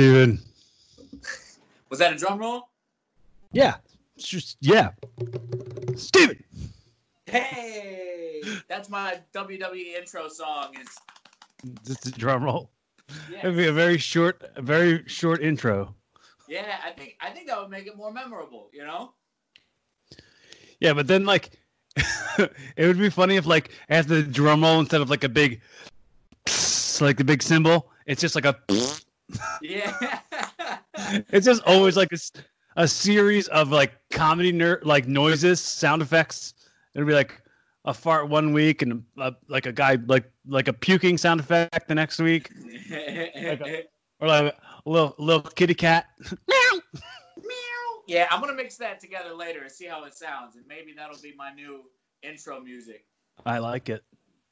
Steven. Was that a drum roll? Yeah. It's just yeah. Steven. Hey, that's my WWE intro song. Is Just a drum roll. yeah, It'd be a very short, a very short intro. yeah. I think I think that would make it more memorable. You know? Yeah, but then like it would be funny if like after the drum roll instead of like a big like the big cymbal, it's just like a Yeah. it's just always like a series of like comedy ner- like noises, sound effects. It'll be like a fart one week and a, like a guy like like a puking sound effect the next week, or like a little little kitty cat. Meow. Meow. Yeah, I'm gonna mix that together later and see how it sounds, and maybe that'll be my new intro music. I like it.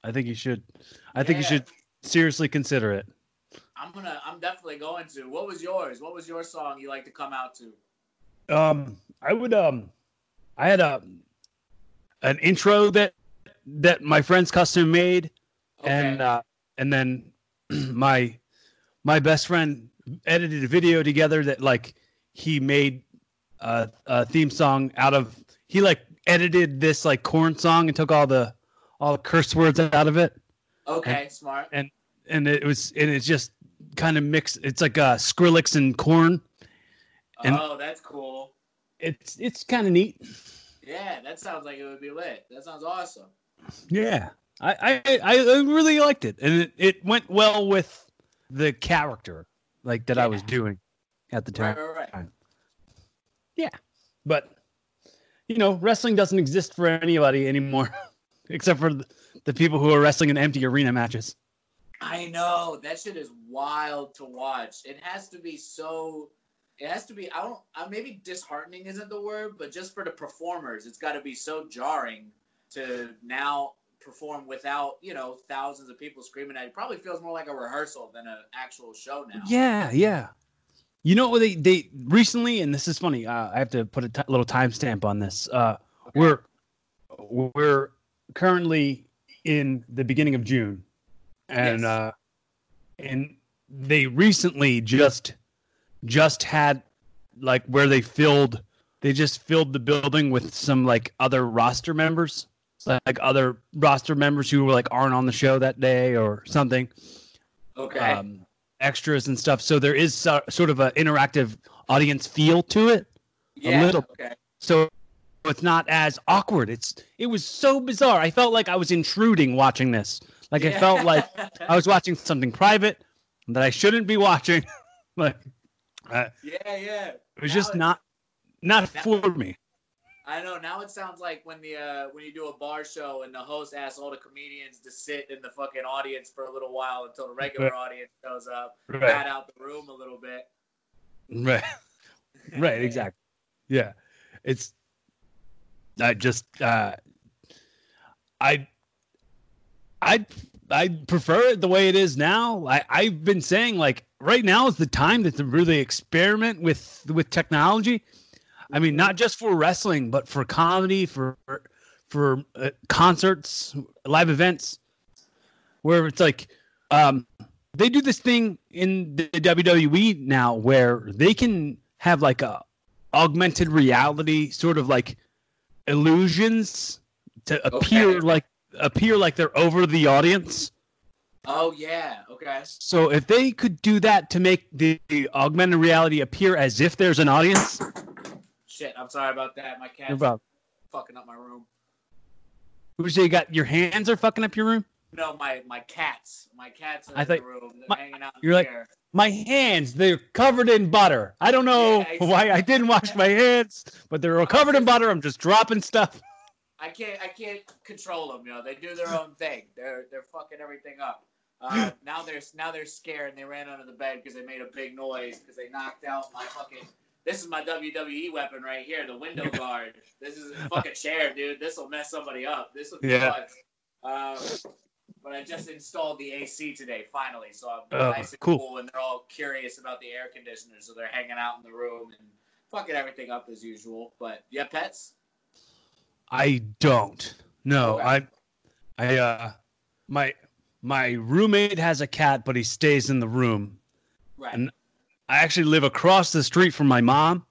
I think you should. I think you should seriously consider it. I'm gonna. I'm definitely going to. What was yours? What was your song you like to come out to? Um, I would um, I had a an intro that that my friends custom made, and uh, and then my my best friend edited a video together that like he made a, a theme song out of he like edited this like Korn song and took all the all the curse words out of it okay, smart. And and it was and it's just kind of mixed it's like uh skrillex and Korn and- oh, that's cool. it's it's kind of neat Yeah, that sounds like it would be lit. That sounds awesome. Yeah, I, I I really liked it, and it, it went well with the character like that I was doing at the time. Right, right, right. Yeah, But you know, wrestling doesn't exist for anybody anymore, except for the people who are wrestling in empty arena matches. I know that shit is wild to watch. It has to be so. It has to be. I don't. Uh, maybe disheartening isn't the word, but just for the performers, it's got to be so jarring to now perform without you know thousands of people screaming at you. Probably feels more like a rehearsal than an actual show now. Yeah, yeah. You know what they they recently, and this is funny. Uh, I have to put a t- little timestamp on this. Uh, We're we're currently in the beginning of June, and Yes. uh, and they recently just just had like where they filled they just filled the building with some like other roster members like other roster members who were like aren't on the show that day or something Okay. um, extras and stuff. So there is so, sort of an interactive audience feel to it. yeah. little- Okay. So it's not as awkward. It's it was so bizarre. I felt like I was intruding watching this. Like Yeah. felt like I was watching something private that I shouldn't be watching. like uh, yeah, yeah. it was Now just not not Now- for me. I know. Now it sounds like when the uh, when you do a bar show and the host asks all the comedians to sit in the fucking audience for a little while until the regular audience shows up, pat out the room a little bit. Right. Right. Exactly. Yeah. It's. I just. uh I. I. I prefer it the way it is now. I, I've been saying like right now is the time to really experiment with with technology. I mean, not just for wrestling, but for comedy, for for uh, concerts, live events, where it's like um, they do this thing in the WWE now where they can have like a augmented reality sort of like illusions to appear Okay. like appear like they're over the audience. Oh yeah. Okay. So if they could do that to make the, the augmented reality appear as if there's an audience, Shit. I'm sorry about that. My no cat's problem. fucking up my room. Would you say you got your hands are fucking up your room? No, my my cats. My cats are I in thought- the room. They're my- hanging out. in you're the like-. My hands, they're covered in butter. I don't know Yeah, exactly. why I didn't wash my hands, but they're covered in butter. I'm just dropping stuff. I can't I can't control them. You know, they do their own thing. They're they're fucking everything up. Uh, now they're now they're scared and they ran under the bed because they made a big noise because they knocked out my fucking. This is my WWE weapon right here, the window guard. This is a fucking chair, dude. This will mess somebody up. This will be Yeah. Um, but I just installed the AC today, finally, so I'm Oh, nice and cool. cool, and they're all curious about the air conditioner, so they're hanging out in the room and fucking everything up as usual. But you have pets? I don't. No, Okay. I, I, uh, my my roommate has a cat, but he stays in the room. Right. And- I actually live across the street from my mom,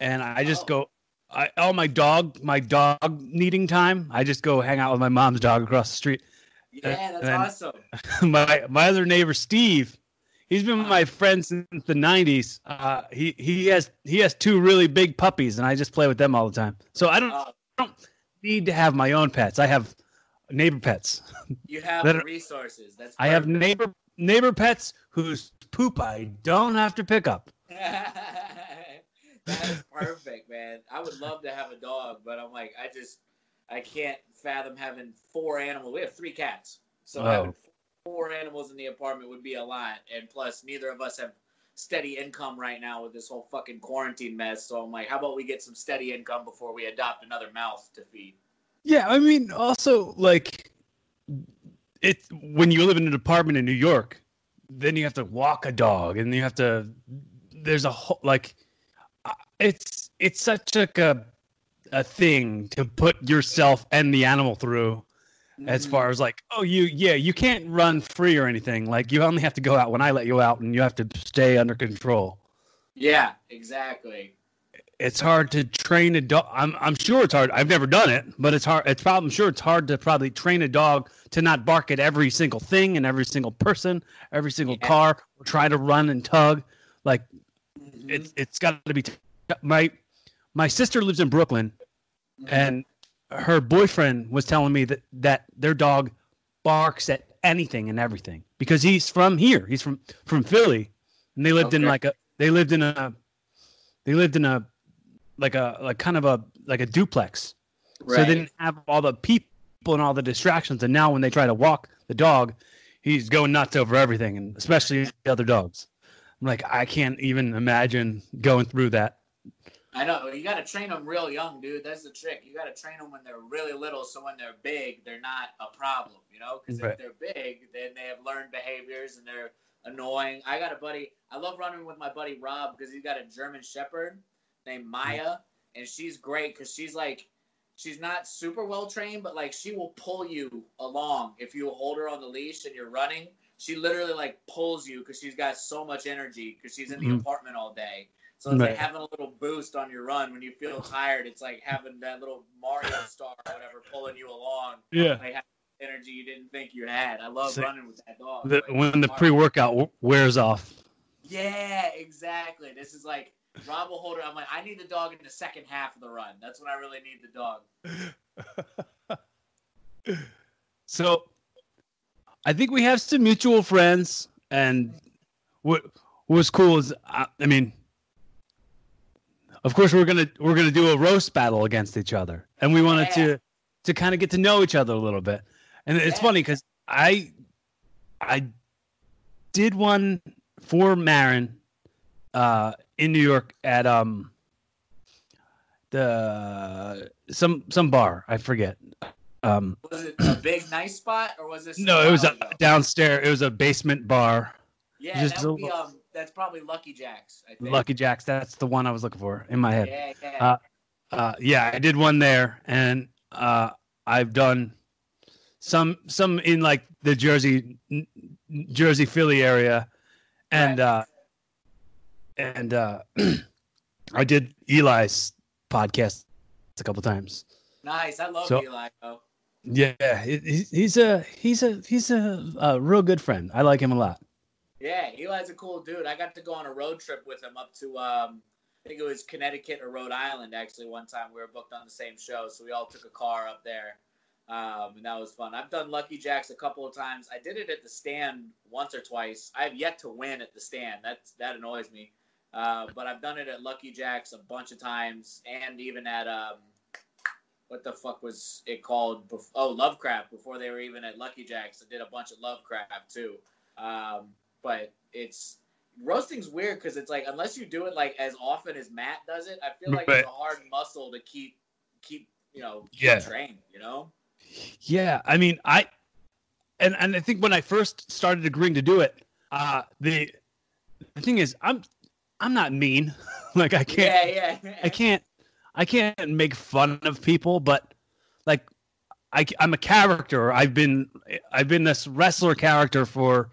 and I just Oh. go. I, all my dog, my dog needing time. I just go hang out with my mom's dog across the street. Yeah, that's awesome. my my other neighbor Steve, he's been my friend since the '90s. Uh, he he has he has two really big puppies, and I just play with them all the time. So I don't Uh, need to have my own pets. I have neighbor pets. you have That- resources. That's I have neighbor neighbor pets whose poop I don't have to pick up. that is perfect, man. I would love to have a dog, but I'm like, I just, I can't fathom having four animals. We have three cats, so Oh. having four animals in the apartment would be a lot. And plus, neither of us have steady income right now with this whole fucking quarantine mess. So I'm like, how about we get some steady income before we adopt another mouth to feed? Yeah, I mean, also like it when you live in an apartment in New York, then you have to walk a dog, and you have to. There's a whole like, uh, it's it's such like a a thing to put yourself and the animal through. As far as like, oh, you yeah, you can't run free or anything. Like you only have to go out when I let you out, and you have to stay under control. yeah, exactly. it's hard to train a dog. I'm I'm sure it's hard. I've never done it, but it's hard. It's probably I'm sure it's hard to probably train a dog to not bark at every single thing and every single person, every single Yeah. car, or try to run and tug. Like Mhm. it's it's got to be. T- my my sister lives in Brooklyn, Mhm. and her boyfriend was telling me that that their dog barks at anything and everything because he's from here. He's from from Philly, and they lived in like a they lived in a they lived in a like a like kind of a like a duplex. So they didn't have all the people and all the distractions. And now when they try to walk the dog, he's going nuts over everything, and especially the other dogs. I'm like, I can't even imagine going through that. I know you got to train them real young, dude. That's the trick. You got to train them when they're really little, so when they're big, they're not a problem. You know, because Right. if they're big, then they have learned behaviors and they're annoying. I got a buddy. I love running with my buddy Rob because he's got a German Shepherd named Maya, and she's great because she's like, she's not super well trained, but like she will pull you along if you hold her on the leash and you're running. She literally like pulls you because she's got so much energy because she's in the Mhm. apartment all day. So it's like having a little boost on your run when you feel tired. It's like having that little Mario star or whatever pulling you along. Yeah. Like energy you didn't think you had. I love Sick. running with that dog. The, Like, when the pre-workout wears off. Yeah, exactly. This is like Rob will hold her. I'm like, I need the dog in the second half of the run. That's when I really need the dog. So I think we have some mutual friends, and what what was cool is I, I mean, of course we're gonna we're gonna do a roast battle against each other, and we wanted Yeah. to to kind of get to know each other a little bit. And it's Yeah. funny because I I did one for Marin uh, in New York at um the some some bar I forget. Um, Was it a big nice spot or was this? no, it was a downstairs. It was a basement bar. Yeah, that would a- be um. That's probably Lucky Jack's. I think. Lucky Jacks. That's the one I was looking for in my head. Yeah, yeah. Uh, Uh, yeah, I did one there, and uh, I've done some some in like the Jersey Jersey Philly area, and Right. uh, and uh, I did Eli's podcast a couple times. nice. I love so- Eli. Though. Yeah, he- he- he's a he's a he's a, a real good friend. I like him a lot. Yeah, Eli's a cool dude. I got to go on a road trip with him up to um, I think it was Connecticut or Rhode Island. Actually, one time we were booked on the same show, so we all took a car up there, um, and that was fun. I've done Lucky Jacks a couple of times. I did it at the stand once or twice. I have yet to win at the stand. That's that annoys me. Uh, but I've done it at Lucky Jacks a bunch of times, and even at um, what the fuck was it called? Bef- oh, Lovecraft. Before they were even at Lucky Jacks, I did a bunch of Lovecraft too. Um, but it's roasting's weird because it's like unless you do it like as often as Matt does it, I feel like Right. it's a hard muscle to keep keep you know Yeah. trained. You know. Yeah, I mean, I and and I think when I first started agreeing to do it, uh, the the thing is, I'm I'm not mean. like I can't Yeah, yeah. I can't I can't make fun of people, but like I I'm a character. I've been I've been this wrestler character for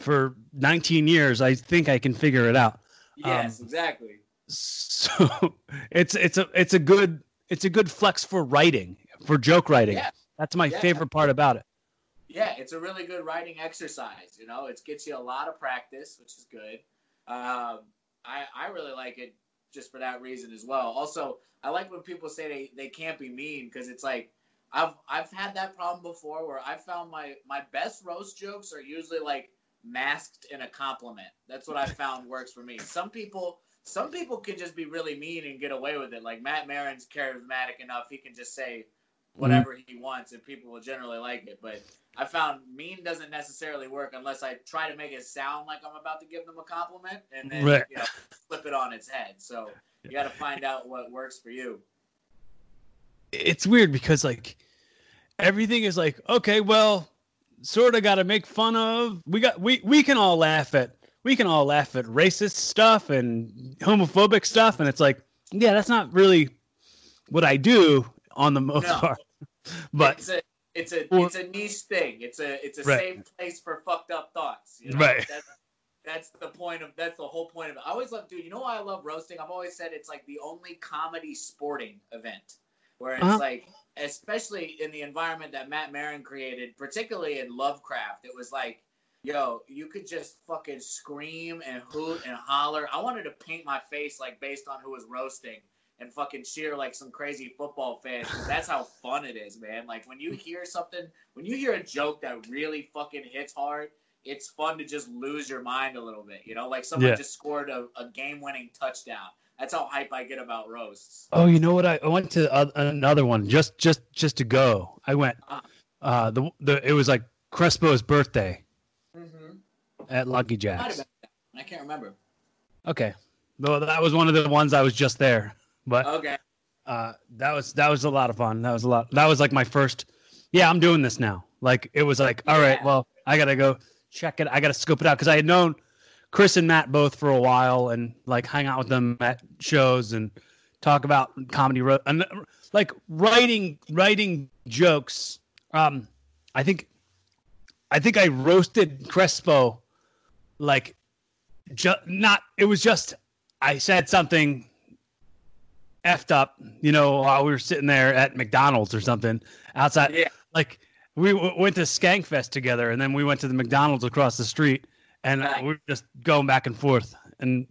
for 19 years. I think I can figure it out. Yes, um, exactly. So it's it's a it's a good it's a good flex for writing for joke writing. Yeah. That's my yeah. favorite part about it. Yeah, it's a really good writing exercise. You know, it gets you a lot of practice, which is good. Um, I I really like it just for that reason as well. Also, I like when people say they, they can't be mean because it's like I've I've had that problem before where I found my my best roast jokes are usually like masked in a compliment. That's what I found works for me. Some people some people can just be really mean and get away with it. Like Matt Marin's charismatic enough, he can just say whatever he wants and people will generally like it. But I found mean doesn't necessarily work unless I try to make it sound like I'm about to give them a compliment and then right. you know, flip it on its head. So you got to find out what works for you. It's weird because like everything is like okay, well, sort of got to make fun of. We got we we can all laugh at we can all laugh at racist stuff and homophobic stuff, and it's like yeah, that's not really what I do on the most no. part. but it's a it's a it's a niche thing. It's a it's a right. safe place for fucked up thoughts. You know? Right. That's, that's the point of that's the whole point of it. I always love, dude. You know why I love roasting? I've always said it's like the only comedy sporting event where it's uh-huh. like, especially in the environment that Matt Marin created, particularly in Lovecraft, it was like, yo, you could just fucking scream and hoot and holler. I wanted to paint my face like based on who was roasting and fucking cheer like some crazy football fans. That's how fun it is, man. Like when you hear something, when you hear a joke that really fucking hits hard, it's fun to just lose your mind a little bit. You know, like someone yeah. just scored a, a game-winning touchdown. That's how hype I get about roasts. Oh, you know what? I, I went to uh, another one just just just to go. I went. Uh, uh the the it was like Crespo's birthday mm-hmm. at Lucky Jacks. I can't remember. Okay, well that was one of the ones I was just there. But okay, uh, that was that was a lot of fun. That was a lot. That was like my first. Yeah, I'm doing this now. Like it was like, all right, yeah. well, I gotta go check it. I gotta scope it out because I had known Chris and Matt both for a while and like hang out with them at shows and talk about comedy ro- and like writing writing jokes. Um, I think I think I roasted Crespo like just not. It was just I said something effed up, you know, while we were sitting there at McDonald's or something outside. Yeah. Like we w- went to Skankfest together, and then we went to the McDonald's across the street, and right. we are just going back and forth. And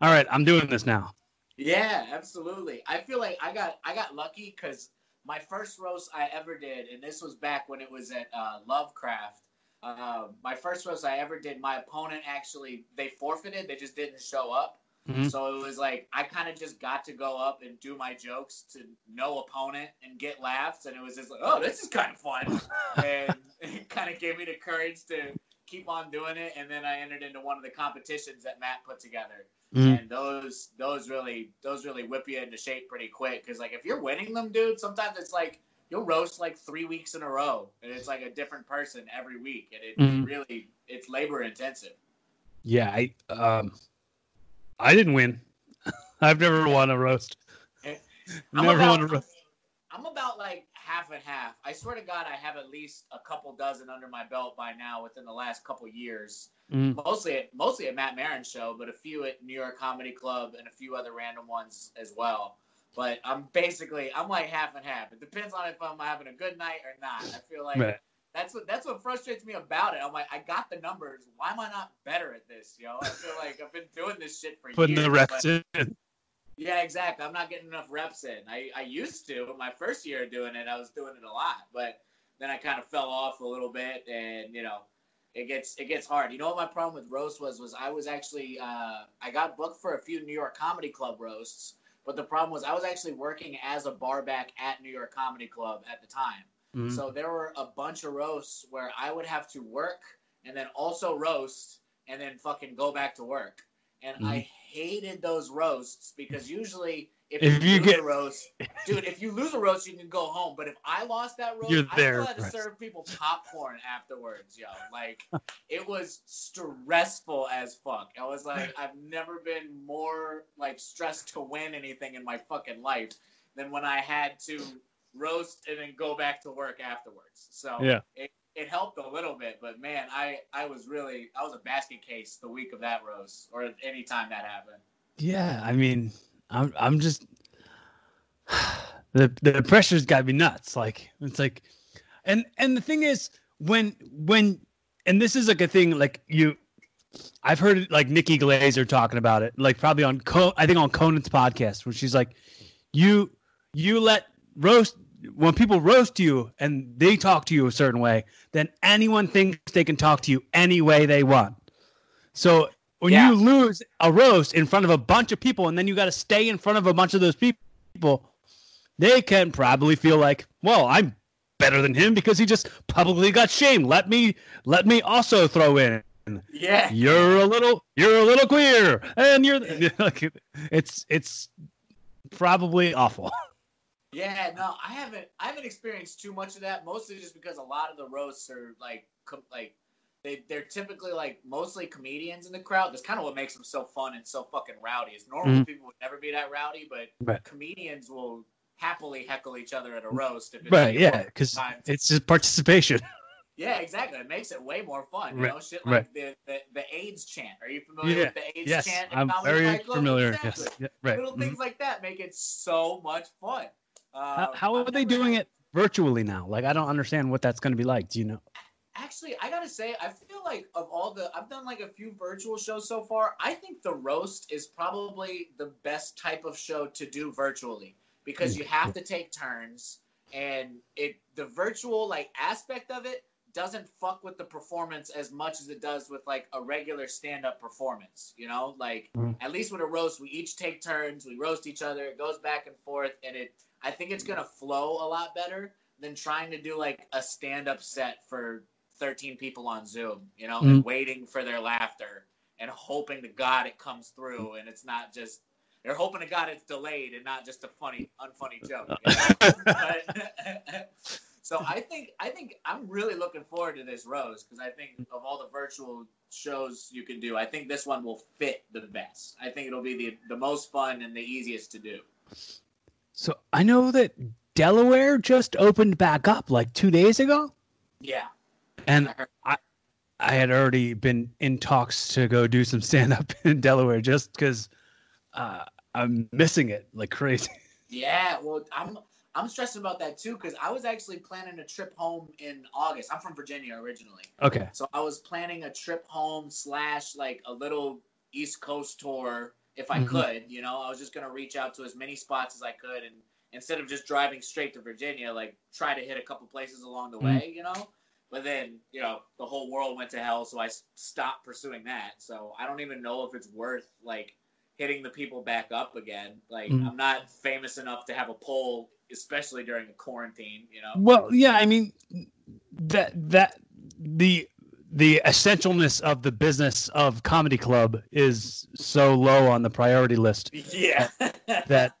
all right, I'm doing this now. Yeah, absolutely. I feel like I got I got lucky because my first roast I ever did, and this was back when it was at uh, Lovecraft. Uh, my first roast I ever did, my opponent actually they forfeited. They just didn't show up. Mm-hmm. So it was like I kind of just got to go up and do my jokes to no opponent and get laughs, and it was just like, oh, this is kind of fun, and it kind of gave me the courage to keep on doing it. And then I entered into one of the competitions that Matt put together, mm-hmm. and those those really those really whip you into shape pretty quick because like if you're winning them, dude, sometimes it's like you'll roast like three weeks in a row, and it's like a different person every week, and it mm-hmm. really it's labor intensive. Yeah, I um I didn't win. I've never won a roast. never about, won a roast. I'm about like half and half. I swear to God, I have at least a couple dozen under my belt by now within the last couple years. Mm. Mostly, at, mostly at Matt Marin show, but a few at New York Comedy Club and a few other random ones as well. But I'm basically I'm like half and half. It depends on if I'm having a good night or not. I feel like right. That's what that's what frustrates me about it. I'm like, I got the numbers. Why am I not better at this? Yo, I feel like I've been doing this shit for Putting years. Putting the reps in. Yeah, exactly. I'm not getting enough reps in. I, I used to. My first year doing it, I was doing it a lot, but then I kind of fell off a little bit, and you know, it gets it gets hard. You know what my problem with roast was? Was I was actually uh, I got booked for a few New York Comedy Club roasts, but the problem was I was actually working as a barback at New York Comedy Club at the time. Mm-hmm. So there were a bunch of roasts where I would have to work and then also roast and then fucking go back to work. And mm-hmm. I hated those roasts because usually if, if you, you get a roast, dude, if you lose a roast, you can go home. But if I lost that roast, You're I there, still had to serve people popcorn afterwards, yo. Like it was stressful as fuck. I was like, I've never been more like stressed to win anything in my fucking life than when I had to roast and then go back to work afterwards. So yeah, it, it helped a little bit, but man, I I was really I was a basket case the week of that roast or any time that happened. Yeah, I mean, I'm I'm just the the pressure's got to be nuts. Like it's like, and and the thing is when when and this is like a thing like you. I've heard like Nikki Glazer talking about it, like probably on Co- I think on Conan's podcast, where she's like, "You you let roast when people roast you and they talk to you a certain way, then anyone thinks they can talk to you any way they want. So when yeah. you lose a roast in front of a bunch of people and then you got to stay in front of a bunch of those people, they can probably feel like, well, I'm better than him because he just publicly got shamed. Let me let me also throw in. Yeah. You're a little you're a little queer and you're like it's it's probably awful. Yeah, no, I haven't I haven't experienced too much of that mostly just because a lot of the roasts are like com- like they they're typically like mostly comedians in the crowd. That's kind of what makes them so fun and so fucking rowdy. Is normal mm-hmm. people would never be that rowdy, but right. comedians will happily heckle each other at a roast. If it's right, yeah, because it's just participation. Yeah, exactly. It makes it way more fun. You right, know, shit like right. the, the, the AIDS chant. Are you familiar yeah. with the AIDS yes, chant? I'm very familiar. Exactly. Yes. Yeah, right. Little mm-hmm. things like that make it so much fun. Uh, how, how are they doing it virtually now? Like, I don't understand what that's going to be like. Do you know? Actually, I gotta say, I feel like of all the, I've done like a few virtual shows so far. I think the roast is probably the best type of show to do virtually because you have to take turns, and it the virtual like aspect of it doesn't fuck with the performance as much as it does with like a regular stand-up performance you know like mm-hmm. at least with a roast we each take turns we roast each other it goes back and forth and it i think it's gonna flow a lot better than trying to do like a stand-up set for 13 people on zoom you know mm-hmm. and waiting for their laughter and hoping to god it comes through and it's not just they're hoping to god it's delayed and not just a funny unfunny joke you know? but, So I think I think I'm really looking forward to this Rose because I think of all the virtual shows you can do, I think this one will fit the best. I think it'll be the the most fun and the easiest to do. So I know that Delaware just opened back up like two days ago. Yeah, and I I had already been in talks to go do some stand up in Delaware just because uh, I'm missing it like crazy. Yeah, well, I'm I'm stressing about that too because I was actually planning a trip home in August. I'm from Virginia originally. Okay. So I was planning a trip home slash like a little East Coast tour if I mm-hmm. could. You know, I was just gonna reach out to as many spots as I could and instead of just driving straight to Virginia, like try to hit a couple places along the mm-hmm. way. You know. But then, you know, the whole world went to hell, so I stopped pursuing that. So I don't even know if it's worth like hitting the people back up again. Like mm-hmm. I'm not famous enough to have a poll especially during a quarantine. You know. Well, yeah, I mean that that the the essentialness of the business of comedy club is so low on the priority list. Yeah. Uh, that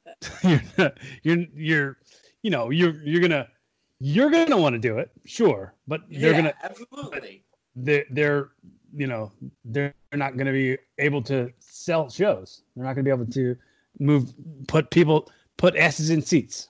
you're you're you're you know you're you're gonna you're gonna want to do it, sure, but they're yeah, gonna absolutely. They're, they're you know they're not gonna be able to sell shows. They're not gonna be able to move put people put asses in seats.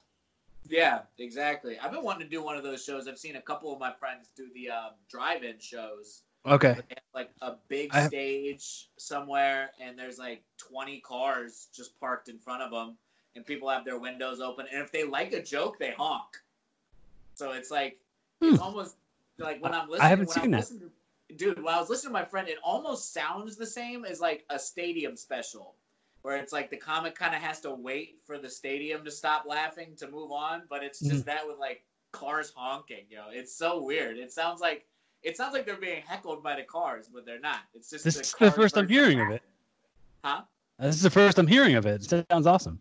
Yeah, exactly. I've been wanting to do one of those shows. I've seen a couple of my friends do the uh, drive-in shows. Okay. like a big have... stage somewhere, and there's like 20 cars just parked in front of them, and people have their windows open. And if they like a joke, they honk. So it's like hmm. it's almost like when I'm listening. I haven't seen I'm that. To, dude, when I was listening to my friend, it almost sounds the same as like a stadium special where it's like the comic kind of has to wait for the stadium to stop laughing to move on, but it's just mm. that with like cars honking. You know, it's so weird. It sounds like it sounds like they're being heckled by the cars, but they're not. It's just this the is the first I'm hearing of it. Huh? This is the first I'm hearing of it. It sounds awesome.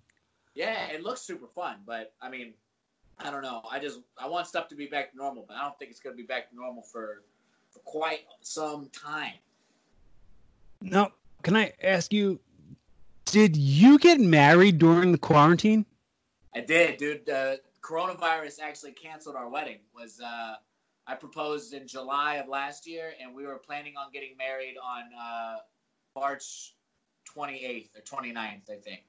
Yeah, it looks super fun, but I mean, I don't know. I just I want stuff to be back to normal, but I don't think it's going to be back to normal for for quite some time. Now, can I ask you did you get married during the quarantine? I did, dude. Uh, coronavirus actually canceled our wedding. Was uh, I proposed in July of last year, and we were planning on getting married on uh, March 28th or 29th, I think.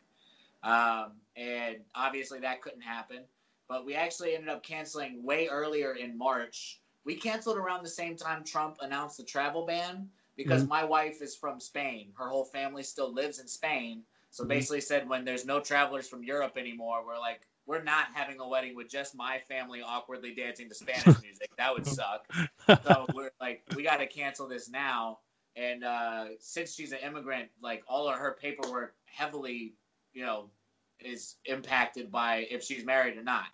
Um, and obviously that couldn't happen. But we actually ended up canceling way earlier in March we canceled around the same time Trump announced the travel ban because Mhm. my wife is from Spain. Her whole family still lives in Spain. So Mhm. basically said when there's no travelers from Europe anymore, we're like we're not having a wedding with just my family awkwardly dancing to Spanish music. That would suck. So we're like we got to cancel this now. And uh, since she's an immigrant, like all of her paperwork heavily, you know, is impacted by if she's married or not.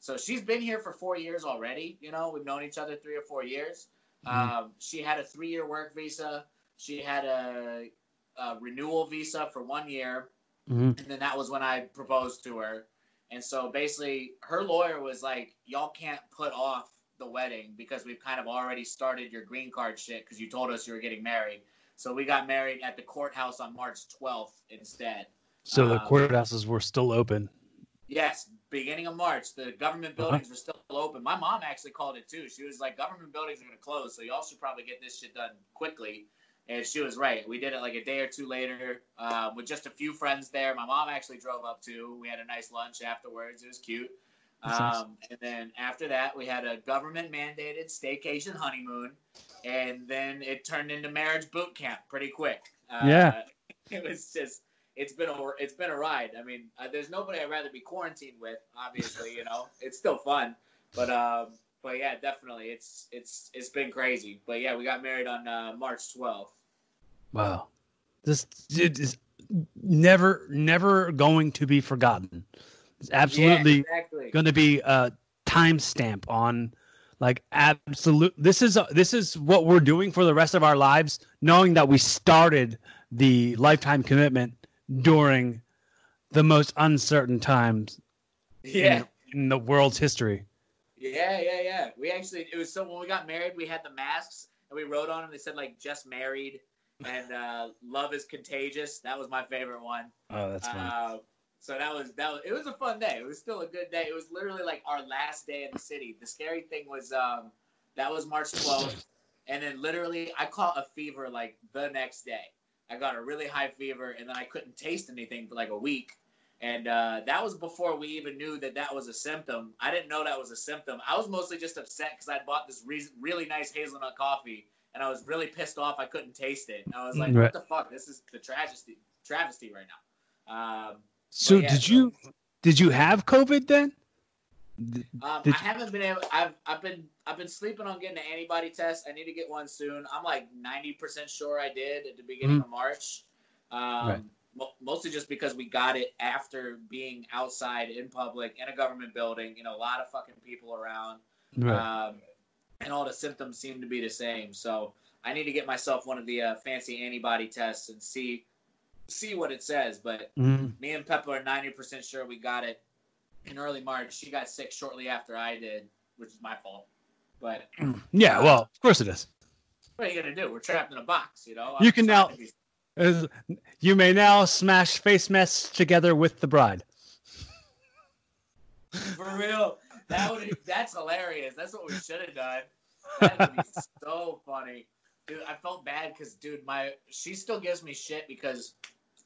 So she's been here for four years already. You know, we've known each other three or four years. Mhm. Um, she had a three-year work visa. She had a, a renewal visa for one year, Mhm. and then that was when I proposed to her. And so basically, her lawyer was like, "Y'all can't put off the wedding because we've kind of already started your green card shit because you told us you were getting married." So we got married at the courthouse on March 12th instead. So the Um, courthouses were still open. Yes, beginning of March, the government Uh-huh. buildings were still open. My mom actually called it too. She was like, "Government buildings are going to close, so y'all should probably get this shit done quickly." And she was right. We did it like a day or two later uh, with just a few friends there. My mom actually drove up too. We had a nice lunch afterwards. It was cute. Nice. Um, and then after that, we had a government mandated staycation honeymoon, and then it turned into marriage boot camp pretty quick. Uh, Yeah. it was just it's been a it's been a ride. I mean, uh, there's nobody I'd rather be quarantined with. Obviously, you know, it's still fun, but um, but yeah, definitely, it's it's it's been crazy. But yeah, we got married on uh, March 12th. Wow. This dude is never never going to be forgotten. It's absolutely yeah, exactly. going to be a timestamp on like absolute this is this is what we're doing for the rest of our lives knowing that we started the lifetime commitment during the most uncertain times yeah. in, in the world's history. Yeah, yeah, yeah. We actually it was so when we got married, we had the masks and we wrote on them. They said like "just married" and uh, "love is contagious." That was my favorite one. Oh, that's fun. Uh, so that was that was it was a fun day. It was still a good day. It was literally like our last day in the city. The scary thing was um, that was March 12th, and then literally I caught a fever like the next day. I got a really high fever, and then I couldn't taste anything for like a week. And uh, that was before we even knew that that was a symptom. I didn't know that was a symptom. I was mostly just upset because I bought this re- really nice hazelnut coffee, and I was really pissed off I couldn't taste it. And I was like, Right. "What the fuck? This is the travesty, travesty right now." Um, so yeah, did so- you did you have COVID then? Um, I haven't been able. I've I've been I've been sleeping on getting an antibody test. I need to get one soon. I'm like 90 percent sure I did at the beginning of March. Um, Right. Mo- mostly just because we got it after being outside in public in a government building. You know, a lot of fucking people around, Right. um, and all the symptoms seem to be the same. So I need to get myself one of the uh, fancy antibody tests and see see what it says. But Mhm. me and Peppa are 90% sure we got it in early March. She got sick shortly after I did, which is my fault. But Yeah, well, of course it is. what are you going to do? We're trapped in a box, you know? You I'm can now- As- You may now smash face masks together with the bride. For real. That would that's hilarious. That's what we should have done. That would be so funny. Dude, I felt bad because, dude, my she still gives me shit because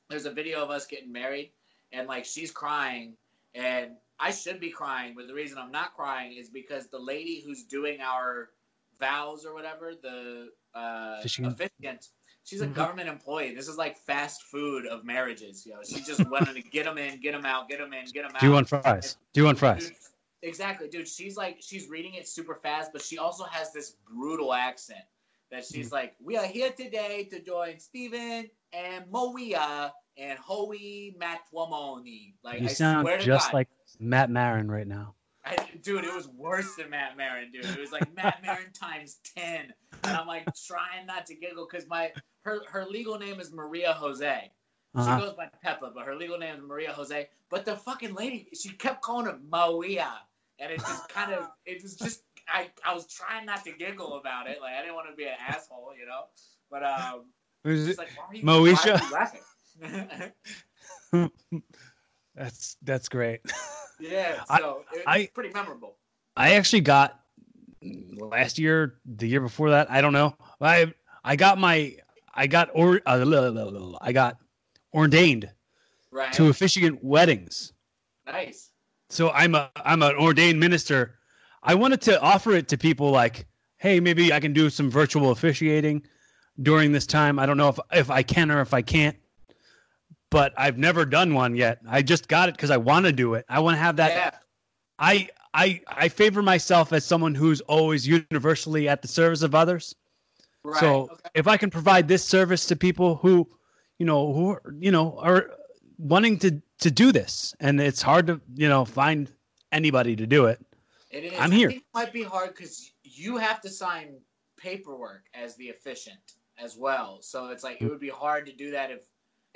there's a video of us getting married and like she's crying and I should be crying, but the reason I'm not crying is because the lady who's doing our vows or whatever, the uh, Officiant. She's a Mhm. government employee. This is like fast food of marriages. You know, she just wanted to get them in, get them out, get them in, get them out. Do you want fries? Do you want fries? Dude, exactly, dude. She's like, she's reading it super fast, but she also has this brutal accent that she's like, we are here today to join Stephen and Moia and Hoey Matwamoni. Like, You I sound swear to just God, like Matt Marin right now. I, dude, it was worse than Matt Marin, dude. It was like Matt Marin times ten, and I'm like trying not to giggle because my her her legal name is Maria Jose. She Uh-huh. goes by Peppa, but her legal name is Maria Jose. But the fucking lady, she kept calling her Maria, and it just kind of, it was just, I, I was trying not to giggle about it, like I didn't want to be an asshole, you know. But um, it's it- like, why are you, Moesha? why are you laughing? That's that's great. yeah, I- so I- it's pretty memorable. I actually got last year, the year before that. I don't know. I I got my I got or uh, I got ordained Right. to officiate weddings. nice. So I'm a I'm an ordained minister. I wanted to offer it to people like hey, maybe I can do some virtual officiating during this time. I don't know if if I can or if I can't, but I've never done one yet. I just got it because I want to do it. I want to have that. Yeah. I I I favor myself as someone who's always universally at the service of others. Right. So okay. if I can provide this service to people who, you know, who are, you know are wanting to to do this, and it's hard to you know find anybody to do it. It is. I'm I here. think it might be hard because you have to sign paperwork as the efficient as well. So it's like it mm. would be hard to do that if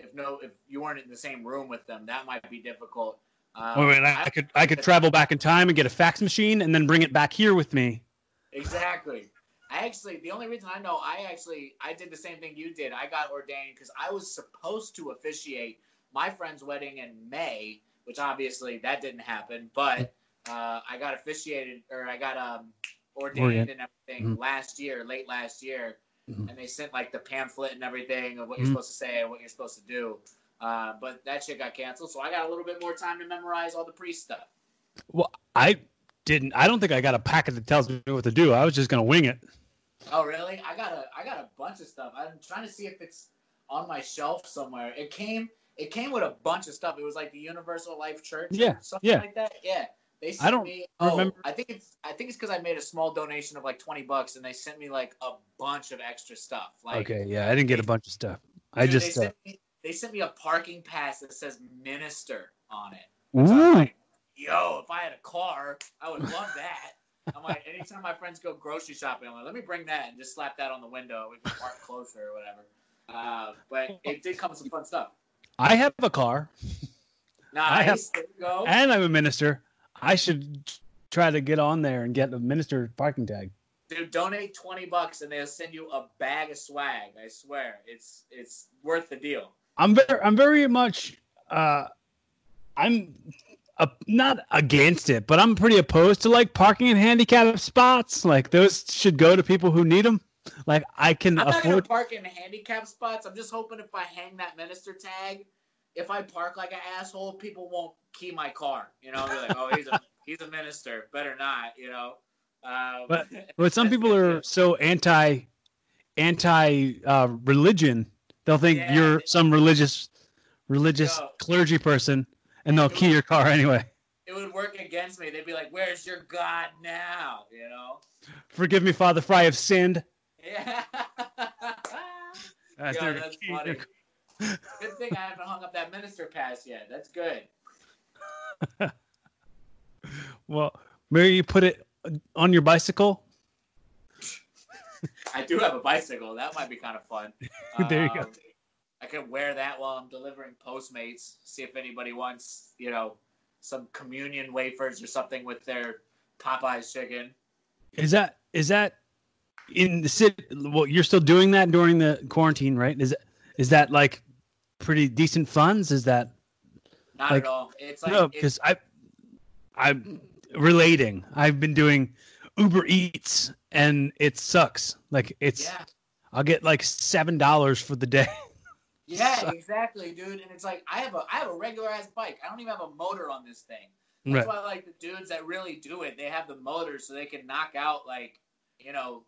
if no if you weren't in the same room with them. That might be difficult. Um, Oh, and I, I could I could travel back in time and get a fax machine and then bring it back here with me. Exactly. I actually, the only reason I know, I actually, I did the same thing you did. I got ordained because I was supposed to officiate my friend's wedding in May, which obviously that didn't happen. But uh, I got officiated, or I got um, ordained Ordained. and everything Mhm. last year, late last year, Mhm. and they sent like the pamphlet and everything of what you're Mhm. supposed to say and what you're supposed to do. Uh, but that shit got canceled, so I got a little bit more time to memorize all the priest stuff. Well, I didn't. I don't think I got a packet that tells me what to do. I was just gonna wing it. Oh really? I got a I got a bunch of stuff. I'm trying to see if it's on my shelf somewhere. It came it came with a bunch of stuff. It was like the Universal Life Church, Yeah, something yeah. like that. Yeah, they sent don't me. Oh, remember- I think it's I think it's because I made a small donation of like twenty bucks, and they sent me like a bunch of extra stuff. Like, okay, yeah, I didn't get a bunch of stuff. I dude, just they uh, sent, me, they sent me a parking pass that says minister on it. ooh, So like, yo, if I had a car, I would love that. I'm like, anytime my friends go grocery shopping, I'm like, let me bring that and just slap that on the window. We can park closer or whatever. Uh, but it did come with some fun stuff. I have a car I Nice. have- there you go. and I'm a minister. I should try to get on there and get a minister parking tag. Dude, donate 20 bucks and they'll send you a bag of swag. I swear. It's it's worth the deal. I'm very, I'm very much, uh, I'm uh, not against it, but I'm pretty opposed to like parking in handicapped spots. Like those should go to people who need them. Like I can I'm not afford. park in handicap spots. I'm just hoping if I hang that minister tag, if I park like an asshole, people won't key my car. You know, they're like, oh, he's a he's a minister. Better not. You know. Um, But- But some people are so anti, anti uh, religion. They'll think Yeah, you're some religious, religious Yo. clergy person, and they'll key your car anyway. it would work against me. They'd be like, "Where's your God now?" You know? Forgive me, Father, for I have sinned. Yeah. Yo, that's funny. Good thing I haven't hung up that minister pass yet. That's good. Well, maybe you put it on your bicycle. I do have a bicycle. That might be kind of fun. There you go. Um, I could wear that while I'm delivering Postmates. See if anybody wants, you know, some communion wafers or something with their Popeyes chicken. Is that is that in the city? Well, you're still doing that during the quarantine, right? Is is that like pretty decent funds? Is that Not Like, at all. It's like no? Because I I'm relating. I've been doing Uber Eats and it sucks. Like it's yeah. I'll get like seven dollars for the day. Yeah, exactly, dude. And it's like I have a I have a regular ass bike. I don't even have a motor on this thing. That's Right. why like the dudes that really do it, they have the motor so they can knock out like, you know,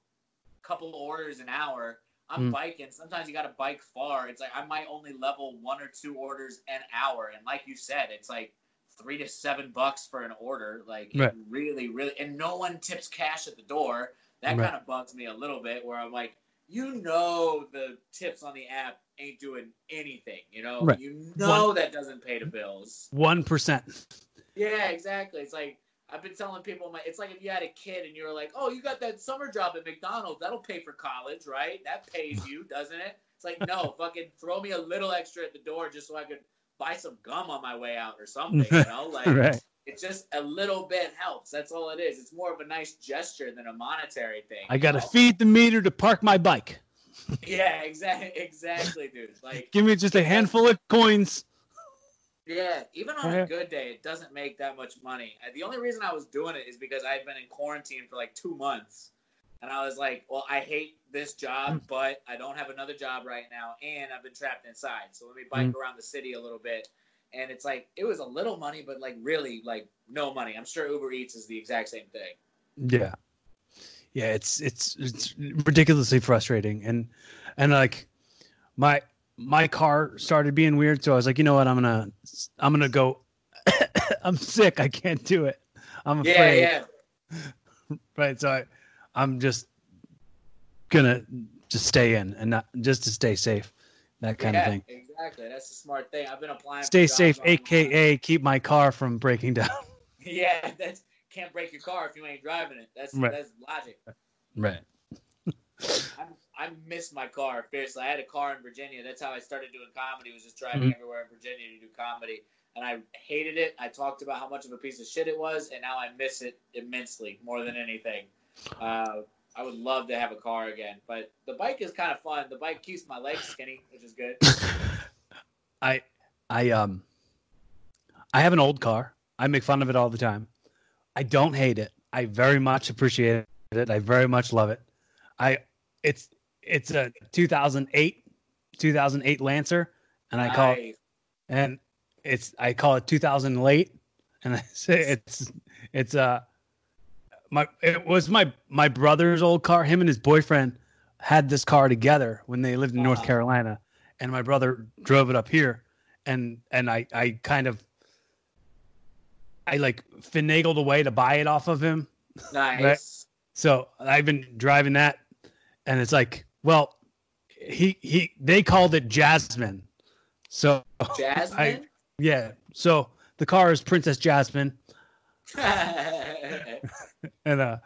a couple orders an hour. I'm Mm. biking. Sometimes you gotta bike far. It's like I might only level one or two orders an hour. And like you said, it's like three to seven bucks for an order. Like Right. really, really and no one tips cash at the door. That Right. kind of bugs me a little bit where I'm like, you know the tips on the app ain't doing anything, you know? Right. You know that doesn't pay the bills. One percent. Yeah, exactly. It's like I've been telling people, my, it's like if you had a kid and you were like, "Oh, you got that summer job at McDonald's. That'll pay for college, right? That pays you, doesn't it?" It's like, no, fucking throw me a little extra at the door just so I could buy some gum on my way out or something. You know, like Right. it's just a little bit helps. That's all it is. It's more of a nice gesture than a monetary thing. I gotta know? feed the meter to park my bike. Yeah, exactly, exactly, dude. Like, Give me just a handful of coins. Yeah, even on a good day, it doesn't make that much money. Uh, The only reason I was doing it is because I had been in quarantine for like two months. And I was like, well, I hate this job, Mm. but I don't have another job right now. And I've been trapped inside. So let me bike Mm. around the city a little bit. And it's like, it was a little money, but like really, like no money. I'm sure Uber Eats is the exact same thing. Yeah. yeah, it's it's it's ridiculously frustrating, and and like my my car started being weird, so I was like, you know what, I'm gonna I'm gonna go. I'm sick. I can't do it. I'm afraid. Yeah, yeah. right. So I, I'm just gonna just stay in and not just to stay safe, that kind yeah, of thing. Exactly. That's a smart thing. I've been applying. Stay safe, aka keep my car from breaking down. yeah, that's can't break your car if you ain't driving it. That's right. that's logic. Right. I, I miss my car fiercely. I had a car in Virginia. That's how I started doing comedy. Was just driving mm-hmm. everywhere in Virginia to do comedy, and I hated it. I talked about how much of a piece of shit it was, and now I miss it immensely more than anything. Uh, I would love to have a car again, but the bike is kind of fun. The bike keeps my legs skinny, which is good. I I um I have an old car. I make fun of it all the time. I don't hate it. I very much appreciate it. I very much love it. I it's it's a 2008 2008 Lancer and I call it and it's I call it 2000 late and I say it's it's uh my it was my my brother's old car. Him and his boyfriend had this car together when they lived in North Carolina, and my brother drove it up here, and and I I kind of I like finagled a way to buy it off of him. Nice. Right? So I've been driving that, and it's like, well, he he they called it Jasmine. So Jasmine. I, yeah. So the car is Princess Jasmine. and uh,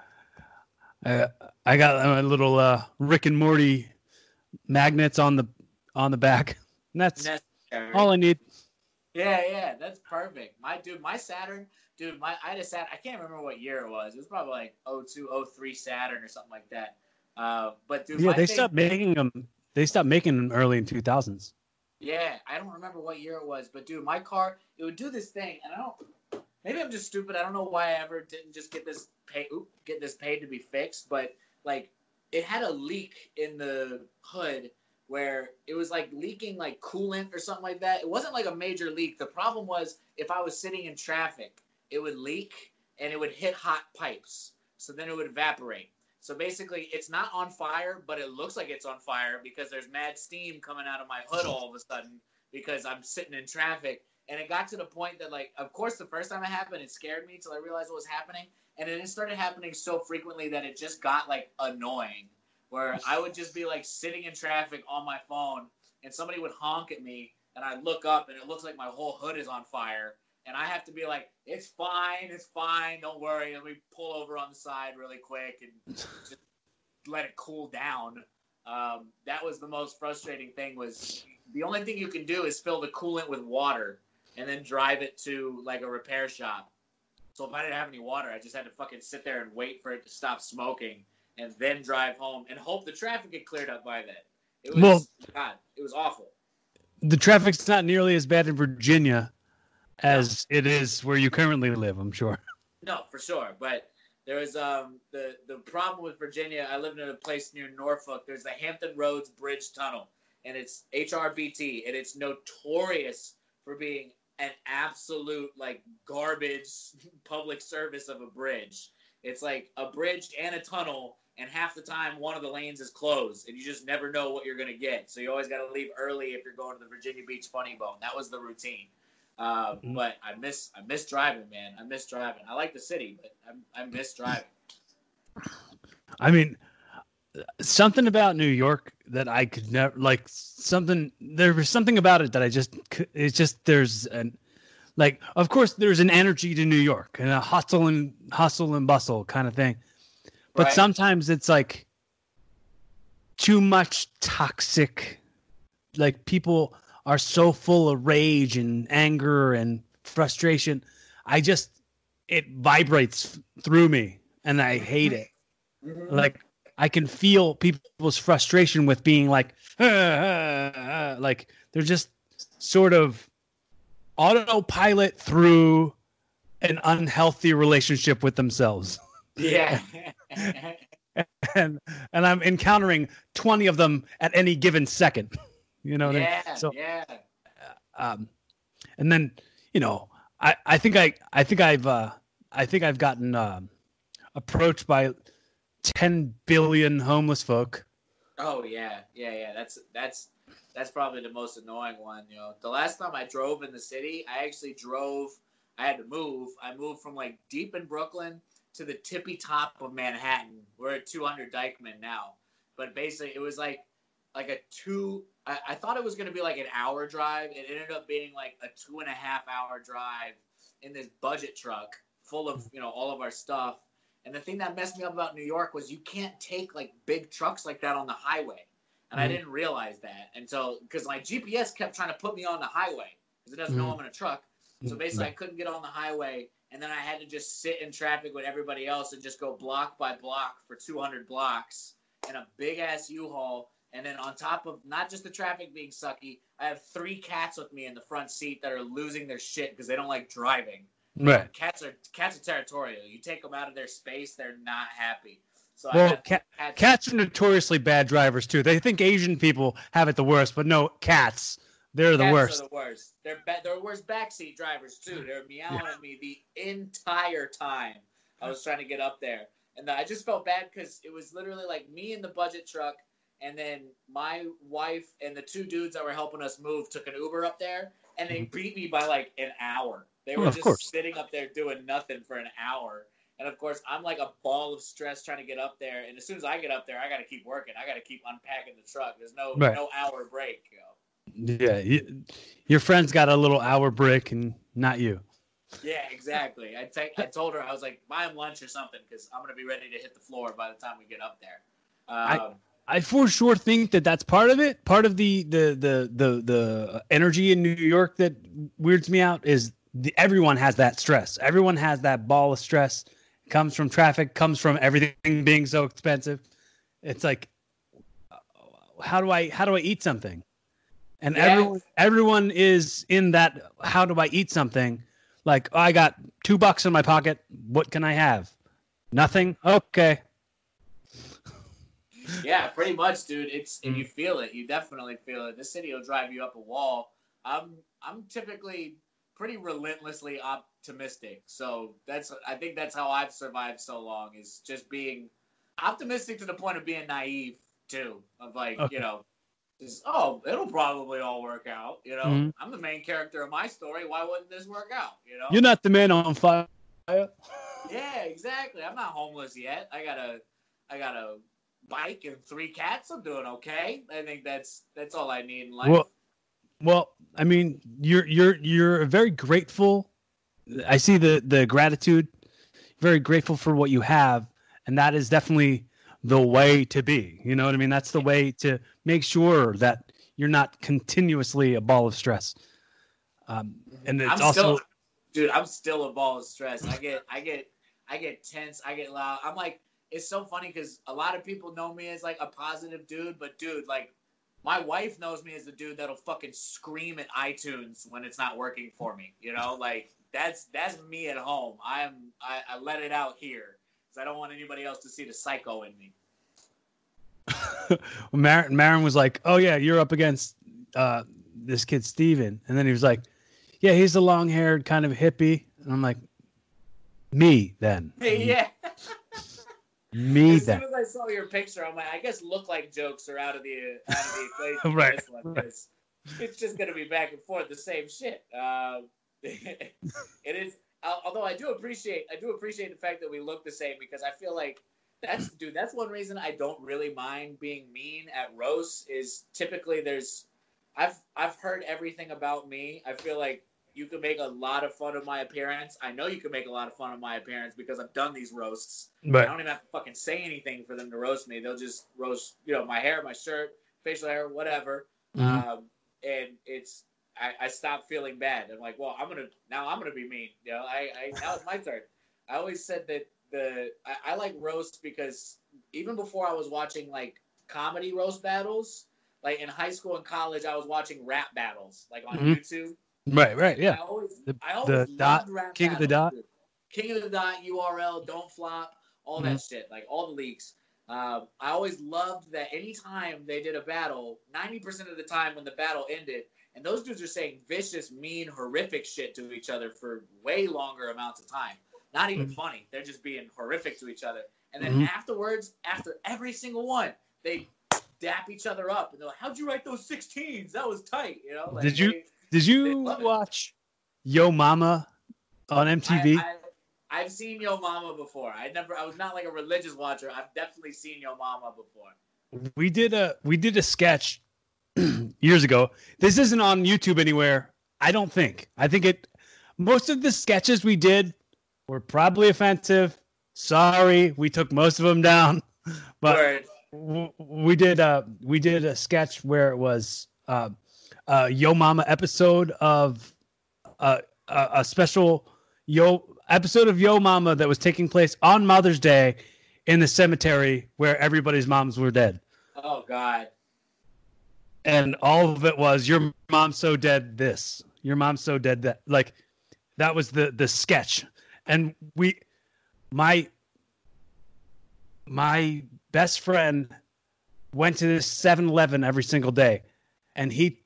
I, I got a little uh, Rick and Morty magnets on the on the back. And that's Necessary. all I need. Yeah, yeah, that's perfect. My dude, my Saturn, dude, my I had a Saturn. I can't remember what year it was. It was probably like 02, 03 Saturn or something like that. Uh, but dude, yeah, they stopped making them. They stopped making them early in two thousands. Yeah, I don't remember what year it was, but dude, my car it would do this thing, and I don't. Maybe I'm just stupid. I don't know why I ever didn't just get this pay oop, get this paid to be fixed, but like it had a leak in the hood where it was like leaking like coolant or something like that. It wasn't like a major leak. The problem was if I was sitting in traffic, it would leak and it would hit hot pipes. So then it would evaporate. So basically, it's not on fire, but it looks like it's on fire because there's mad steam coming out of my hood all of a sudden because I'm sitting in traffic. And it got to the point that, like, of course, the first time it happened, it scared me until I realized what was happening and then it started happening so frequently that it just got like annoying where i would just be like sitting in traffic on my phone and somebody would honk at me and I'd look up and it looks like my whole hood is on fire and i have to be like it's fine it's fine don't worry let me pull over on the side really quick and just let it cool down um, that was the most frustrating thing was the only thing you can do is fill the coolant with water and then drive it to like a repair shop so if I didn't have any water, I just had to fucking sit there and wait for it to stop smoking and then drive home and hope the traffic had cleared up by then. It was well, God, it was awful. The traffic's not nearly as bad in Virginia as it is where you currently live, I'm sure. No, for sure. But there was um the the problem with Virginia. I lived in a place near Norfolk. There's the Hampton Roads Bridge Tunnel, and it's HRBT, and it's notorious for being an absolute like garbage public service of a bridge. It's like a bridge and a tunnel, and half the time one of the lanes is closed, and you just never know what you're gonna get. So you always got to leave early if you're going to the Virginia Beach Funny Bone. That was the routine. Uh, mm-hmm. But I miss I miss driving, man. I miss driving. I like the city, but I, I miss driving. I mean, something about New York that I could never like something there was something about it that I just it's just there's an like of course there's an energy to New York and a hustle and hustle and bustle kind of thing. But right. sometimes it's like too much toxic like people are so full of rage and anger and frustration. I just it vibrates through me and I hate it. Mm-hmm. Like I can feel people's frustration with being like, ah, ah, ah, like they're just sort of autopilot through an unhealthy relationship with themselves. Yeah. and and I'm encountering 20 of them at any given second. You know yeah, I mean? So yeah. Um and then, you know, I I think I I think I've uh I think I've gotten uh, approached by ten billion homeless folk. Oh yeah, yeah, yeah. That's that's that's probably the most annoying one. You know, the last time I drove in the city, I actually drove. I had to move. I moved from like deep in Brooklyn to the tippy top of Manhattan. We're at 200 Dyckman now, but basically it was like like a two. I, I thought it was gonna be like an hour drive. It ended up being like a two and a half hour drive in this budget truck full of you know all of our stuff. And the thing that messed me up about New York was you can't take like big trucks like that on the highway. And mm-hmm. I didn't realize that until because my GPS kept trying to put me on the highway because it doesn't mm-hmm. know I'm in a truck. So mm-hmm. basically, I couldn't get on the highway, and then I had to just sit in traffic with everybody else and just go block by block for 200 blocks in a big ass U-Haul. And then on top of not just the traffic being sucky, I have three cats with me in the front seat that are losing their shit because they don't like driving. Right. Cats are cats are territorial. You take them out of their space, they're not happy. So well, cat, cats are notoriously bad drivers too. They think Asian people have it the worst, but no, cats. They're the worst. Are the worst. They're ba- they're worst backseat drivers too. They're meowing yeah. at me the entire time I was trying to get up there, and I just felt bad because it was literally like me in the budget truck, and then my wife and the two dudes that were helping us move took an Uber up there, and they mm-hmm. beat me by like an hour. They were just course. sitting up there doing nothing for an hour. And of course, I'm like a ball of stress trying to get up there. And as soon as I get up there, I got to keep working. I got to keep unpacking the truck. There's no right. no hour break. You know? Yeah, you, your friend's got a little hour break, and not you. Yeah, exactly. I, t- I told her I was like, buy him lunch or something because I'm gonna be ready to hit the floor by the time we get up there. Um, I, I for sure think that that's part of it. Part of the the the the the energy in New York that weirds me out is the, everyone has that stress. Everyone has that ball of stress. comes from traffic. Comes from everything being so expensive. It's like, how do I how do I eat something? And yeah. everyone everyone is in that. How do I eat something? Like oh, I got two bucks in my pocket. What can I have? Nothing. Okay. Yeah, pretty much, dude. It's and you feel it. You definitely feel it. This city will drive you up a wall. I'm I'm typically pretty relentlessly optimistic. So that's I think that's how I've survived so long is just being optimistic to the point of being naive too. Of like, okay. you know, just oh, it'll probably all work out. You know, mm-hmm. I'm the main character of my story. Why wouldn't this work out? You know, you're not the man on fire. yeah, exactly. I'm not homeless yet. I got a, I got a bike and three cats. I'm doing okay. I think that's that's all I need in life. Well, well, I mean, you're you're you're very grateful. I see the the gratitude. Very grateful for what you have, and that is definitely the way to be. You know what I mean? That's the way to make sure that you're not continuously a ball of stress. Um, and it's I'm also, still, dude, I'm still a ball of stress. I get, I get, I get tense. I get loud. I'm like, it's so funny because a lot of people know me as like a positive dude, but dude, like my wife knows me as the dude that'll fucking scream at iTunes when it's not working for me. You know, like that's that's me at home. I'm I, I let it out here because I don't want anybody else to see the psycho in me. well, Marin, Marin was like, "Oh yeah, you're up against uh, this kid Steven. and then he was like, "Yeah, he's the long-haired kind of hippie," and I'm like, "Me then." Hey, yeah. Me as soon as I saw your picture, I'm like, I guess look like jokes are out of the out of the equation. right. right. It's just gonna be back and forth the same shit. Uh, it is. Although I do appreciate, I do appreciate the fact that we look the same because I feel like that's dude. That's one reason I don't really mind being mean at roast. Is typically there's, I've I've heard everything about me. I feel like you can make a lot of fun of my appearance. I know you can make a lot of fun of my appearance because I've done these roasts. But I don't even have to fucking say anything for them to roast me. They'll just roast, you know, my hair, my shirt, facial hair, whatever. Mm-hmm. Um, and it's I, I stopped feeling bad. I'm like, well, I'm gonna now I'm gonna be mean. You know, I, I now it's my turn. I always said that the I, I like roast because even before I was watching like comedy roast battles, like in high school and college, I was watching rap battles like on mm-hmm. YouTube Right, right, yeah. I always, the, I always the dot, King of the Dot, King of the Dot, URL, Don't Flop, all mm-hmm. that shit, like all the leaks. Um, I always loved that anytime they did a battle, 90% of the time when the battle ended, and those dudes are saying vicious, mean, horrific shit to each other for way longer amounts of time. Not even mm-hmm. funny. They're just being horrific to each other. And then Mhm. afterwards, after every single one, they dap each other up and they're like, "How'd you write those 16s? That was tight." You know? Like, Did you- they- Did you watch Yo Mama on MTV? I, I've seen Yo Mama before. I never. I was not like a religious watcher. I've definitely seen Yo Mama before. we did a we did a sketch years ago. This isn't on YouTube anywhere. I don't think. I think it. Most of the sketches we did were probably offensive. Sorry, we took most of them down. But w- we did a we did a sketch where it was uh, uh Yo Mama episode of uh, a, a special Yo episode of Yo Mama that was taking place on Mother's Day in the cemetery where everybody's moms were dead. Oh God. and all of it was your mom's so dead this. Your mom's so dead that. Like that was the the sketch. And we my my best friend went to this 7-eleven every single day. And he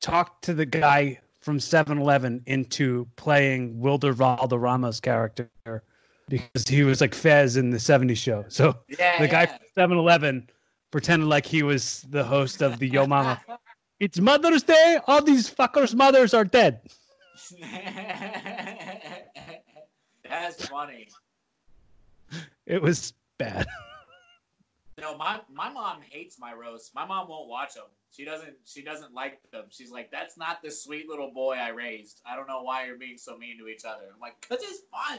talked to the guy from 7-eleven into playing Wilmer Valderrama's character because he was like fez in the 70s show so Yeah. the guy yeah. from 7-eleven pretended like he was the host of the yo mama it's Mother's Day. All these fuckers' mothers are dead. That's funny. It was bad. No, my my mom hates my roast. My mom won't watch them. She doesn't. She doesn't like them. She's like, "That's not the sweet little boy I raised. I don't know why you're being so mean to each other." I'm like, "Cause it's fun.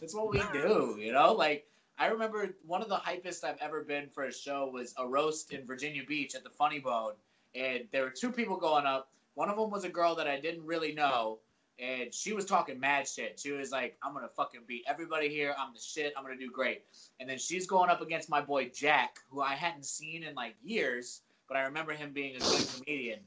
That's what we do." You know, like I remember one of the hypest I've ever been for a show was a roast in Virginia Beach at the Funny Bone, and there were two people going up. One of them was a girl that I didn't really know, and she was talking mad shit. She was like, "I'm gonna fucking beat everybody here. I'm the shit. I'm gonna do great." And then she's going up against my boy Jack, who I hadn't seen in like years, but I remember him being a good comedian.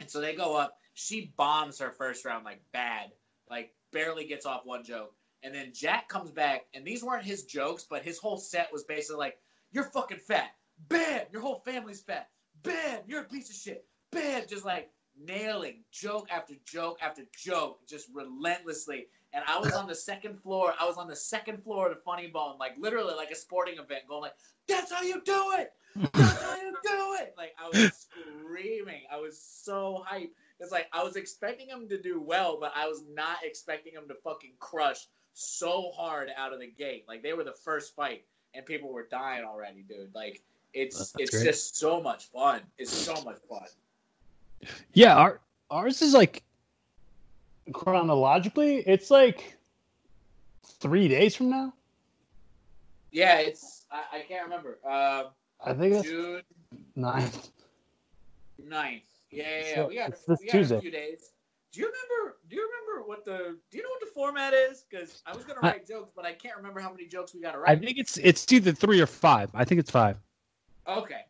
And so they go up. She bombs her first round like bad, like barely gets off one joke. And then Jack comes back, and these weren't his jokes, but his whole set was basically like, "You're fucking fat. Bam. Your whole family's fat. Bam. You're a piece of shit. Bam." Just like nailing joke after joke after joke, just relentlessly. And I was on the second floor. I was on the second floor of the Funny Bone, like literally like a sporting event, going like, "That's how you do it. That's how you do it." Like I was screaming. I was so hyped. It's like I was expecting him to do well, but I was not expecting him to fucking crush so hard out of the gate. Like they were the first fight, and people were dying already, dude. Like it's That's it's great. just so much fun. It's so much fun. Yeah, our ours is like chronologically, it's like three days from now. Yeah, it's I, I can't remember. Uh, I think it's June nine. 9th. Yeah, yeah, yeah. So, we got, it's this we got Tuesday. a few days. Do you remember? Do you remember what the? Do you know what the format is? Because I was gonna I- write jokes, but I can't remember how many jokes we got to write. I think it's it's either three or five. I think it's five. Okay,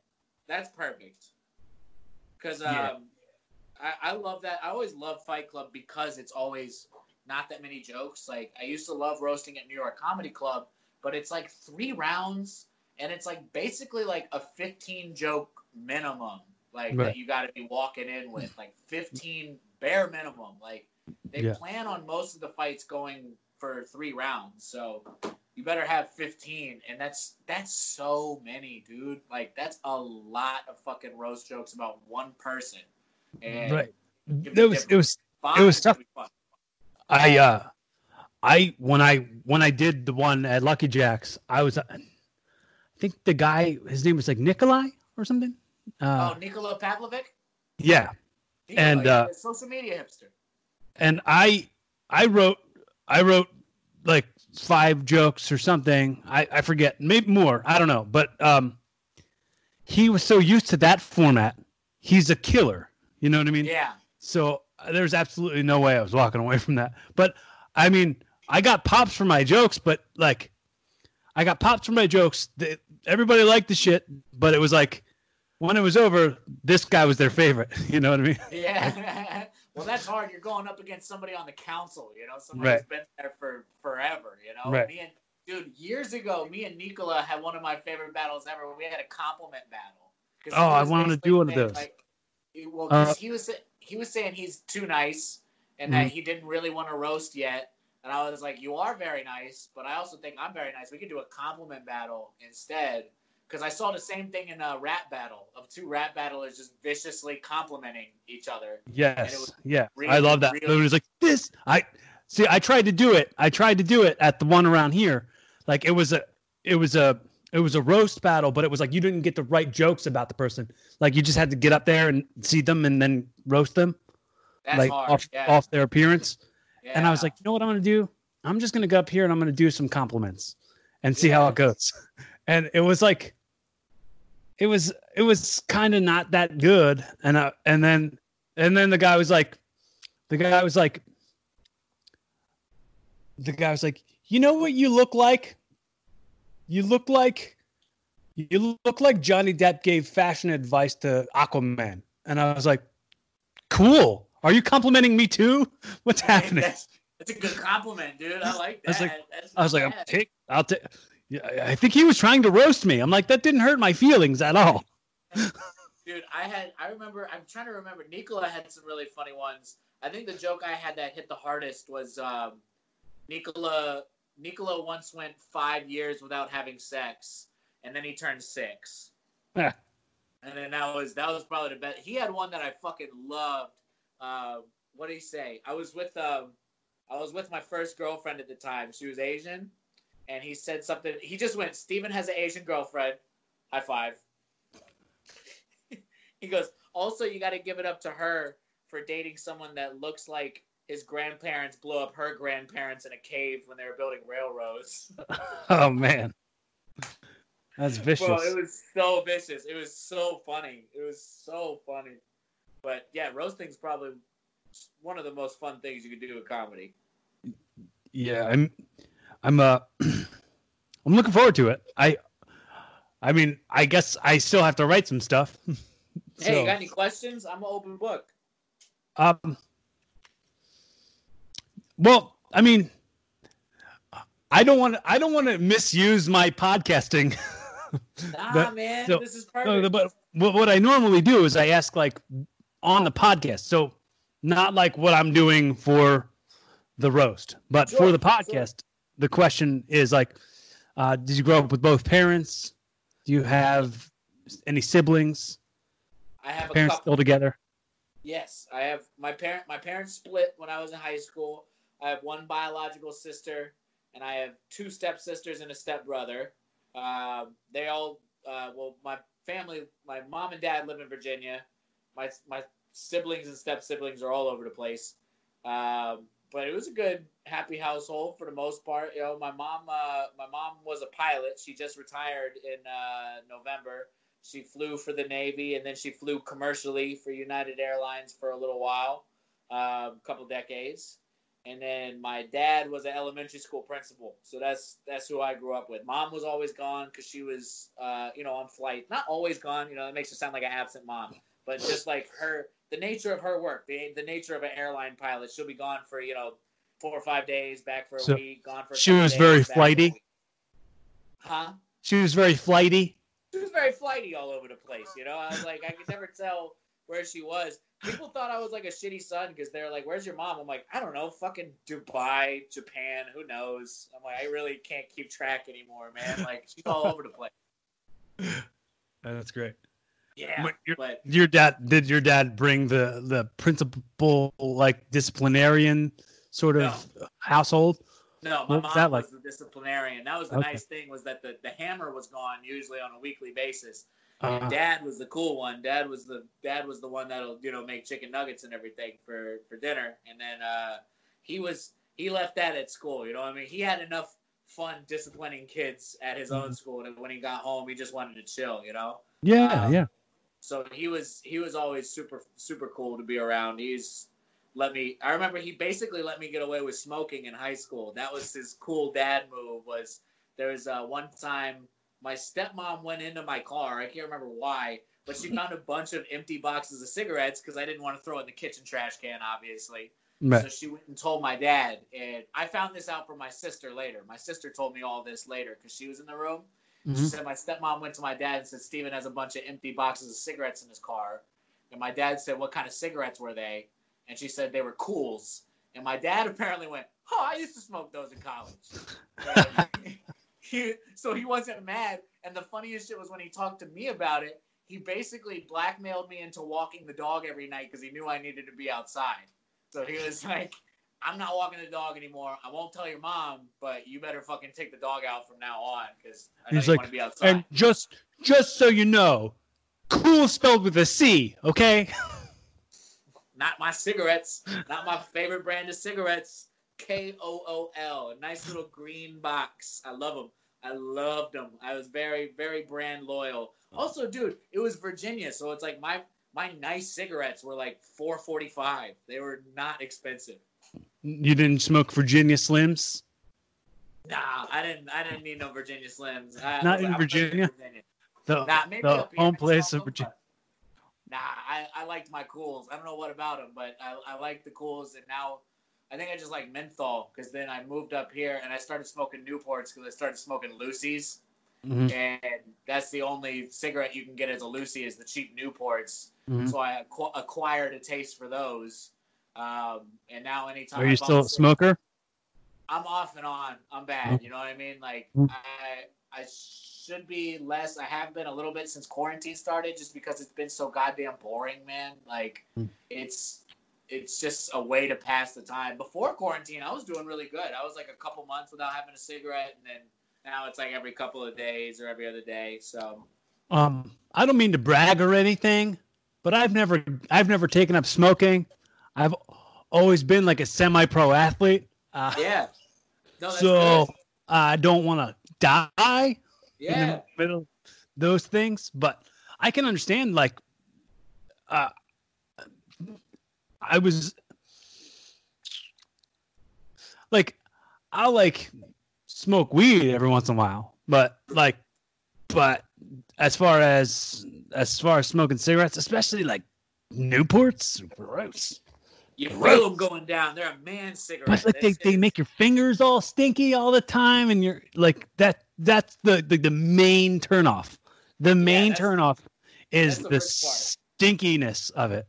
that's perfect. Because um, Yeah. I, I love that. I always love Fight Club because it's always not that many jokes. Like I used to love roasting at New York Comedy Club, but it's like three rounds, and it's like basically like a 15 joke minimum, like Right. that you got to be walking in with, like 15 bare minimum. Like they Yeah. plan on most of the fights going for three rounds, so you better have 15 and that's that's so many dude like that's a lot of fucking roast jokes about one person and Right. It was it was it was tough. gonna be fun. I uh I when I when I did the one at Lucky Jack's, I was uh, I think the guy his name was like Nikolai or something. Uh, oh Nikola Pavlovic yeah, Nikola, And, uh, social media hipster and I I wrote I wrote like five jokes or something. I I forget, maybe more. I don't know, but um, he was so used to that format. He's a killer. You know what I mean? yeah So uh, there's absolutely no way I was walking away from that. But I mean, I got pops for my jokes, but like, I got pops for my jokes. They, everybody liked the shit, but it was like, when it was over, this guy was their favorite. You know what I mean? yeah well that's hard you're going up against somebody on the council you know somebody Right. who's been there for forever you know Right. me and dude years ago me and Nicola had one of my favorite battles ever we had a compliment battle. Oh, I wanted to do one of those. like, well 'cause Uh, he was he was saying he's too nice and Mm-hmm. that he didn't really want to roast yet And I was like, "You are very nice, but I also think I'm very nice. We could do a compliment battle instead." Because I saw the same thing in a rap battle of two rap battlers just viciously complimenting each other. Yes, yeah, really, I love that. Really... It was like this. I see. I tried to do it. I tried to do it at the one around here. Like it was a, it was a, it was a roast battle, but it was like you didn't get the right jokes about the person. Like you just had to get up there and see them and then roast them, That's like hard. off yeah. off their appearance. And I was like, you know what I'm going to do? I'm just going to go up here and I'm going to do some compliments and see how it goes. And it was like, it was it was kind of not that good. And uh, and then and then the guy was like, the guy was like, the guy was like, you know what you look like? You look like you look like Johnny Depp gave fashion advice to Aquaman. And I was like, cool. Are you complimenting me too? What's happening? That's, that's, a good compliment, dude. I like that. I was like, I was like, I'll take, I'll take. Yeah, I think he was trying to roast me. I'm like, that didn't hurt my feelings at all. dude, I had, I remember, I'm trying to remember. Nicola had some really funny ones. I think the joke I had that hit the hardest was um, Nikola. Nikola once went five years without having sex, and then he turned six. And then that was that was probably the best. He had one that I fucking loved uh, what did he say? I was with um, I was with my first girlfriend at the time. She was Asian, and he said something. He just went, "Steven has an Asian girlfriend." High five. he goes, "Also, you got to give it up to her for dating someone that looks like his grandparents blew up her grandparents in a cave when they were building railroads." oh man. That's vicious. Bro, it was so vicious. It was so funny. It was so funny. But yeah, roasting's probably one of the most fun things you can do with comedy. Yeah, I'm I'm uh I'm looking forward to it. I I mean, I guess I still have to write some stuff. so, hey, you got any questions? I'm an open book. Um well, I mean, I don't want to. I don't want to misuse my podcasting. nah, but, man, so, this is perfect. But what I normally do is I ask like on the podcast. So not like what I'm doing for the roast, but sure, for the podcast, sure. the question is like, uh, did you grow up with both parents? Do you have any siblings? I have parents still together. Yes, I have my parent. My parents split when I was in high school. I have one biological sister, and I have two stepsisters and a stepbrother. Uh, they all, uh, well, my family, my mom and dad live in Virginia. My my siblings and step siblings are all over the place. Um, but it was a good, happy household for the most part. You know, my mom, uh, my mom was a pilot. She just retired in uh, November. She flew for the Navy, and then she flew commercially for United Airlines for a little while, a um, couple decades. And then my dad was an elementary school principal, so that's that's who I grew up with. Mom was always gone because she was, uh, you know, on flight. Not always gone, you know. That makes her sound like an absent mom, but just like her, the nature of her work, the, the nature of an airline pilot. She'll be gone for you know four or five days, back for a so week, gone for. she was days, very flighty. Huh? She was very flighty. She was very flighty all over the place. You know, I was like, I could never tell where she was. People thought I was like a shitty son because they're like, "Where's your mom?" I'm like, "I don't know, fucking Dubai, Japan, who knows?" I'm like, I really can't keep track anymore, man. Like she's all over the place. That's great. Yeah, your, but your dad did your dad bring the the principal like disciplinarian sort of no. household? No, my what mom was, that like? was the disciplinarian. That was the okay. nice thing was that the, the hammer was gone usually on a weekly basis. And uh, dad was the cool one. Dad was the dad was the one that'll you know make chicken nuggets and everything for for dinner. And then uh, he was he left that at school. You know what I mean? He had enough fun disciplining kids at his own mm-hmm. school, and when he got home, he just wanted to chill. You know? Yeah, um, yeah. So he was he was always super super cool to be around. He's let me. I remember he basically let me get away with smoking in high school. That was his cool dad move. Was there was uh, one time my stepmom went into my car. I can't remember why, but she found a bunch of empty boxes of cigarettes because I didn't want to throw it in the kitchen trash can, obviously. Right. So she went and told my dad, and I found this out from my sister later. My sister told me all this later because she was in the room. Mm-hmm. She said my stepmom went to my dad and said Steven has a bunch of empty boxes of cigarettes in his car. And my dad said, What kind of cigarettes were they? And she said they were cools. And my dad apparently went, "Oh, I used to smoke those in college." he, so he wasn't mad. And the funniest shit was when he talked to me about it. He basically blackmailed me into walking the dog every night because he knew I needed to be outside. So he was like, I'm not walking the dog anymore. I won't tell your mom, but you better fucking take the dog out from now on because I know He's you like, want to be outside. And just just so you know, cool spelled with a C, okay? not my cigarettes. Not my favorite brand of cigarettes. K O O L. Nice little green box. I love them. I loved them. I was very, very brand loyal. Also, dude, it was Virginia, so it's like my my nice cigarettes were like four forty five. They were not expensive. You didn't smoke Virginia Slims? Nah, I didn't. I didn't need no Virginia Slims. I, Not in Virginia. Virginia. The, nah, the home place of Virginia. Nah, I, I liked my cools. I don't know what about them, but I, I like the cools. And now I think I just like menthol because then I moved up here and I started smoking Newports because I started smoking loosies. Mm-hmm. And that's the only cigarette you can get as a Lucy is the cheap Newports. Mm-hmm. So I acqu- acquired a taste for those. Um, and now anytime are you still a smoker? I'm off and on. I'm bad. You know what I mean? Like mm. I I should be less. I have been a little bit since quarantine started, just because it's been so goddamn boring, man. Like mm. it's it's just a way to pass the time. Before quarantine, I was doing really good. I was like a couple months without having a cigarette, and then now it's like every couple of days or every other day. So, um, I don't mean to brag or anything, but I've never I've never taken up smoking. I've always been like a semi-pro athlete. Uh, yeah. No, so I don't want to die. Yeah. In the middle those things, but I can understand like uh, I was like I'll like smoke weed every once in a while, but like but as far as as far as smoking cigarettes, especially like Newports, gross. You feel them going down. They're a man cigarette. But like they, they make your fingers all stinky all the time, and you're like that. That's the the, the main turnoff. The main yeah, turnoff is the, the stinkiness of it.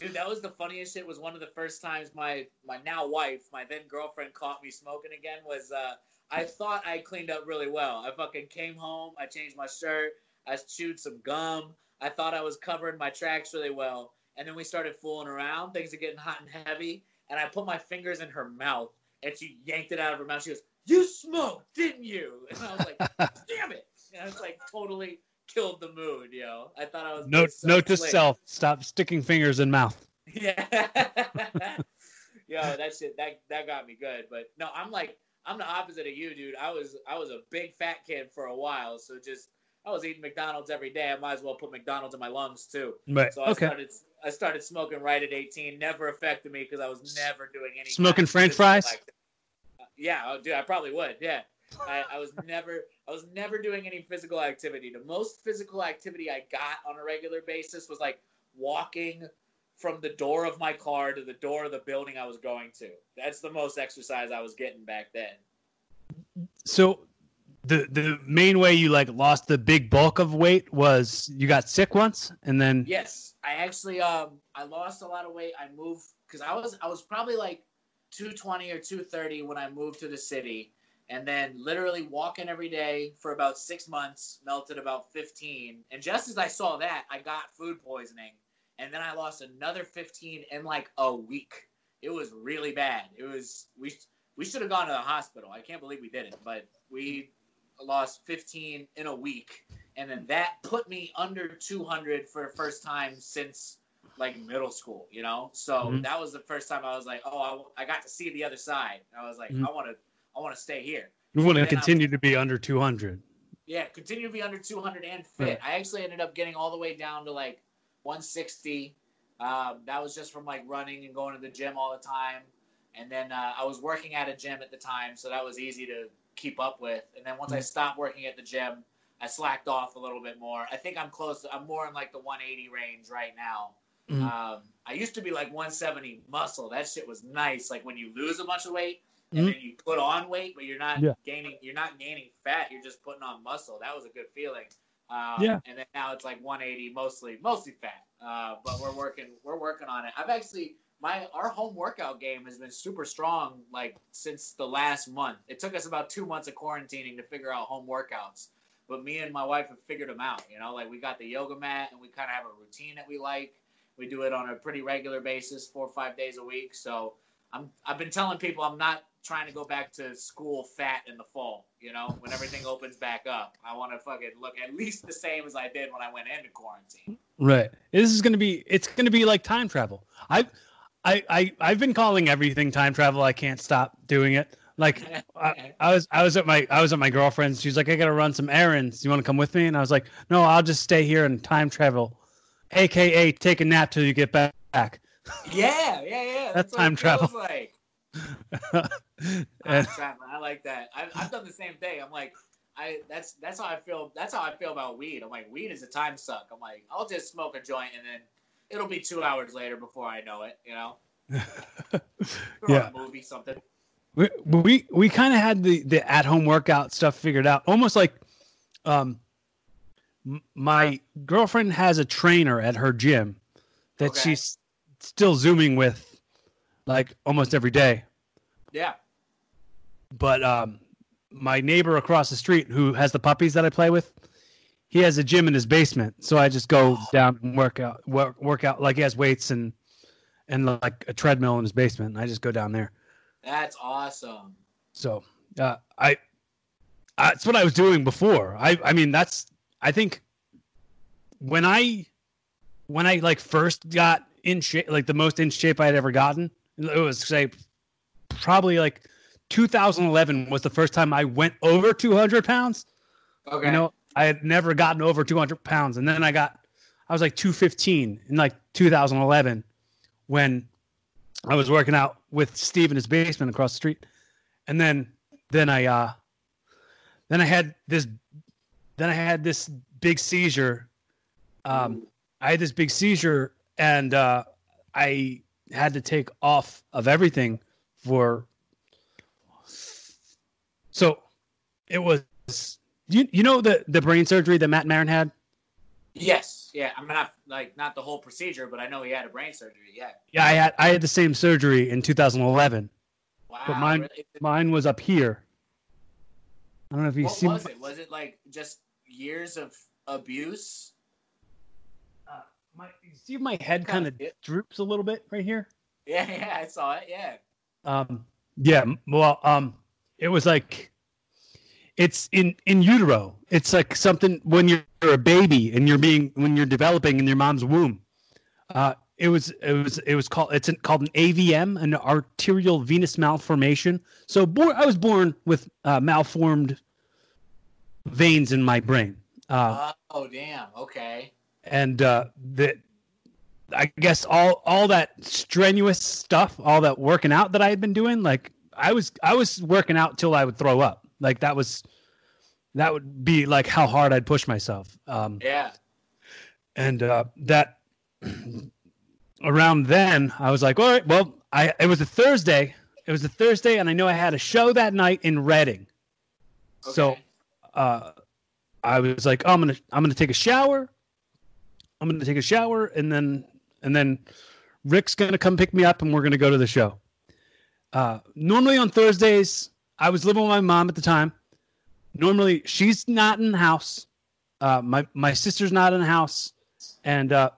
Dude, that was the funniest shit. Was one of the first times my my now wife, my then girlfriend, caught me smoking again. Was uh, I thought I cleaned up really well. I fucking came home. I changed my shirt. I chewed some gum. I thought I was covering my tracks really well and then we started fooling around. Things are getting hot and heavy, and I put my fingers in her mouth, and she yanked it out of her mouth. She goes, "You smoked, didn't you?" And I was like, "Damn it!" And I was like, totally killed the mood, yo. I thought I was. Note, so note to self: stop sticking fingers in mouth. Yeah. yo, that shit that that got me good. But no, I'm like I'm the opposite of you, dude. I was I was a big fat kid for a while, so just I was eating McDonald's every day. I might as well put McDonald's in my lungs too. Right. So I okay. started I started smoking right at 18. Never affected me because I was never doing any smoking French fries. Uh, yeah, oh, dude, I probably would. Yeah, I, I, was never I was never doing any physical activity. The most physical activity I got on a regular basis was like walking from the door of my car to the door of the building I was going to. That's the most exercise I was getting back then. So the the main way you like lost the big bulk of weight was you got sick once and then yes i actually um i lost a lot of weight i moved because i was i was probably like 220 or 230 when i moved to the city and then literally walking every day for about six months melted about 15 and just as i saw that i got food poisoning and then i lost another 15 in like a week it was really bad it was we we should have gone to the hospital i can't believe we didn't but we lost 15 in a week, and then that put me under 200 for the first time since like middle school. You know, so mm-hmm. that was the first time I was like, oh, I, I got to see the other side. I was like, mm-hmm. I want to, I want to stay here. You want to continue to be under 200. Yeah, continue to be under 200 and fit. Right. I actually ended up getting all the way down to like 160. Um, that was just from like running and going to the gym all the time. And then uh, I was working at a gym at the time, so that was easy to keep up with. And then once I mm. stopped working at the gym, I slacked off a little bit more. I think I'm close. To, I'm more in like the 180 range right now. Mm-hmm. Um, I used to be like 170 muscle. That shit was nice. Like when you lose a bunch of weight and mm-hmm. then you put on weight, but you're not yeah. gaining. You're not gaining fat. You're just putting on muscle. That was a good feeling. Um, yeah. And then now it's like 180, mostly mostly fat. Uh, but we're working we're working on it. I've actually my our home workout game has been super strong like since the last month. It took us about two months of quarantining to figure out home workouts, but me and my wife have figured them out. You know, like we got the yoga mat and we kind of have a routine that we like. We do it on a pretty regular basis, four or five days a week. So I'm I've been telling people I'm not trying to go back to school fat in the fall. You know, when everything opens back up, I want to fucking look at least the same as I did when I went into quarantine. Right. This is gonna be. It's gonna be like time travel. I've I, I I've been calling everything time travel. I can't stop doing it. Like I, I, was I was at my I was at my girlfriend's. She's like, I gotta run some errands. You want to come with me? And I was like, No, I'll just stay here and time travel, aka take a nap till you get back. Yeah, yeah, yeah. That's, That's time travel. Like. and, I like that. I've, I've done the same thing. I'm like, I that's that's how I feel. That's how I feel about weed. I'm like, weed is a time suck. I'm like, I'll just smoke a joint and then it'll be two hours later before I know it. You know. yeah. movie something. We we, we kind of had the the at home workout stuff figured out, almost like, um, my girlfriend has a trainer at her gym that okay. she's still zooming with, like almost every day. Yeah. But um, my neighbor across the street who has the puppies that I play with, he has a gym in his basement, so I just go down and work out, work, work out like he has weights and and like a treadmill in his basement. And I just go down there. That's awesome. So uh, I, that's what I was doing before. I I mean that's I think when I when I like first got in shape, like the most in shape I had ever gotten, it was say probably like 2011 was the first time I went over 200 pounds. Okay. You know, I had never gotten over 200 pounds, and then I got, I was like 215 in like 2011 when I was working out with Steve in his basement across the street, and then then I uh then I had this then I had this big seizure. Um, I had this big seizure, and uh, I had to take off of everything for. So, it was you you know the the brain surgery that Matt Marin had? Yes. Yeah. I'm not like not the whole procedure, but I know he had a brain surgery. Yeah. Yeah, I had I had the same surgery in 2011. Wow. But mine really? mine was up here. I don't know if you see. Was it? Was it like just years of abuse? Uh, my see my head kind of droops a little bit right here. Yeah, yeah, I saw it. Yeah. Um. Yeah. Well. Um. It was like it's in in utero. It's like something when you're a baby and you're being when you're developing in your mom's womb. Uh, it was it was it was called it's called an AVM, an arterial venous malformation. So born, I was born with uh, malformed veins in my brain. Uh, oh damn! Okay. And uh, the I guess all all that strenuous stuff, all that working out that I had been doing, like I was I was working out till I would throw up. Like that was that would be like how hard I'd push myself. Um, yeah. And uh, that around then, I was like, all right, well, I it was a Thursday. It was a Thursday, and I know I had a show that night in Reading. Okay. So uh, I was like, oh, I'm gonna I'm gonna take a shower. I'm gonna take a shower, and then and then Rick's gonna come pick me up, and we're gonna go to the show. Uh, normally on Thursdays, I was living with my mom at the time. Normally, she's not in the house. Uh, my my sister's not in the house, and uh,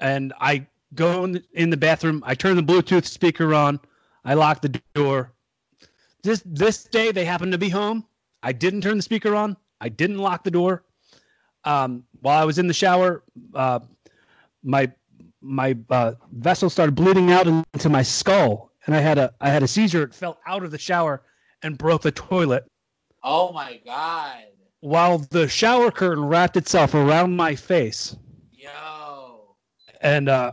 and I go in the, in the bathroom. I turn the Bluetooth speaker on. I lock the door. This this day they happened to be home. I didn't turn the speaker on. I didn't lock the door. Um, while I was in the shower, uh, my my uh, vessel started bleeding out into my skull, and I had a I had a seizure. It fell out of the shower and broke the toilet. Oh my god. While the shower curtain wrapped itself around my face. Yo. And uh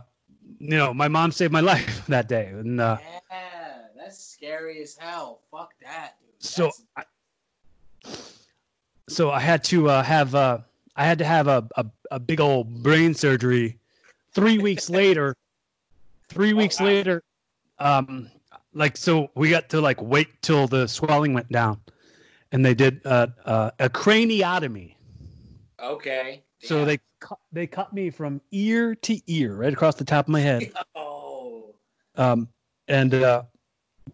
you know, my mom saved my life that day. And uh Yeah, that's scary as hell. Fuck that, dude. So I, so I had to uh have uh I had to have a, a, a big old brain surgery three weeks later. three weeks wow. later, um, like so we got to like wait till the swelling went down and they did uh, uh, a craniotomy okay so they cut they cut me from ear to ear right across the top of my head oh um, and uh,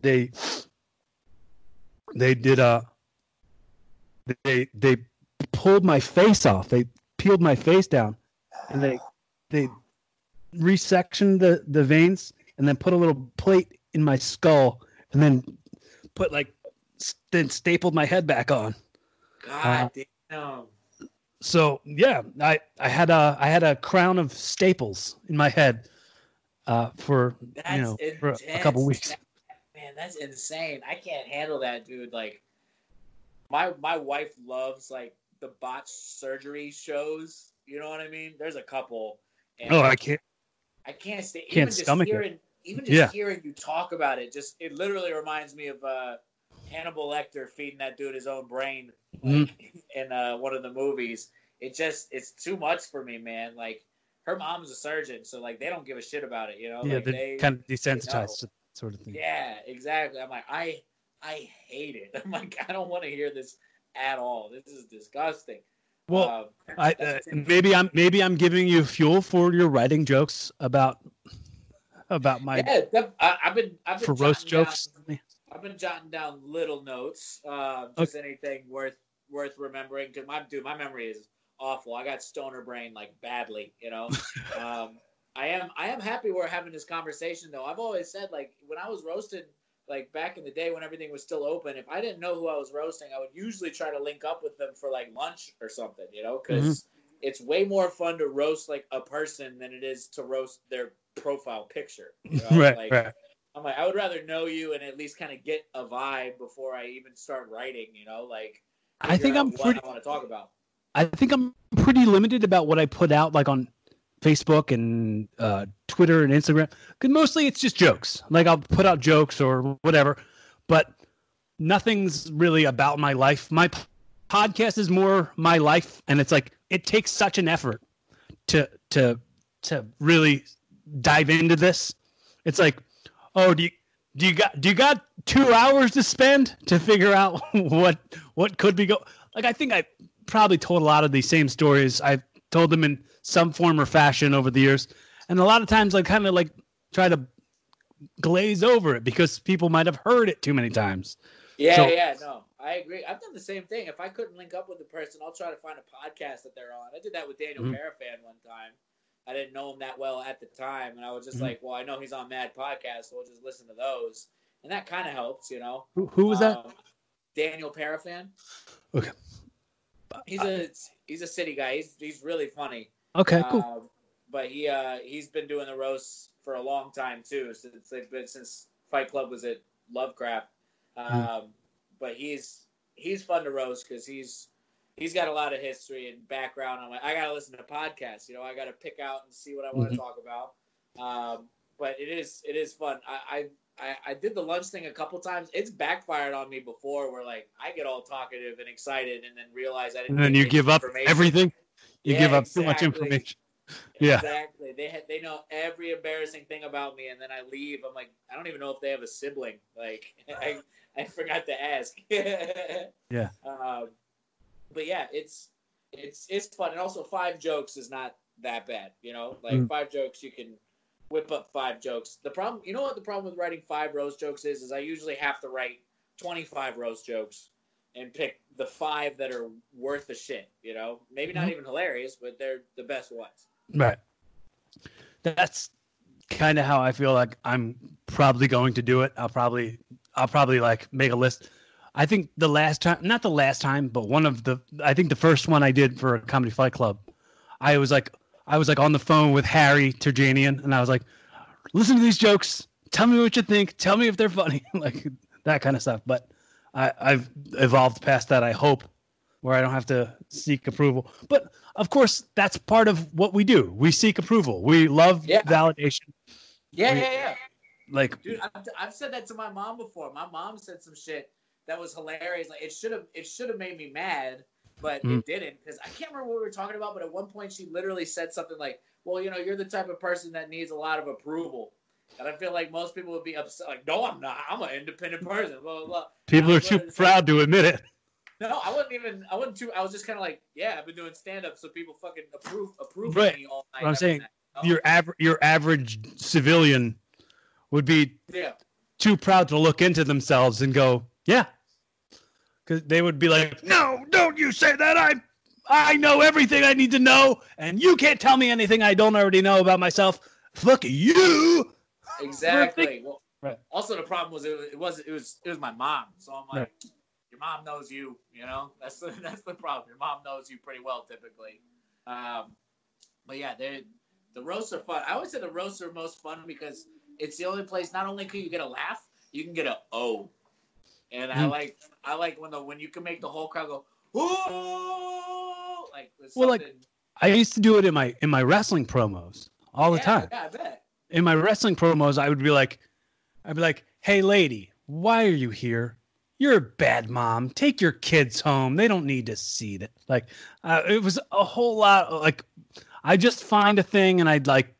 they they did uh they they pulled my face off. They peeled my face down, and they they resectioned the the veins, and then put a little plate in my skull, and then put like then stapled my head back on. God uh, damn. So yeah, I I had a I had a crown of staples in my head uh, for that's you know intense. for a couple weeks. Man, that's insane. I can't handle that, dude. Like my my wife loves like the botched surgery shows. You know what I mean? There's a couple. oh, I can't. I can't stay. Can't even stomach hearing, it. Even just yeah. hearing you talk about it, just it literally reminds me of uh, Hannibal Lecter feeding that dude his own brain like, mm. in uh, one of the movies. It just it's too much for me, man. Like her mom's a surgeon, so like they don't give a shit about it, you know. Yeah, like, they're they, kind of desensitized to sort of thing. Yeah, exactly. I'm like, I I hate it. I'm like, I don't want to hear this at all. This is disgusting. Well, um, I uh, maybe I'm maybe I'm giving you fuel for your writing jokes about about my yeah. I, have been I've been for roast jokes. Down, I've been jotting down little notes, uh, just okay. anything worth worth remembering. Cause my dude, my memory is awful. I got stoner brain like badly, you know. um, I am I am happy we're having this conversation though. I've always said like when I was roasted like back in the day when everything was still open, if I didn't know who I was roasting, I would usually try to link up with them for like lunch or something, you know, because mm-hmm. it's way more fun to roast like a person than it is to roast their profile picture. You know? right, like, right. I'm like, I would rather know you and at least kind of get a vibe before I even start writing, you know, like I think I'm pretty I want to talk about. I think I'm pretty limited about what I put out like on Facebook and uh, Twitter and Instagram. Because mostly it's just jokes. Like I'll put out jokes or whatever, but nothing's really about my life. My p- podcast is more my life, and it's like it takes such an effort to to to really dive into this. It's like, oh, do you do you got do you got two hours to spend to figure out what what could be go? Like I think I probably told a lot of these same stories. I've told them in some form or fashion over the years. And a lot of times I kind of like try to glaze over it because people might have heard it too many times. Yeah, so, yeah, no, I agree. I've done the same thing. If I couldn't link up with the person, I'll try to find a podcast that they're on. I did that with Daniel mm-hmm. Parafan one time. I didn't know him that well at the time, and I was just mm-hmm. like, "Well, I know he's on Mad Podcast, so we'll just listen to those." And that kind of helps, you know. Who, who was um, that? Daniel Parafan. Okay. He's a he's a city guy. He's he's really funny. Okay, cool. Uh, but he uh, he's been doing the roasts for a long time too. Since they've been since Fight Club was at Lovecraft. Hmm. Um, mm. But he's he's fun to roast because he's he's got a lot of history and background. I'm like, I gotta listen to podcasts. You know, I gotta pick out and see what I want to mm-hmm. talk about. Um, but it is it is fun. I, I I did the lunch thing a couple times. It's backfired on me before, where like I get all talkative and excited, and then realize I didn't. And then you give up everything. You yeah, give up exactly. too much information. Yeah. Exactly. They had, they know every embarrassing thing about me, and then I leave. I'm like, I don't even know if they have a sibling. Like, I I forgot to ask. yeah. Um, but yeah, it's it's it's fun, and also five jokes is not that bad. You know, like mm. five jokes you can whip up five jokes. The problem, you know what the problem with writing five roast jokes is, is I usually have to write 25 roast jokes and pick the five that are worth the shit. You know, maybe not mm-hmm. even hilarious, but they're the best ones. Right. That's kind of how I feel like I'm probably going to do it. I'll probably, I'll probably like make a list. I think the last time, not the last time, but one of the, I think the first one I did for a comedy fight club, I was like, I was like on the phone with Harry Turjanian, and I was like, listen to these jokes. Tell me what you think. Tell me if they're funny, like that kind of stuff. But I, I've evolved past that. I hope, where I don't have to seek approval. But of course, that's part of what we do. We seek approval. We love yeah. validation. Yeah, we, yeah, yeah. Like, dude, I've, I've said that to my mom before. My mom said some shit that was hilarious. Like, it should have, it should have made me mad but mm. it didn't because I can't remember what we were talking about. But at one point, she literally said something like, "Well, you know, you're the type of person that needs a lot of approval." And I feel like most people would be upset. Like, no, I'm not. I'm an independent person. Blah blah. blah. People are too proud to admit it. No, I wasn't even. I wasn't too. I was just kind of like, yeah, I've been doing stand up, so people fucking approve approve right. me all night. I'm saying your average your average civilian would be Yeah. too proud to look into themselves and go, yeah. Because they would be like, no, don't you say that. I, I know everything I need to know, and you can't tell me anything I don't already know about myself. Fuck you. Exactly. Well, Right. Also, the problem was it, was- it was it was it was my mom. So I'm like, Right. your mom knows you. You know, that's the that's the problem. Your mom knows you pretty well typically. Um, but yeah, they the roasts are fun. I always say the roasts are most fun because it's the only place. Not only can you get a laugh, you can get a oh, and I Mm. like I like when the when you can make the whole crowd go oh like Well, like, I used to do it in my in my wrestling promos all the Yeah, time. Yeah, I bet. in my wrestling promos, I would be like, I'd be like, "Hey, lady, why are you here? You're a bad mom. Take your kids home. They don't need to see that." Like, uh, it was a whole lot. Of, like, I just find a thing, and I'd like,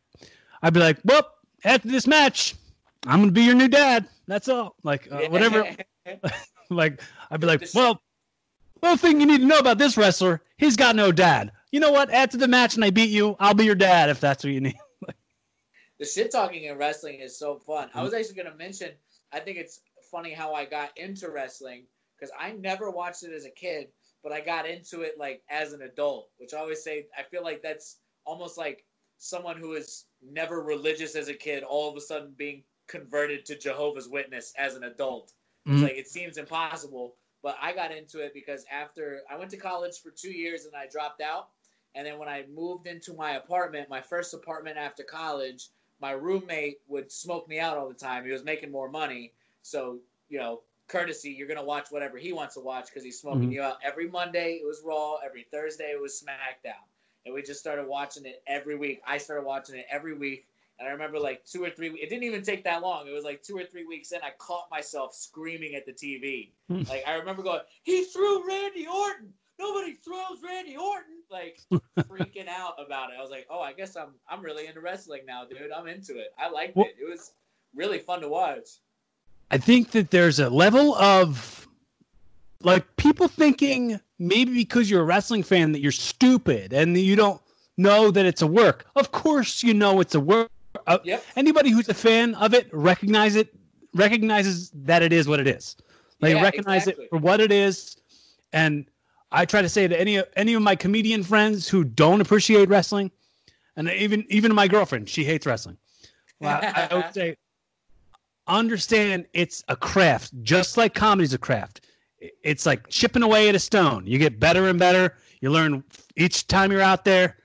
I'd be like, "Well, after this match, I'm gonna be your new dad. That's all." Like, uh, whatever. like, I'd be like, "Well, one thing you need to know about this wrestler, he's got no dad. You know what? After the match, and I beat you, I'll be your dad if that's what you need." the shit talking in wrestling is so fun. I was Mm-hmm. actually going to mention, I think it's funny how I got into wrestling because I never watched it as a kid, but I got into it like as an adult, which I always say, I feel like that's almost like someone who is never religious as a kid, all of a sudden being converted to Jehovah's Witness as an adult. It's Mhm. like it seems impossible, but I got into it because after I went to college for two years and I dropped out, and then when I moved into my apartment, my first apartment after college, my roommate would smoke me out all the time. He was making more money, so you know, courtesy, you're gonna watch whatever he wants to watch because he's smoking Mhm. you out. Every Monday it was Raw, every Thursday it was SmackDown, and we just started watching it every week. I started watching it every week. And I remember like two or three. It didn't even take that long. It was like two or three weeks in. I caught myself screaming at the TV. Hmm. like I remember going, "He threw Randy Orton. Nobody throws Randy Orton." Like freaking out about it. I was like, "Oh, I guess I'm I'm really into wrestling now, dude. I'm into it. I liked Well- it. It was really fun to watch." I think that there's a level of like people thinking maybe because you're a wrestling fan that you're stupid and that you don't know that it's a work. Of course, you know it's a work. Uh, Yep. Anybody who's a fan of it recognize it recognizes that it is what it is. They Yeah, recognize exactly. it for what it is, and I try to say to any any of my comedian friends who don't appreciate wrestling, and even even my girlfriend, she hates wrestling. Well, I, I would say understand it's a craft, just like comedy's a craft. It's like chipping away at a stone. You get better and better. You learn each time you're out there,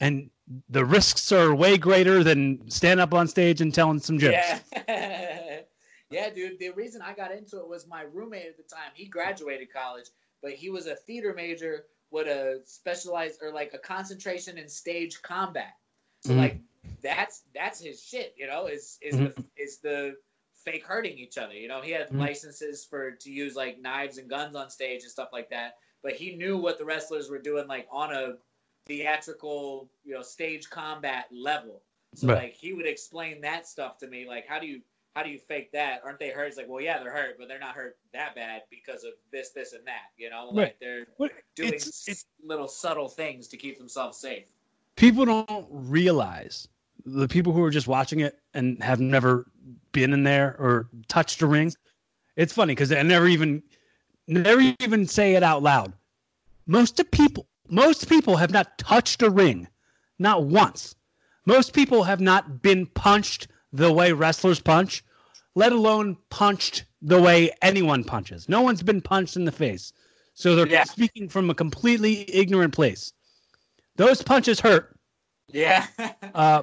and the risks are way greater than stand up on stage and telling some jokes. Yeah. yeah, dude. The reason I got into it was my roommate at the time. He graduated college, but he was a theater major with a specialized or like a concentration in stage combat. So Mhm. like that's that's his shit, you know, is is the is the fake hurting each other. You know, he had Mhm. licenses for to use like knives and guns on stage and stuff like that. But he knew what the wrestlers were doing like on a theatrical, you know, stage combat level. So Right. like he would explain that stuff to me, like how do you how do you fake that? Aren't they hurt? It's like, well, yeah, they're hurt, but they're not hurt that bad because of this, this, and that. You know, like Right. they're doing it's- it's- little subtle things to keep themselves safe. people don't realize the people who are just watching it and have never been in there or touched a ring. It's funny because I never even never even say it out loud. Most of people most people have not touched a ring, not once. Most people have not been punched the way wrestlers punch, let alone punched the way anyone punches. No one's been punched in the face. So they're Yeah. speaking from a completely ignorant place. Those punches hurt. Yeah. Uh,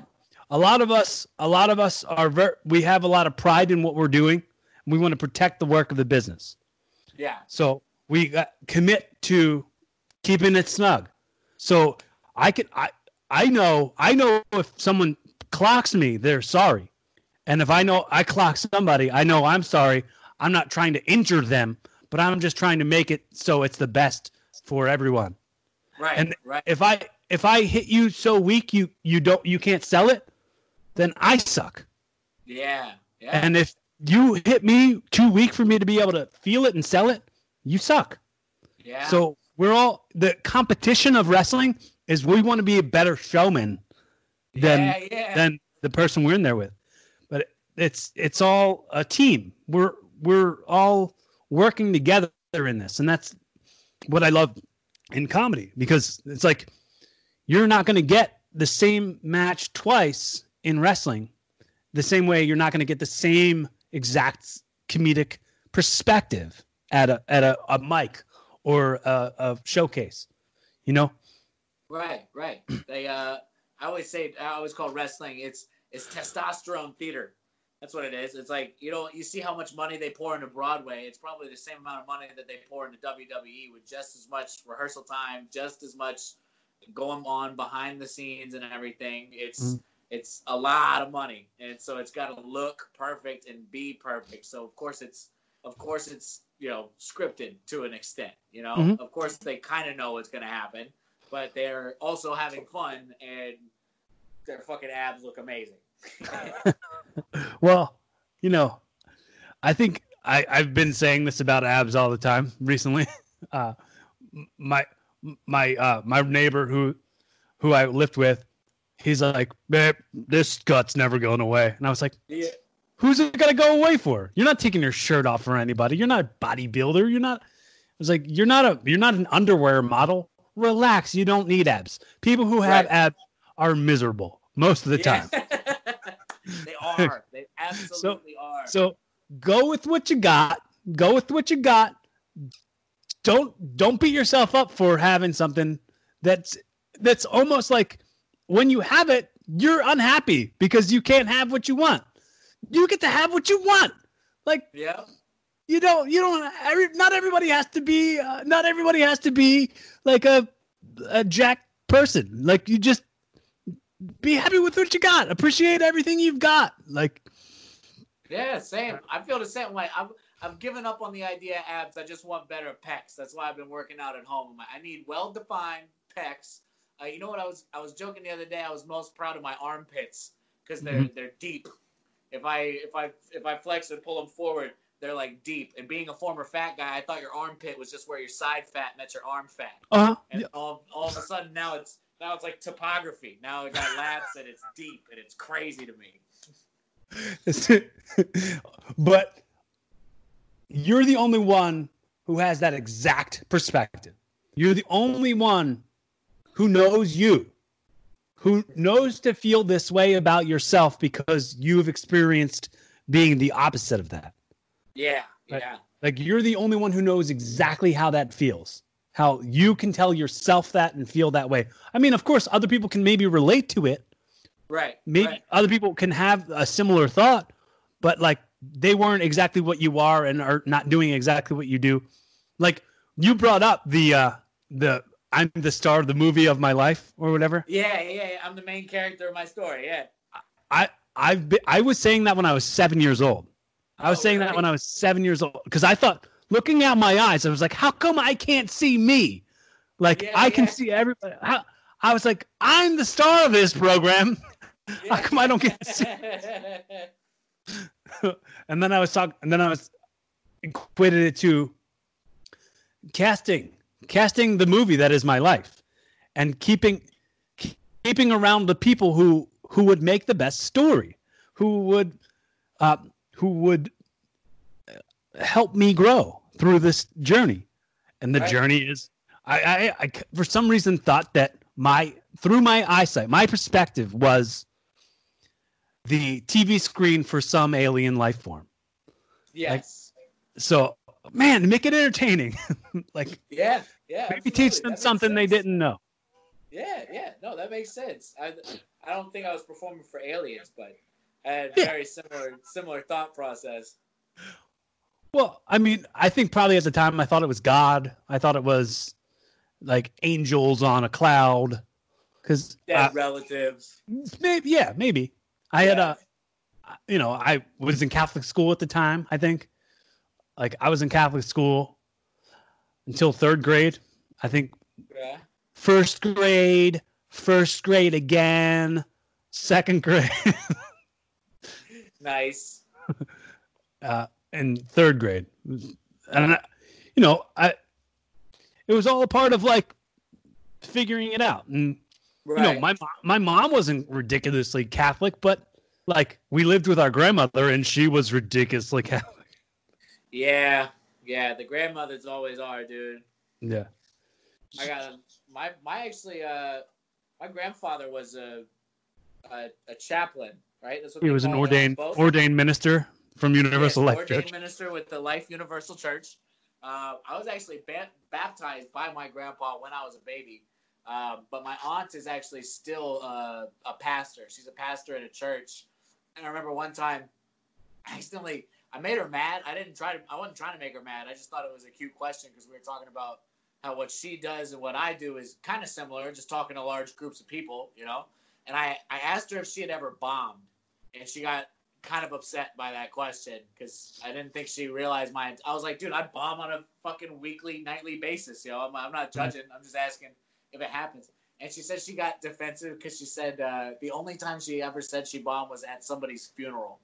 a lot of us, a lot of us are ver- we have a lot of pride in what we're doing. We want to protect the work of the business. yeah. So we got, commit to keeping it snug. So I can I I know I know if someone clocks me, they're sorry. And if I know I clock somebody, I know I'm sorry. I'm not trying to injure them, but I'm just trying to make it so it's the best for everyone. Right. And right. If I if I hit you so weak you you don't you can't sell it, then I suck. Yeah. Yeah. And if you hit me too weak for me to be able to feel it and sell it, you suck. yeah. So we're all the competition of wrestling is we want to be a better showman than yeah, yeah. than the person we're in there with. But it's it's all a team. We're we're all working together in this, and that's what I love in comedy because it's like you're not going to get the same match twice in wrestling, the same way you're not going to get the same exact comedic perspective at a at a, a mic or a, a showcase. You know, Right, right. They uh I always say I always call wrestling it's it's testosterone theater. That's what it is. It's like you know you see how much money they pour into Broadway. It's probably the same amount of money that they pour into WWE with just as much rehearsal time, just as much going on behind the scenes and everything. It's Mhm. it's a lot of money, and so it's got to look perfect and be perfect. So of course it's of course it's you know scripted to an extent. You know, Mhm. of course they kind of know what's going to happen, but they're also having fun and their fucking abs look amazing. well, you know, I think I, I've been saying this about abs all the time recently. Uh, my my uh, my neighbor who who I lived with, he's like, "Babe, this gut's never going away," and I was like, yeah. "Who's it gonna go away for? You're not taking your shirt off for anybody. You're not a bodybuilder. You're not." I was like, "You're not a you're not an underwear model. Relax. You don't need abs. People who have Right. abs are miserable most of the time." they are. They absolutely are. So go with what you got. Go with what you got. Don't don't beat yourself up for having something that's that's almost like when you have it, you're unhappy because you can't have what you want. You get to have what you want. Like yeah. you don't you don't every, not everybody has to be uh, not everybody has to be like a a jack person. Like you just be happy with what you got. Appreciate everything you've got. Like Yeah, same. I feel the same way. I've I've given up on the idea of abs. I just want better pecs. That's why I've been working out at home. I need well defined pecs. Uh, you know what I was I was joking the other day. I was most proud of my armpits because they're Mhm. they're deep. If I if I if I flex and pull them forward, they're like deep. And being a former fat guy, I thought your armpit was just where your side fat met your arm fat. Uh-huh. And all, all of a sudden now it's now it's like topography. Now it got lats and it's deep and it's crazy to me. but you're the only one who has that exact perspective. You're the only one who knows you, who knows to feel this way about yourself because you've experienced being the opposite of that. Yeah, yeah. Like you're the only one who knows exactly how that feels. How you can tell yourself that and feel that way. I mean, of course, other people can maybe relate to it, Right. maybe right. other people can have a similar thought but like they weren't exactly what you are and are not doing exactly what you do like you brought up the uh the i'm the star of the movie of my life or whatever Yeah, yeah, yeah. I'm the main character of my story. Yeah. i i've been, i was saying that when i was seven years old i was Oh, saying that when i was seven years old because i thought looking at my eyes i was like how come i can't see me like Yeah, i can yeah. see everybody how, i was like i'm the star of this program yeah. How come I don't get to see- and then I was talking, and then I was equated it to casting, casting the movie that is my life, and keeping keeping around the people who who would make the best story, who would uh, who would help me grow through this journey, and the journey is I, I I for some reason thought that my through my eyesight, my perspective was the TV screen for some alien life form. yes. So, man, make it entertaining. like yeah. Yeah. maybe absolutely. teach them something they didn't know. Yeah, yeah. No, that makes sense. I, I don't think I was performing for aliens, but I had Yeah. very similar similar thought process. Well, I mean, I think probably at the time I thought it was God. I thought it was like angels on a cloud. Because Dead relatives. maybe, yeah, maybe. I had a, uh, you know, I was in Catholic school at the time. I think, like, I was in Catholic school until third grade. I think Yeah. first grade, first grade again, second grade, Nice. uh, and third grade. And, I, you know, I, it was all a part of like figuring it out. And, Right. you know, my, my mom wasn't ridiculously Catholic, but like we lived with our grandmother and she was ridiculously Catholic. Yeah, yeah. The grandmothers always are, dude. Yeah. I got a, my my actually uh my grandfather was a a, a chaplain, right? That's what he was an ordained ordained minister from Universal yes, Life ordained Church. minister with the Life Universal Church. Uh, I was actually ba- baptized by my grandpa when I was a baby. Um, but my aunt is actually still uh, a pastor. She's a pastor at a church. And I remember one time, I accidentally, I made her mad. I didn't try to, I wasn't trying to make her mad. I just thought it was a cute question because we were talking about how what she does and what I do is kind of similar, just talking to large groups of people, you know. And I, I asked her if she had ever bombed, and she got kind of upset by that question because I didn't think she realized my. I was like, dude, I bomb on a fucking weekly, nightly basis, yo. I'm, I'm not judging. I'm just asking if it happens. And she said she got defensive because she said uh, the only time she ever said she bombed was at somebody's funeral.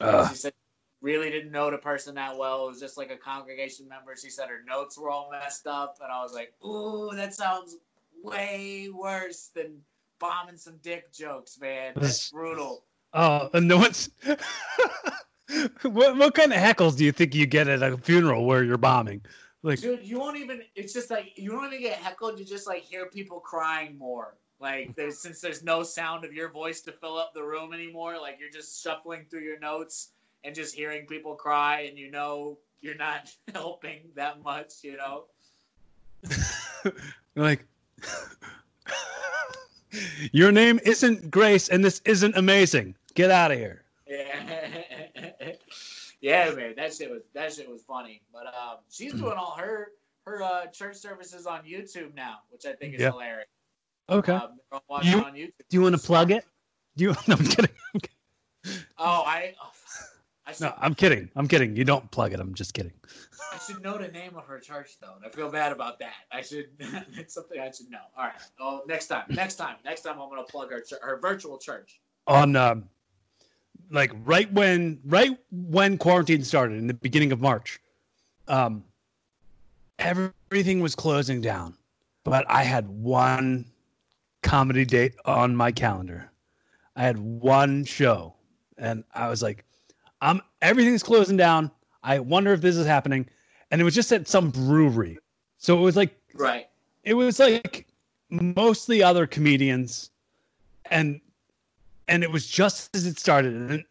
Uh. She said really didn't know the person that well. It was just like a congregation member. She said her notes were all messed up, and I was like, "Ooh, that sounds way worse than bombing some dick jokes, man. That's brutal." Oh, and no one's. what what kind of heckles do you think you get at a funeral where you're bombing? Like, dude, you won't even. It's just like you don't even get heckled. You just like hear people crying more. Like, there's since there's no sound of your voice to fill up the room anymore. Like, you're just shuffling through your notes and just hearing people cry, and you know you're not helping that much. You know. like. Your name isn't Grace, and this isn't amazing. Get out of here. Yeah. yeah, man, that shit was that shit was funny. But um, she's doing all her her uh, church services on YouTube now, which I think is yep. hilarious. Okay. Um, you, do you want to plug it? Do you? No, I'm kidding. oh, I. Oh, I should, no, I'm kidding. I'm kidding. You don't plug it. I'm just kidding. I should know the name of her church though. I feel bad about that. I should. it's something I should know. All right. Oh, next time. Next time. Next time, I'm gonna plug her her virtual church. On um, like right when right when quarantine started in the beginning of March, um, everything was closing down, but I had one comedy date on my calendar. I had one show, and I was like, "I'm everything's closing down. I wonder if this is happening." And it was just at some brewery, so it was like right. It was like mostly other comedians, and and it was just as it started and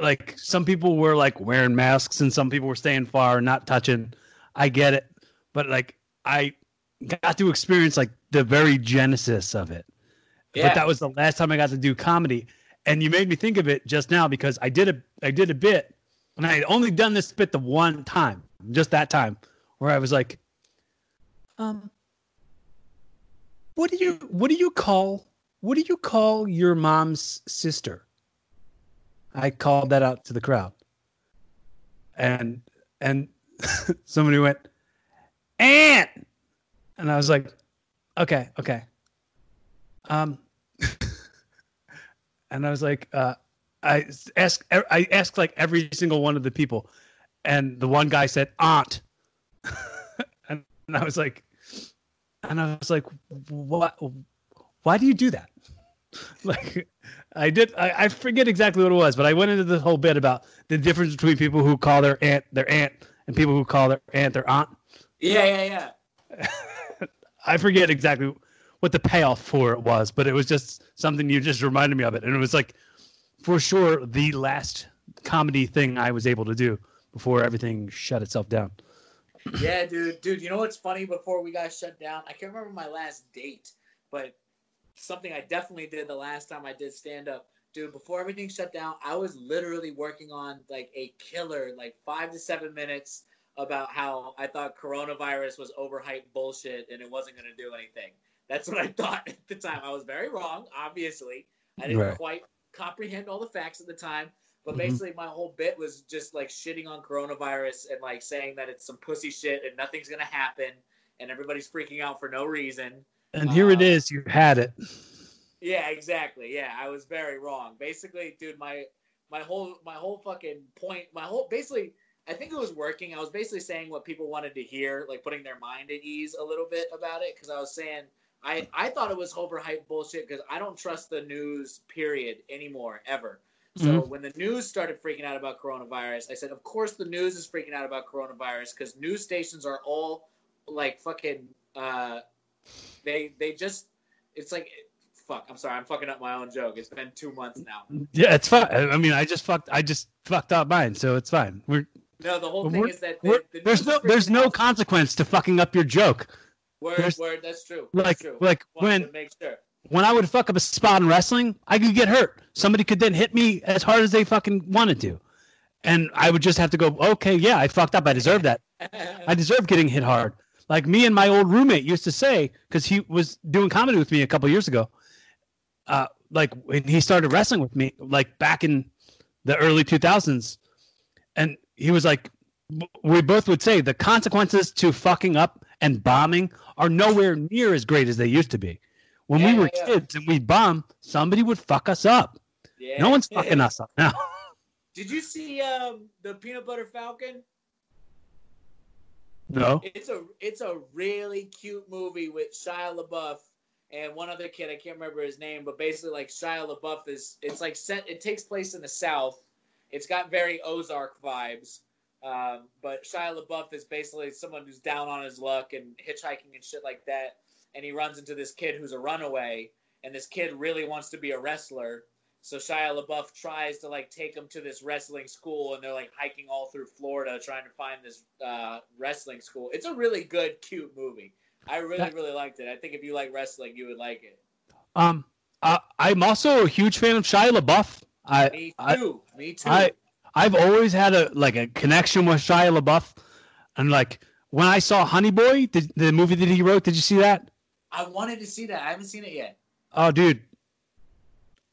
like some people were like wearing masks and some people were staying far and not touching i get it but like i got to experience like the very genesis of it yeah. but that was the last time i got to do comedy and you made me think of it just now because i did a i did a bit and i had only done this bit the one time just that time where i was like um what do you what do you call what do you call your mom's sister? I called that out to the crowd. And and somebody went, Aunt and I was like, Okay, okay. Um and I was like, uh I asked I asked like every single one of the people, and the one guy said aunt, and, and I was like, and I was like, what? why do you do that? like I did I, I, forget exactly what it was, but I went into the whole bit about the difference between people who call their aunt their aunt and people who call their aunt their aunt. Yeah, yeah, yeah. I forget exactly what the payoff for it was, but it was just something you just reminded me of it. And it was like for sure the last comedy thing I was able to do before everything shut itself down. yeah, dude, dude, you know what's funny before we got shut down? I can't remember my last date, but something I definitely did the last time I did stand up. Dude, before everything shut down, I was literally working on like a killer, like five to seven minutes about how I thought coronavirus was overhyped bullshit and it wasn't going to do anything. That's what I thought at the time. I was very wrong, obviously. I didn't right. quite comprehend all the facts at the time. But mm-hmm. basically, my whole bit was just like shitting on coronavirus and like saying that it's some pussy shit and nothing's going to happen and everybody's freaking out for no reason. And here it uh, is. You had it. Yeah, exactly. Yeah, I was very wrong. Basically, dude, my my whole my whole fucking point, my whole basically, I think it was working. I was basically saying what people wanted to hear, like putting their mind at ease a little bit about it, because I was saying I I thought it was overhyped bullshit because I don't trust the news period anymore ever. So Mhm. when the news started freaking out about coronavirus, I said, of course the news is freaking out about coronavirus because news stations are all like fucking. Uh, they they just it's like fuck. I'm sorry, I'm fucking up my own joke. It's been two months now. Yeah, it's fine. I mean, I just fucked. I just fucked up mine, so it's fine. We're, No, the whole thing is that the there's no there's no consequence to fucking up your joke. Word there's- word. That's true. Like that's true. like Wanted when to make sure. when I would fuck up a spot in wrestling, I could get hurt. Somebody could then hit me as hard as they fucking wanted to. And I would just have to go, okay, yeah, I fucked up. I deserve that. I deserve getting hit hard. Like me and my old roommate used to say, because he was doing comedy with me a couple years ago. Uh, like when he started wrestling with me, like back in the early 2000s, and he was like, we both would say the consequences to fucking up and bombing are nowhere near as great as they used to be. When we were yeah. kids and we bomb, somebody would fuck us up. yeah. No one's fucking us up now. Did you see um, the Peanut Butter Falcon? No. It's a it's a really cute movie with Shia LaBeouf and one other kid. I can't remember his name, but basically like Shia LaBeouf is it's like set. It takes place in the South. It's got very Ozark vibes. Um, but Shia LaBeouf is basically someone who's down on his luck and hitchhiking and shit like that. And he runs into this kid who's a runaway, and this kid really wants to be a wrestler. So Shia LaBeouf tries to like take him to this wrestling school, and they're like hiking all through Florida trying to find this uh, wrestling school. It's a really good, cute movie. I really, really liked it. I think if you like wrestling, you would like it. Um, I, I'm also a huge fan of Shia LaBeouf. I, Me I- too. Me too. I, I've always had a like a connection with Shia LaBeouf, and like when I saw Honey Boy, the, the movie that he wrote, did you see that? I wanted to see that. I haven't seen it yet. Oh, dude,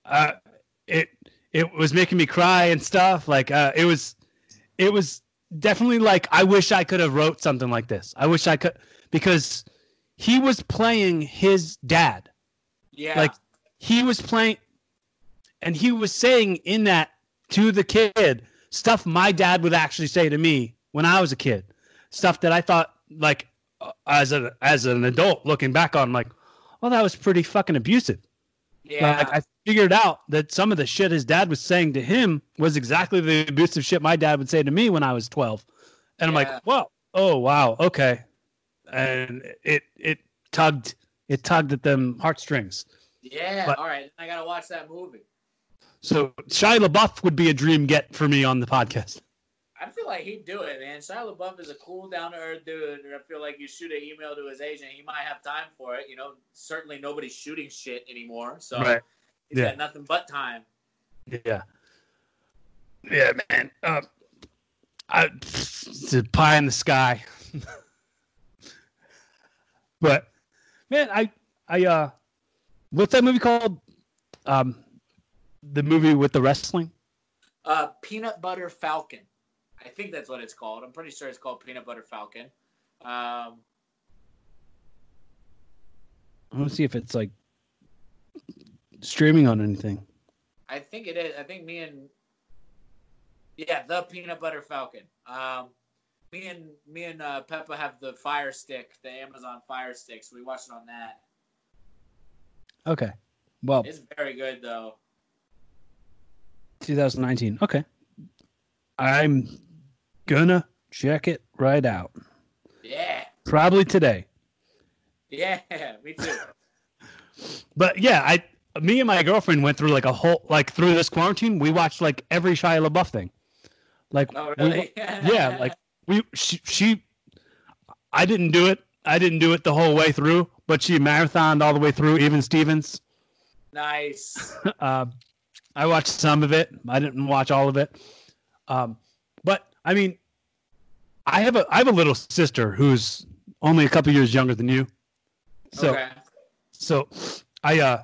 uh, it it was making me cry and stuff. Like uh, it was, it was definitely like I wish I could have wrote something like this. I wish I could because he was playing his dad. Yeah. Like he was playing, and he was saying in that to the kid stuff my dad would actually say to me when I was a kid. Stuff that I thought like uh, as a as an adult looking back on, like, well, that was pretty fucking abusive. yeah. Like I figured out that some of the shit his dad was saying to him was exactly the abusive shit my dad would say to me when I was twelve. And I'm like, whoa, oh wow, okay. And it it tugged it tugged at them heartstrings. yeah. but- All right. I gotta watch that movie. So Shia LaBeouf would be a dream get for me on the podcast. I feel like he'd do it, man. Shia LaBeouf is a cool, down to earth dude, and I feel like you shoot an email to his agent, he might have time for it. You know, certainly nobody's shooting shit anymore, so he's Yeah. got nothing but time. Yeah. Yeah, man. Uh, I, it's a pie in the sky. but man, I I uh what's that movie called? Um the movie with the wrestling? Uh, Peanut Butter Falcon. I think that's what it's called. I'm pretty sure it's called Peanut Butter Falcon. Um, I want to see if it's like streaming on anything. I think it is. I think me and yeah, the Peanut Butter Falcon. Um, me and me and uh, Peppa have the Fire Stick, the Amazon Fire Stick. So we watched it on that. Okay. Well, It's very good though. 2019. Okay. I'm gonna check it right out. Yeah, Probably today. yeah, me too. But yeah, I me and my girlfriend went through like a whole like through this quarantine. We watched like every Shia LaBeouf thing. Like Oh we- really? yeah, like we she, she I didn't do it. I didn't do it the whole way through, but she marathoned all the way through. Even Stevens. nice. Uh, I watched some of it. I didn't watch all of it. Um, but I mean, I have a I have a little sister who's only a couple years younger than you. So okay. so I uh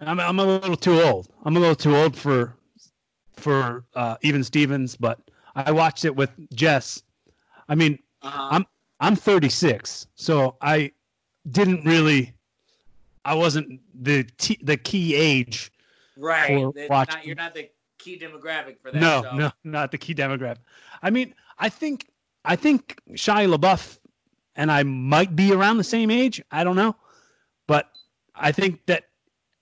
I'm I'm a little too old. I'm a little too old for for uh even Stevens, but I watched it with Jess. I mean, Uh-huh. I'm- I'm 36, so I didn't really I wasn't the t- the key age. Right. not, you're not the key demographic for that. No, so. no, not the key demographic. I mean, I think I think Shia LaBeouf and I might be around the same age. I don't know, but I think that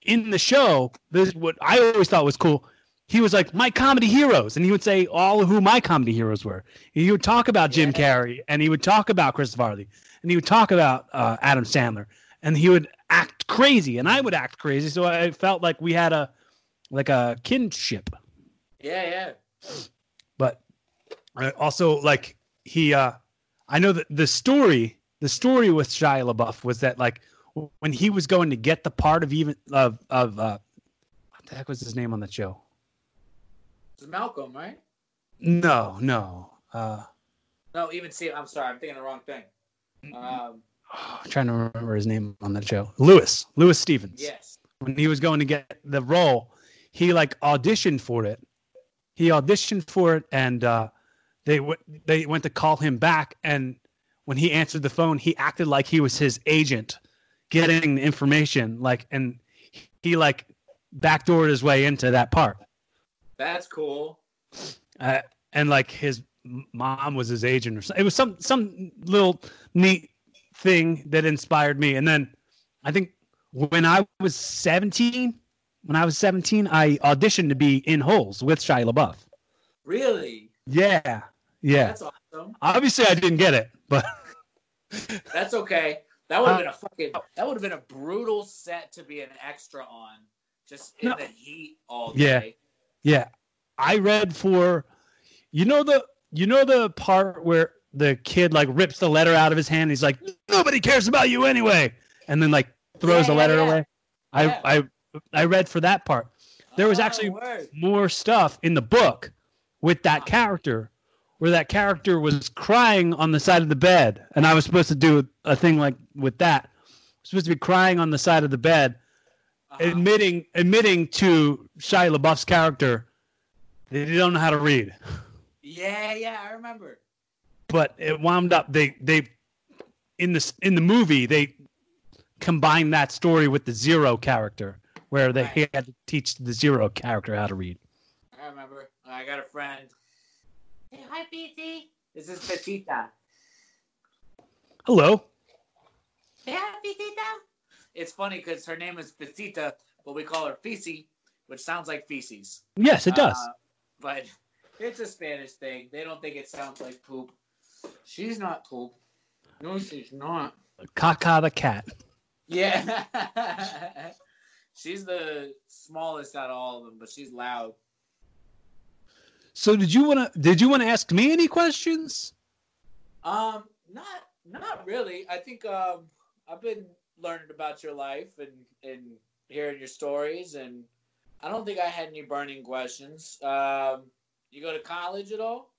in the show, this is what I always thought was cool. he was like my comedy heroes, and he would say all who my comedy heroes were. He would talk about Jim Yeah. Carrey, and he would talk about Chris Farley, and he would talk about uh, Adam Sandler, and he would act crazy, and I would act crazy. So I felt like we had a like a kinship. Yeah, yeah. But I also like he, uh I know that the story, the story with Shia LaBeouf was that like when he was going to get the part of even of of uh, what the heck was his name on that show? It's Malcolm, right? No, no. Uh, No, even see. I'm sorry, I'm thinking the wrong thing. Um, I'm trying to remember his name on that show. Louis, Louis Stevens. yes. When he was going to get the role, he like auditioned for it. He auditioned for it, and uh, they w- they went to call him back. And when he answered the phone, he acted like he was his agent, getting the information. Like, and he like backdoored his way into that part. That's cool. uh, and like his mom was his agent or something. It was some some little neat thing that inspired me. And then I think when I was 17, when I was 17, I auditioned to be in Holes with Shia LaBeouf. Really? Yeah, yeah. That's awesome. Obviously, I didn't get it, but That's okay. That would have Uh, been a fucking. That would have been a brutal set to be an extra on, just in No. the heat all day. yeah, Yeah. I read for you know the you know the part where the kid like rips the letter out of his hand. He's like, nobody cares about you anyway, and then like throws Yeah, the letter yeah. away. I. I I read for that part. There was Oh, actually word. more stuff in the book with that character where that character was crying on the side of the bed and i was supposed to do a thing like with that supposed to be crying on the side of the bed Uh-huh. admitting admitting to shia labeouf's character that he don't know how to read Yeah, yeah, I remember. but it wound up they they in the in the movie they combined that story with the zero character where they Right. had to teach the zero character how to read I remember. I got a friend. Hey, hi, PT. This is Petita. hello Yeah, Petita. It's funny because her name is Petita, but we call her Fisi, which sounds like feces. yes it does Uh, but it's a Spanish thing. They don't think it sounds like poop. She's not poop. No, she's not. Kaka the cat. Yeah. she's the smallest out of all of them, but she's loud. So did you want to did you want to ask me any questions? Um, not not really. I think um I've been learning about your life and and hearing your stories, and I don't think I had any burning questions. Um, you go to college at all?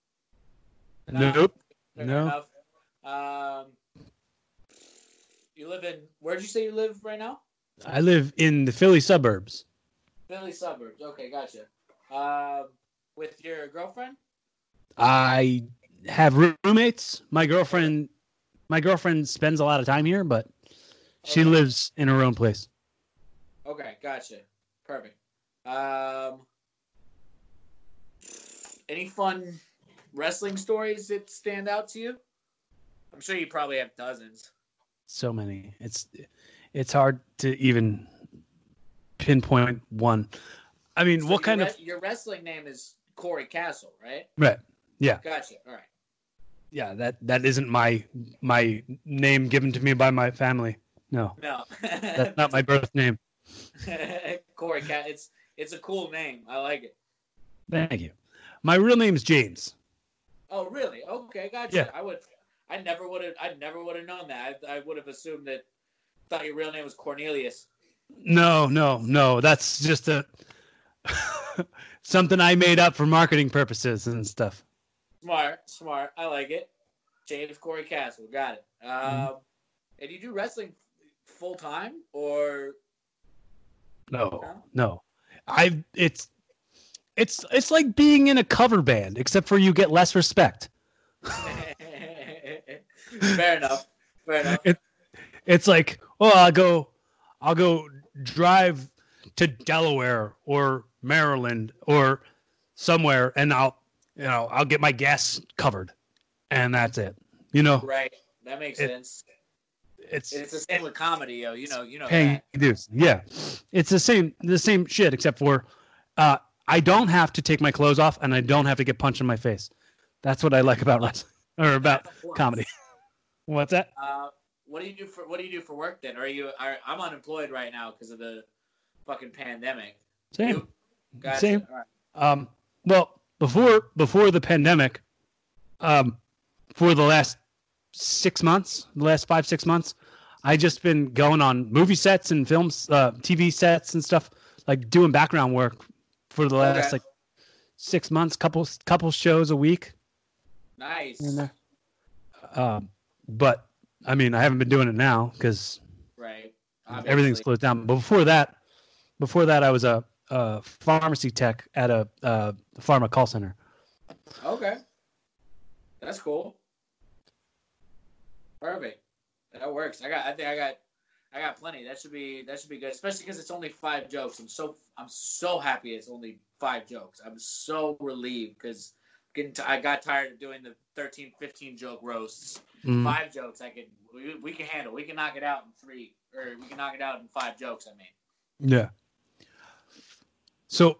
No. Nope. No. Um, you live in where'd you say you live right now? I live in the Philly suburbs. Philly suburbs. Okay, gotcha. Um, with your girlfriend? I have roommates. My girlfriend my girlfriend spends a lot of time here, but she Okay. lives in her own place. Okay, gotcha. Perfect. Um, any fun wrestling stories that stand out to you? I'm sure you probably have dozens. So many. It's it's hard to even pinpoint one. I mean, So what kind your of your wrestling name is Corey Castle, right? right? Yeah, Gotcha. All right. yeah. That that isn't my my name given to me by my family. No, No, that's not my birth name. Corey Cat. It's it's a cool name. I like it. Thank you. My real name is James. Oh, really? Okay, gotcha. Yeah. I would. I never would have. I never would have known that. I, I would have assumed that. Thought your real name was Cornelius. No, no, no. That's just a something I made up for marketing purposes and stuff. Smart, smart. I like it. James Corey Castle. Got it. Um, Mm-hmm. And you do wrestling full time or? No, no. I it's it's it's like being in a cover band, except for you get less respect. Fair enough. Fair enough. It, it's like, oh, I'll go, I'll go drive to Delaware or Maryland or somewhere, and I'll, you know, I'll get my gas covered, and that's it. You know, Right. That makes It- sense. it's It's the same with comedy, yo. You know, you know paying dues. Yeah, it's the same the same shit except for uh, I don't have to take my clothes off and I don't have to get punched in my face. That's what I like about wrestling or about comedy. What's that? Uh, what do you do for what do you do for work then? Are you are, I'm unemployed right now because of the fucking pandemic. Same. Gotcha. Same. Right. Um, well, before before the pandemic, um, for the last six months, the last five six months, I just been going on movie sets and films, uh, TV sets and stuff, like doing background work for the last okay. like six months, couple couple shows a week. Nice. Um, but I mean, I haven't been doing it now because right Obviously. everything's closed down. But before that, before that, I was a, a pharmacy tech at a, a pharma call center. Okay, that's cool. Perfect. That works. I got. I think I got. I got plenty. That should be. That should be good. Especially because it's only five jokes. I'm so. I'm so happy it's only five jokes. I'm so relieved because getting. T- I got tired of doing the 13, 15 joke roasts. Mm. Five jokes. I could. We, we can handle. We can knock it out in three, or we can knock it out in five jokes. I mean. Yeah. So,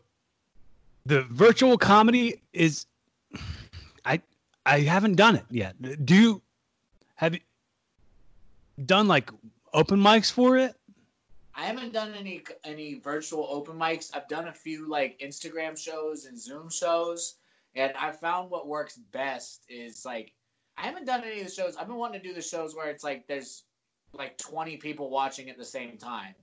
the virtual comedy is. I I haven't done it yet. Do you have you done like open mics for it? I haven't done any any virtual open mics. I've done a few like Instagram shows and Zoom shows, and I found what works best is like I haven't done any of the shows. I've been wanting to do the shows where it's like there's like 20 people watching at the same time.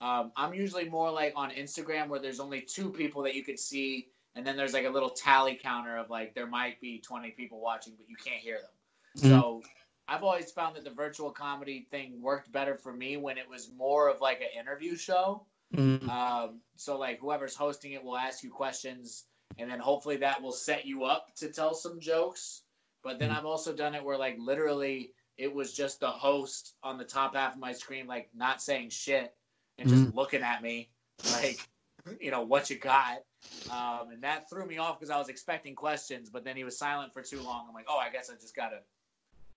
Um, I'm usually more like on Instagram where there's only two people that you could see, and then there's like a little tally counter of like there might be 20 people watching, but you can't hear them. Mm-hmm. So I've always found that the virtual comedy thing worked better for me when it was more of like an interview show. Mm-hmm. Um, so like whoever's hosting it will ask you questions, and then hopefully that will set you up to tell some jokes. But then mm-hmm. I've also done it where like literally it was just the host on the top half of my screen, like not saying shit and just mm-hmm. looking at me, like you know what you got. Um, and that threw me off because I was expecting questions, but then he was silent for too long. I'm like, oh, I guess I just gotta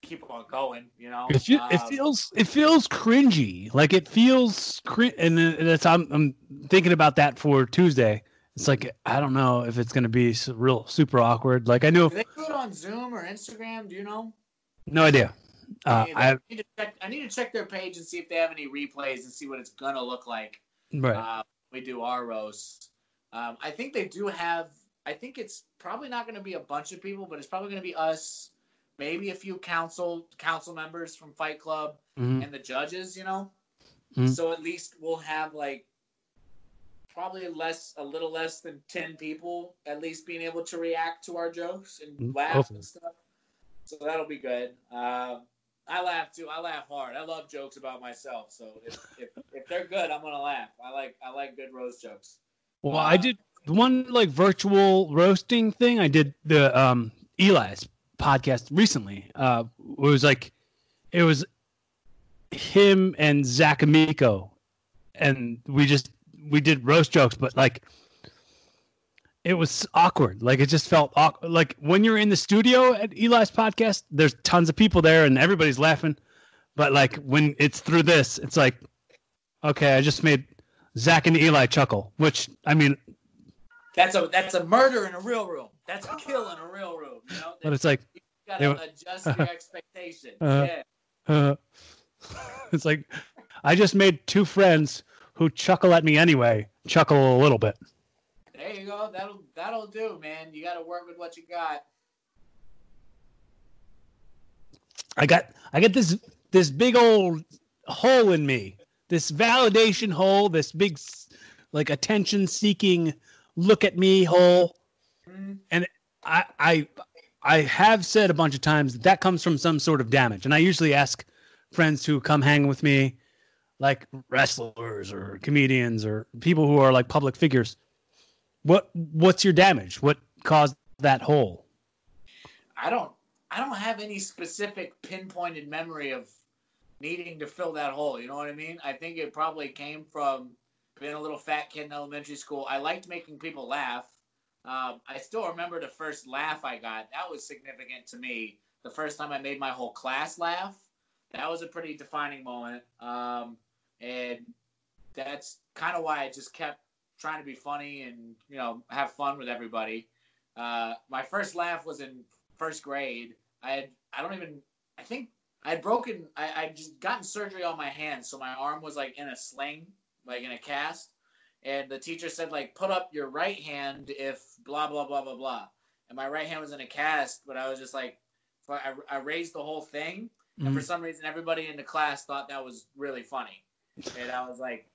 keep on going. You know, it, feel, um, it feels it feels cringy. Like it feels cr- and it's I'm I'm thinking about that for Tuesday. It's like I don't know if it's gonna be real super awkward. Like I know do they do it on Zoom or Instagram. Do you know? No idea. Uh, I, need to check, I need to check their page and see if they have any replays and see what it's gonna look like. Right. Uh, we do our roast. Um, I think they do have. I think it's probably not going to be a bunch of people, but it's probably going to be us, maybe a few council council members from Fight Club mm-hmm. and the judges, you know. Mm-hmm. So at least we'll have like probably less a little less than 10 people at least being able to react to our jokes and mm-hmm. laugh Hopefully. and stuff. So that'll be good. Uh, I laugh too. I laugh hard. I love jokes about myself. So if, if, if they're good, I'm gonna laugh. I like I like good roast jokes. Well, uh, I did one like virtual roasting thing. I did the um Eli's podcast recently. Uh, it was like, it was him and Zach Amico, and we just we did roast jokes, but like it was awkward. Like it just felt awkward. Like when you're in the studio at Eli's podcast, there's tons of people there and everybody's laughing. But like when it's through this, it's like, okay, I just made Zach and Eli chuckle. Which I mean, that's a that's a murder in a real room. That's a kill in a real room. You know? But it's like you gotta adjust your expectations. Uh, yeah. Uh, it's like I just made two friends who chuckle at me anyway chuckle a little bit. There you go. That'll that'll do, man. You got to work with what you got. I got I got this this big old hole in me. This validation hole, this big like attention seeking look at me hole. Mm-hmm. And I I I have said a bunch of times that that comes from some sort of damage. And I usually ask friends who come hang with me like wrestlers or comedians or people who are like public figures what what's your damage? What caused that hole? I don't i don't have any specific pinpointed memory of needing to fill that hole you know what i mean? I think it probably came from being a little fat kid in elementary school. I liked making people laugh. Um, i still remember the first laugh i got. That was significant to me. The first time i made my whole class laugh that was a pretty defining moment. Um, and that's kind of why I just kept trying to be funny and you know have fun with everybody. Uh, my first laugh was in first grade. I had I don't even I think I had broken I I just gotten surgery on my hand, so my arm was like in a sling, like in a cast. And the teacher said like put up your right hand if blah blah blah blah blah. And my right hand was in a cast, but I was just like I, I raised the whole thing, mm-hmm. and for mm-hmm. some reason everybody in the class thought that was really funny, and I was like,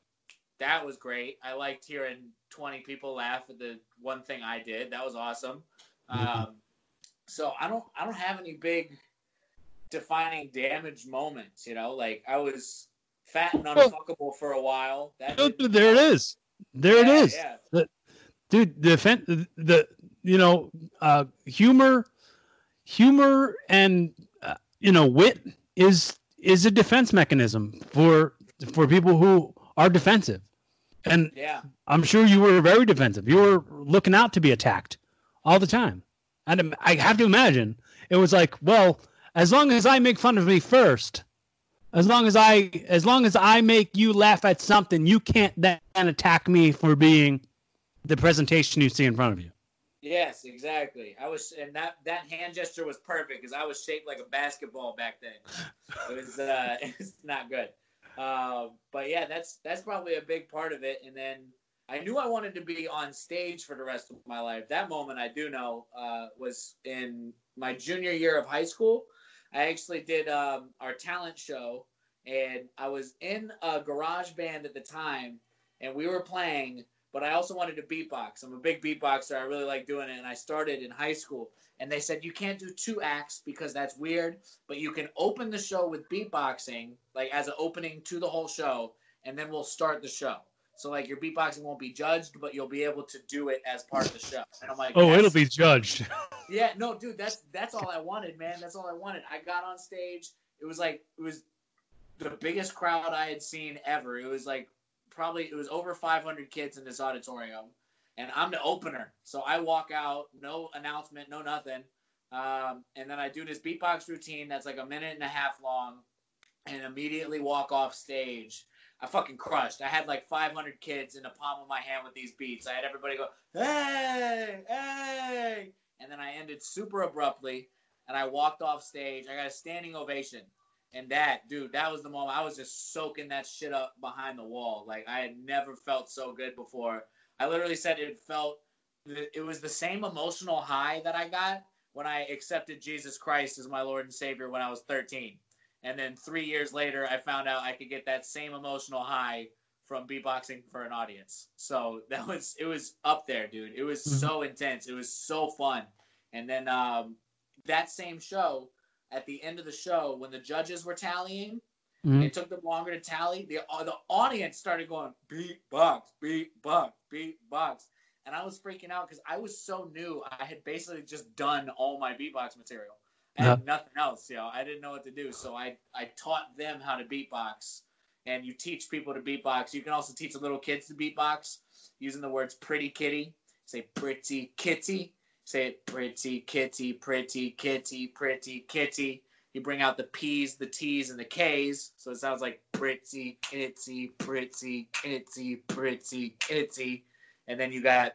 that was great. I liked hearing 20 people laugh at the one thing I did. That was awesome. Mm-hmm. Um, so I don't I don't have any big defining damage moments. You know, like I was fat and unfuckable for a while. There it is. There yeah, it is. Yeah. The, dude, the, the the you know uh, humor, humor and uh, you know wit is is a defense mechanism for for people who are defensive. And yeah. I'm sure you were very defensive. You were looking out to be attacked all the time. And I have to imagine it was like, well, as long as I make fun of me first, as long as I as long as I make you laugh at something, you can't then attack me for being the presentation you see in front of you. Yes, exactly. I was, and that that hand gesture was perfect because I was shaped like a basketball back then. It was, uh, it's not good. Uh, but yeah, that's that's probably a big part of it. And then I knew I wanted to be on stage for the rest of my life. That moment I do know uh, was in my junior year of high school. I actually did um, our talent show, and I was in a garage band at the time, and we were playing. But I also wanted to beatbox. I'm a big beatboxer. I really like doing it, and I started in high school and they said you can't do two acts because that's weird, but you can open the show with beatboxing, like as an opening to the whole show, and then we'll start the show. So like your beatboxing won't be judged, but you'll be able to do it as part of the show. And I'm like, oh, it'll be judged. yeah, no, dude, that's that's all I wanted, man. That's all I wanted. I got on stage. It was like it was the biggest crowd I had seen ever. It was like probably it was over 500 kids in this auditorium and I'm the opener. So I walk out, no announcement, no nothing. Um, and then I do this beatbox routine that's like a minute and a half long and immediately walk off stage. I fucking crushed. I had like 500 kids in the palm of my hand with these beats. I had everybody go, hey, hey. And then I ended super abruptly and I walked off stage. I got a standing ovation. And that, dude, that was the moment I was just soaking that shit up behind the wall. Like I had never felt so good before. I literally said it felt it was the same emotional high that I got when I accepted Jesus Christ as my Lord and Savior when I was 13. And then three years later, I found out I could get that same emotional high from beatboxing for an audience. So that was it was up there, dude. It was mm-hmm. so intense. It was so fun. And then um, that same show, at the end of the show, when the judges were tallying, Mm-hmm. It took them longer to tally. The uh, the audience started going beat Bucks, beat beatbox, beatbox, beatbox, and I was freaking out because I was so new. I had basically just done all my beatbox material. I had nothing else, you know. I didn't know what to do, so I I taught them how to beatbox. And you teach people to beatbox. You can also teach the little kids to beatbox using the words "pretty kitty." Say "pretty kitty." Say it "pretty kitty, pretty kitty, pretty kitty." you bring out the P's, the T's, and the K's. So it sounds like pretty, itsy, pretty, itsy, pretty, itsy. And then you got.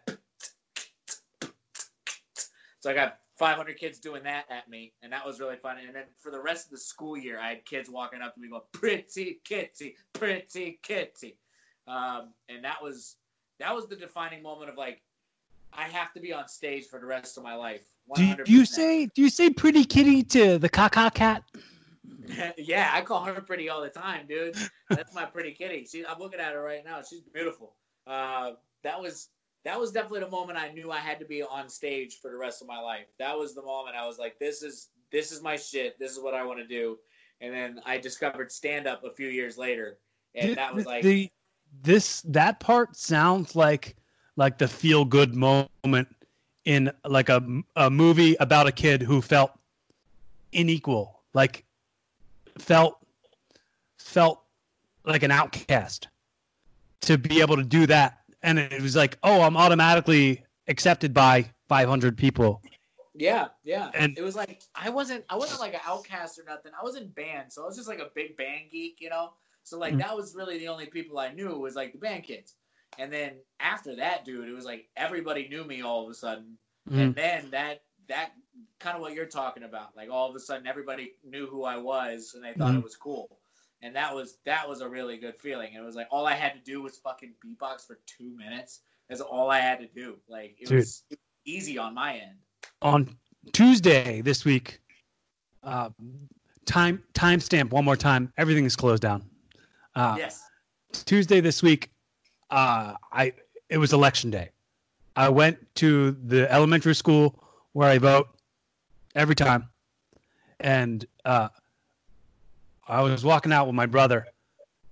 So I got 500 kids doing that at me, and that was really fun. And then for the rest of the school year, I had kids walking up to me going, "Pretty kitty, pretty kitty," um, and that was that was the defining moment of like, I have to be on stage for the rest of my life. Do you, do you say do you say pretty kitty to the caca cat? yeah, I call her pretty all the time, dude. That's my pretty kitty. She, I'm looking at her right now. She's beautiful. Uh, that was that was definitely the moment I knew I had to be on stage for the rest of my life. That was the moment I was like, this is this is my shit. This is what I want to do. And then I discovered stand up a few years later, and the, that was like the this that part sounds like like the feel good moment in like a, a movie about a kid who felt unequal, like felt felt like an outcast to be able to do that. And it was like oh i'm automatically accepted by 500 people. Yeah yeah. And it was like i wasn't i wasn't like an outcast or nothing. I was in band so i was just like a big band geek you know? So like mm-hmm. that was really the only people i knew was like the band kids And then after that, dude, it was like everybody knew me all of a sudden. Mhm. And then that that kind of what you're talking about. Like all of a sudden everybody knew who I was and they thought Mhm. it was cool. And that was that was a really good feeling. It was like all I had to do was fucking beatbox for two minutes. That's all I had to do. Like it was, it was easy on my end. on Tuesday this week. Uh, time timestamp one more time. Everything is closed down. Uh, yes. Tuesday this week, uh, I it was election day. I went to the elementary school where I vote every time, and uh, I was walking out with my brother,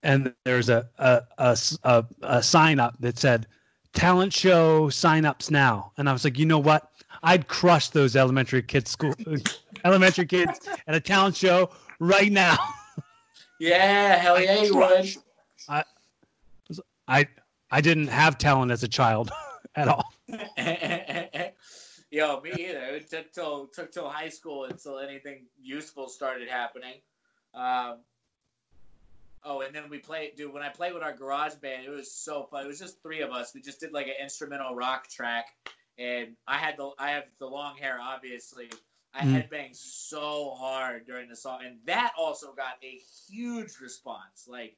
and there's a a a sign up that said "Talent Show sign-ups now," and I was like, you know what? I'd crush those elementary kids school elementary kids at a talent show right now. Yeah, hell yeah, you would. I I didn't have talent as a child at all. Yo, me either. It took till took till high school until anything useful started happening. Um, oh, and then we played, dude. When I played with our garage band, it was so fun. It was just three of us. We just did like an instrumental rock track, and I had the I have the long hair, obviously. I Mm. headbanged so hard during the song, and that also got a huge response. Like,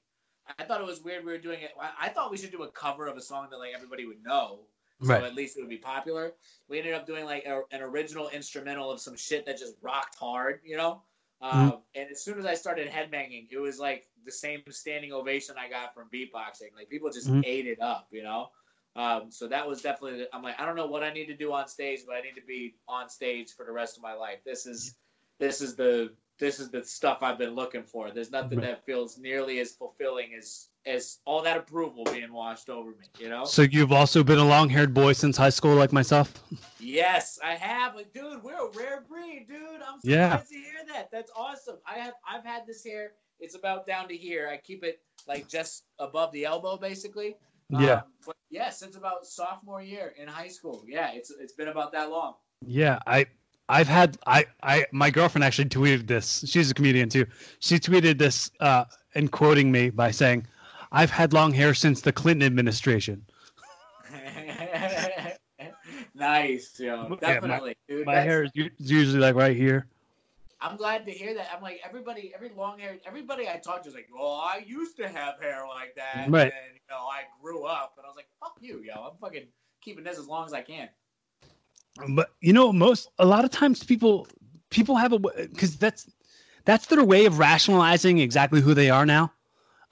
I thought it was weird we were doing it. I, I thought we should do a cover of a song that like everybody would know, so Right. at least it would be popular. We ended up doing like a, an original instrumental of some shit that just rocked hard, you know. Um, and as soon as I started headbanging, it was like the same standing ovation I got from beatboxing. Like people just Mhm. ate it up, you know. Um, so that was definitely. the- I'm like, I don't know what I need to do on stage, but I need to be on stage for the rest of my life. This is, this is the, this is the stuff I've been looking for. There's nothing Right. that feels nearly as fulfilling as as all that approval being washed over me. You know. So you've also been a long-haired boy since high school, like myself. Yes, I have. Like, dude, we're a rare breed, dude. I'm so Yeah. to hear that. That's awesome. I have I've had this hair. It's about down to here. I keep it like just above the elbow, basically. Yeah, Um, but yeah, since about sophomore year in high school. Yeah, it's it's been about that long. yeah. I I've had I I my girlfriend actually tweeted this. She's a comedian too. She tweeted this uh, and quoting me by saying, "I've had long hair since the Clinton administration." nice, yo. Yeah, my- Definitely, dude. My hair is usually like right here. I'm glad to hear that. I'm like everybody, every long hair, everybody I talk to is like, "Well, I used to have hair like that, Right. and you know, I grew up." And I was like, "Fuck you, yo! I'm fucking keeping this as long as I can." But you know most a lot of times people people have a because that's that's their way of rationalizing exactly who they are now.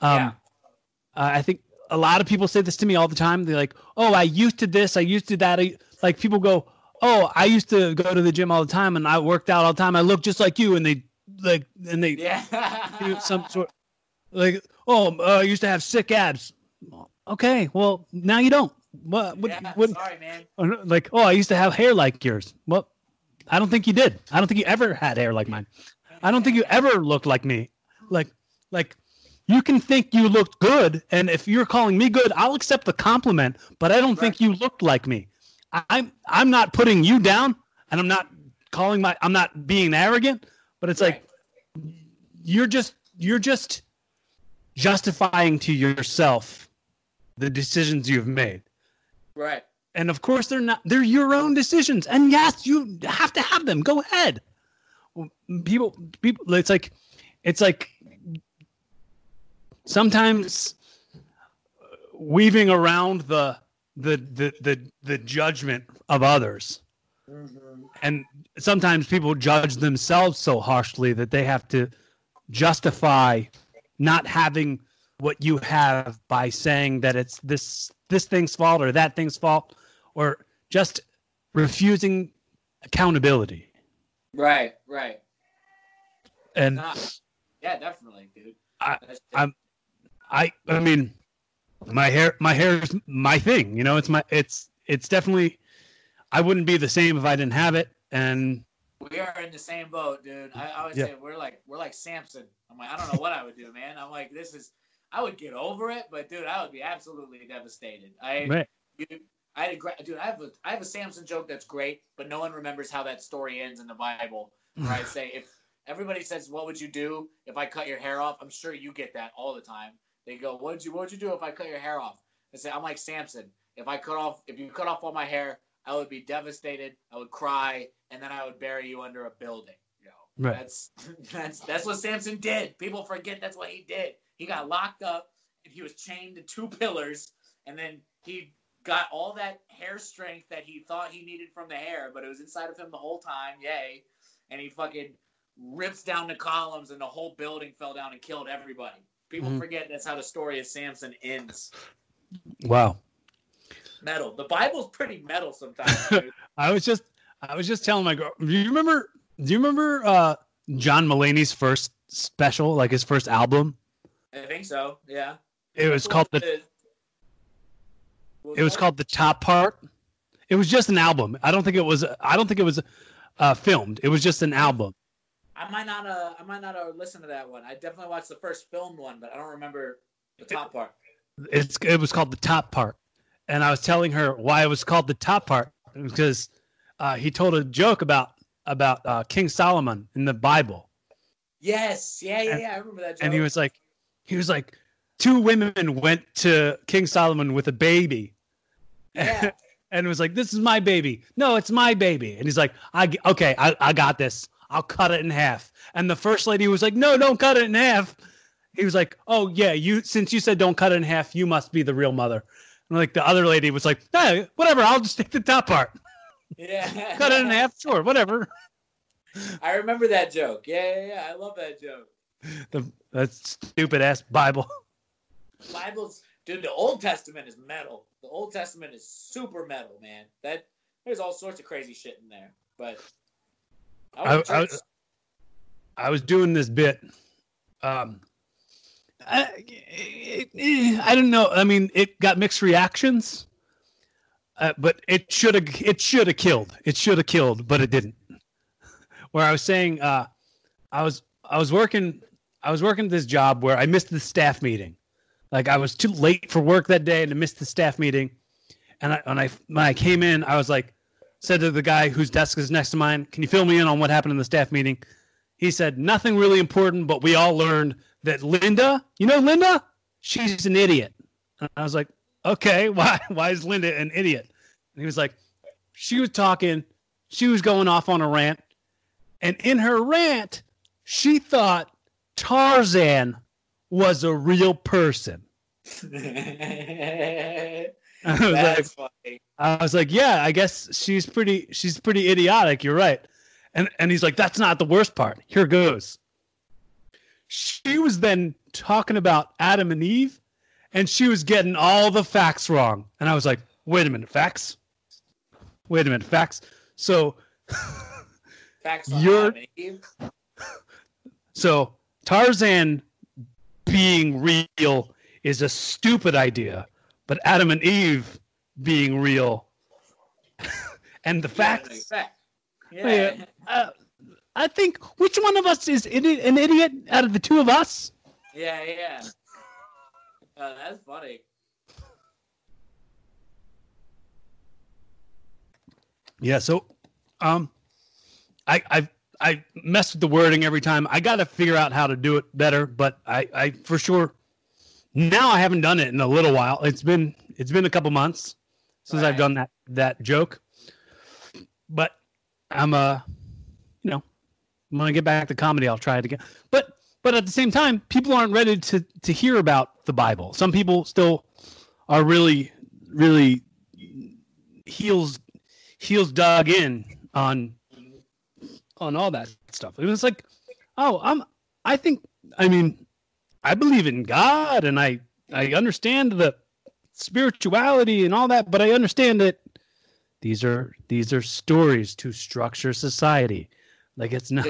Um Yeah. uh, i think a lot of people say this to me all the time. They're like oh i used to this i used to that. I, like people go oh i used to go to the gym all the time and i worked out all the time. I look just like you. And they like and they Yeah. do some sort like oh uh, i used to have sick abs. Okay. Well now you don't what what, yeah, what sorry, man. uh, like, oh, I used to have hair like yours. Well, I don't think you did. I don't think you ever had hair like mine. I don't think you ever looked like me. Like, like you can think you looked good, and if you're calling me good, I'll accept the compliment. But I don't think you looked like me. I- I'm I'm not putting you down, and I'm not calling my I'm not being arrogant. But it's like you're just you're just justifying to yourself the decisions you've made right. and of course they're not they're your own decisions and yes you have to have them go ahead people people it's like it's like sometimes weaving around the the the the, the judgment of others Mhm. and sometimes people judge themselves so harshly that they have to justify not having what you have by saying that it's this this thing's fault or that thing's fault or just refusing accountability Right. Right. and Nah. Yeah, definitely, dude. I, I'm, i i mean my hair my hair is my thing you know it's my it's it's definitely i wouldn't be the same if i didn't have it and we are in the same boat, dude. I, I always Yeah. say we're like we're like Samson. I'm like I don't know what I would do, man. I'm like this is I would get over it, but dude, I would be absolutely devastated. I right you, I had a dude. I have a I have a Samson joke that's great, but no one remembers how that story ends in the Bible. Where I say if everybody says what would you do if I cut your hair off, I'm sure you get that all the time. They go, what would you what would you do if I cut your hair off? I say, I'm like Samson. If I cut off, if you cut off all my hair, I would be devastated. I would cry, and then I would bury you under a building. You know, Right. that's that's that's what Samson did. People forget that's what he did. He got locked up, and he was chained to two pillars, and then he got all that hair strength that he thought he needed from the hair, but it was inside of him the whole time. Yay! And he fucking rips down the columns, and the whole building fell down and killed everybody. People Mhm. forget that's how the story of Samson ends. Wow. Metal. The Bible's pretty metal sometimes. I was just I was just telling my girl. Do you remember? Do you remember uh, John Mulaney's first special, like his first album? I think so. Yeah. It was called the. It was called? called the Top Part. It was just an album. I don't think it was. I don't think it was uh, filmed. It was just an album. I might not. Uh, I might not uh, listen to that one. I definitely watched the first filmed one, but I don't remember the top part. It's it was called the Top Part, and I was telling her why it was called the Top Part because uh, he told a joke about about uh, King Solomon in the Bible. Yes. Yeah. Yeah. And- Yeah. I remember that. Joke. and he was like he was like two women went to king solomon with a baby Yeah. and was like this is my baby no it's my baby and he's like "I okay I, I got this i'll cut it in half and the first lady was like no don't cut it in half he was like oh yeah you since you said don't cut it in half you must be the real mother and like the other lady was like hey, whatever i'll just take the top part yeah. cut it in half sure whatever I remember that joke. Yeah. Yeah. Yeah. I love that joke. The that stupid ass bible Bible's dude. The Old Testament is metal. The Old Testament is super metal, man. That there's all sorts of crazy shit in there. But I, I- I- I was doing this bit. Um, I, it- it- I don't know. I mean, it got mixed reactions, uh, but it should have. It should have killed. It should have killed, but it didn't. Where I was saying, uh, I was I was working. I was working this job where I missed the staff meeting. Like I was too late for work that day and I missed the staff meeting. And I when I when I came in, I was like, said to the guy whose desk is next to mine, "Can you fill me in on what happened in the staff meeting?" He said, "Nothing really important, but we all learned that Linda, you know Linda, she's an idiot." And I was like, "Okay, why why is Linda an idiot?" And he was like, "She was talking, she was going off on a rant, and in her rant, she thought Tarzan was a real person." I was like, That's funny. I was like, yeah, I guess she's pretty she's pretty idiotic. You're right. And and he's like, that's not the worst part. Here goes. She was then talking about Adam and Eve, and she was getting all the facts wrong. And I was like, wait a minute, facts? Wait a minute, facts. So Facts on You're- Adam and Eve. so Tarzan being real is a stupid idea, but Adam and Eve being real and the facts Fact. Yeah. Yeah. uh, I think which one of us is idi- an idiot out of the two of us? Yeah, yeah. Oh, that's funny. Yeah. So, um, I I I mess with the wording every time. I got to figure out how to do it better, but I I for sure now I haven't done it in a little while. It's been it's been a couple months since I've done that that joke, but I'm uh you know when I get back to comedy I'll try it again. But but at the same time, people aren't ready to to hear about the Bible. Some people still are really really heels heels dug in on on all that stuff. It was like, oh, I'm I think I mean I believe in God and I I understand the spirituality and all that, but I understand that these are these are stories to structure society. Like it's not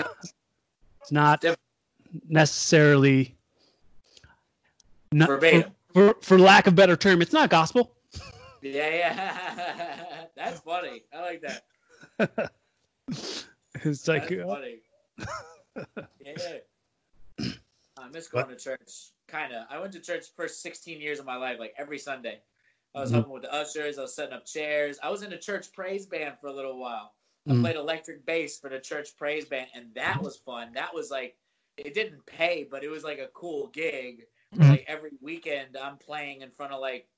it's not necessarily not, for, Verbatim. for for lack of better term, it's not gospel. Yeah, yeah. that's funny. I like that. It's like That's uh, funny. yeah. I miss going to church. Kind of. I went to church first 16 years of my life, like every Sunday. I was Mhm. helping with the ushers. I was setting up chairs. I was in a church praise band for a little while. I Mhm. played electric bass for the church praise band, and that was fun. That was like, it didn't pay, but it was like a cool gig. Mhm. Like every weekend, I'm playing in front of like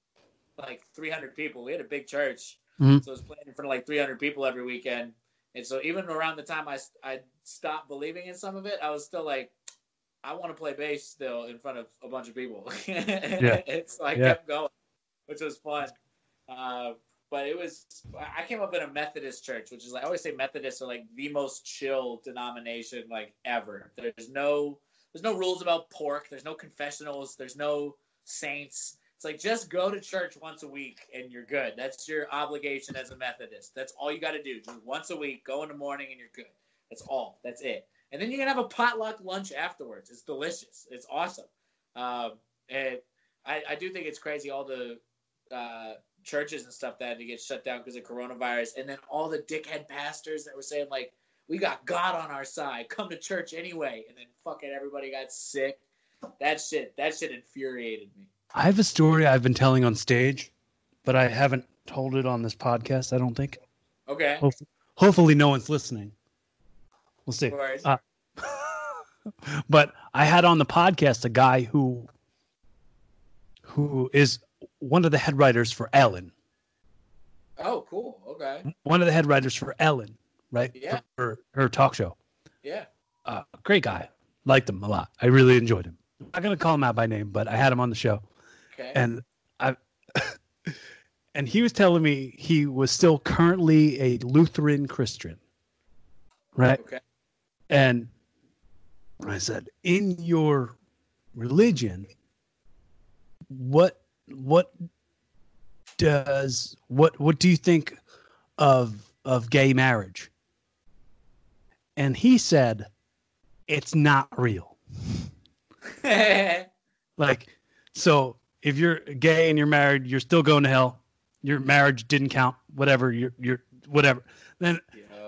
like 300 people. We had a big church, Mhm. so I was playing in front of like 300 people every weekend. And so even around the time I I stopped believing in some of it, I was still like, I want to play bass still in front of a bunch of people. yeah. so I Yeah. kept going, which was fun. Uh, but it was I came up in a Methodist church, which is like I always say Methodists are like the most chill denomination like ever. There's no there's no rules about pork. There's no confessionals. There's no saints. It's like just go to church once a week and you're good. That's your obligation as a Methodist. That's all you got to do. Just once a week, go in the morning and you're good. That's all. That's it. And then you can have a potluck lunch afterwards. It's delicious. It's awesome. Um, and I, I do think it's crazy all the uh, churches and stuff that had to get shut down because of coronavirus, and then all the dickhead pastors that were saying like, "We got God on our side. Come to church anyway," and then fucking everybody got sick. That shit. That shit infuriated me. I have a story I've been telling on stage, but I haven't told it on this podcast. I don't think. Okay. Hopefully, hopefully no one's listening. We'll see. Uh, but I had on the podcast a guy who who is one of the head writers for Ellen. oh, cool. Okay. One of the head writers for Ellen, right? Yeah. For her, her talk show. Yeah. Uh, great guy. Liked him a lot. I really enjoyed him. I'm not gonna call him out by name, but I had him on the show. Okay. and I and he was telling me he was still currently a Lutheran Christian, right? okay. And I said, in your religion, what what does what what do you think of of gay marriage? And he said, it's not real. Like, so if you're gay and you're married, you're still going to hell. Your marriage didn't count. Whatever. You're you're whatever. Then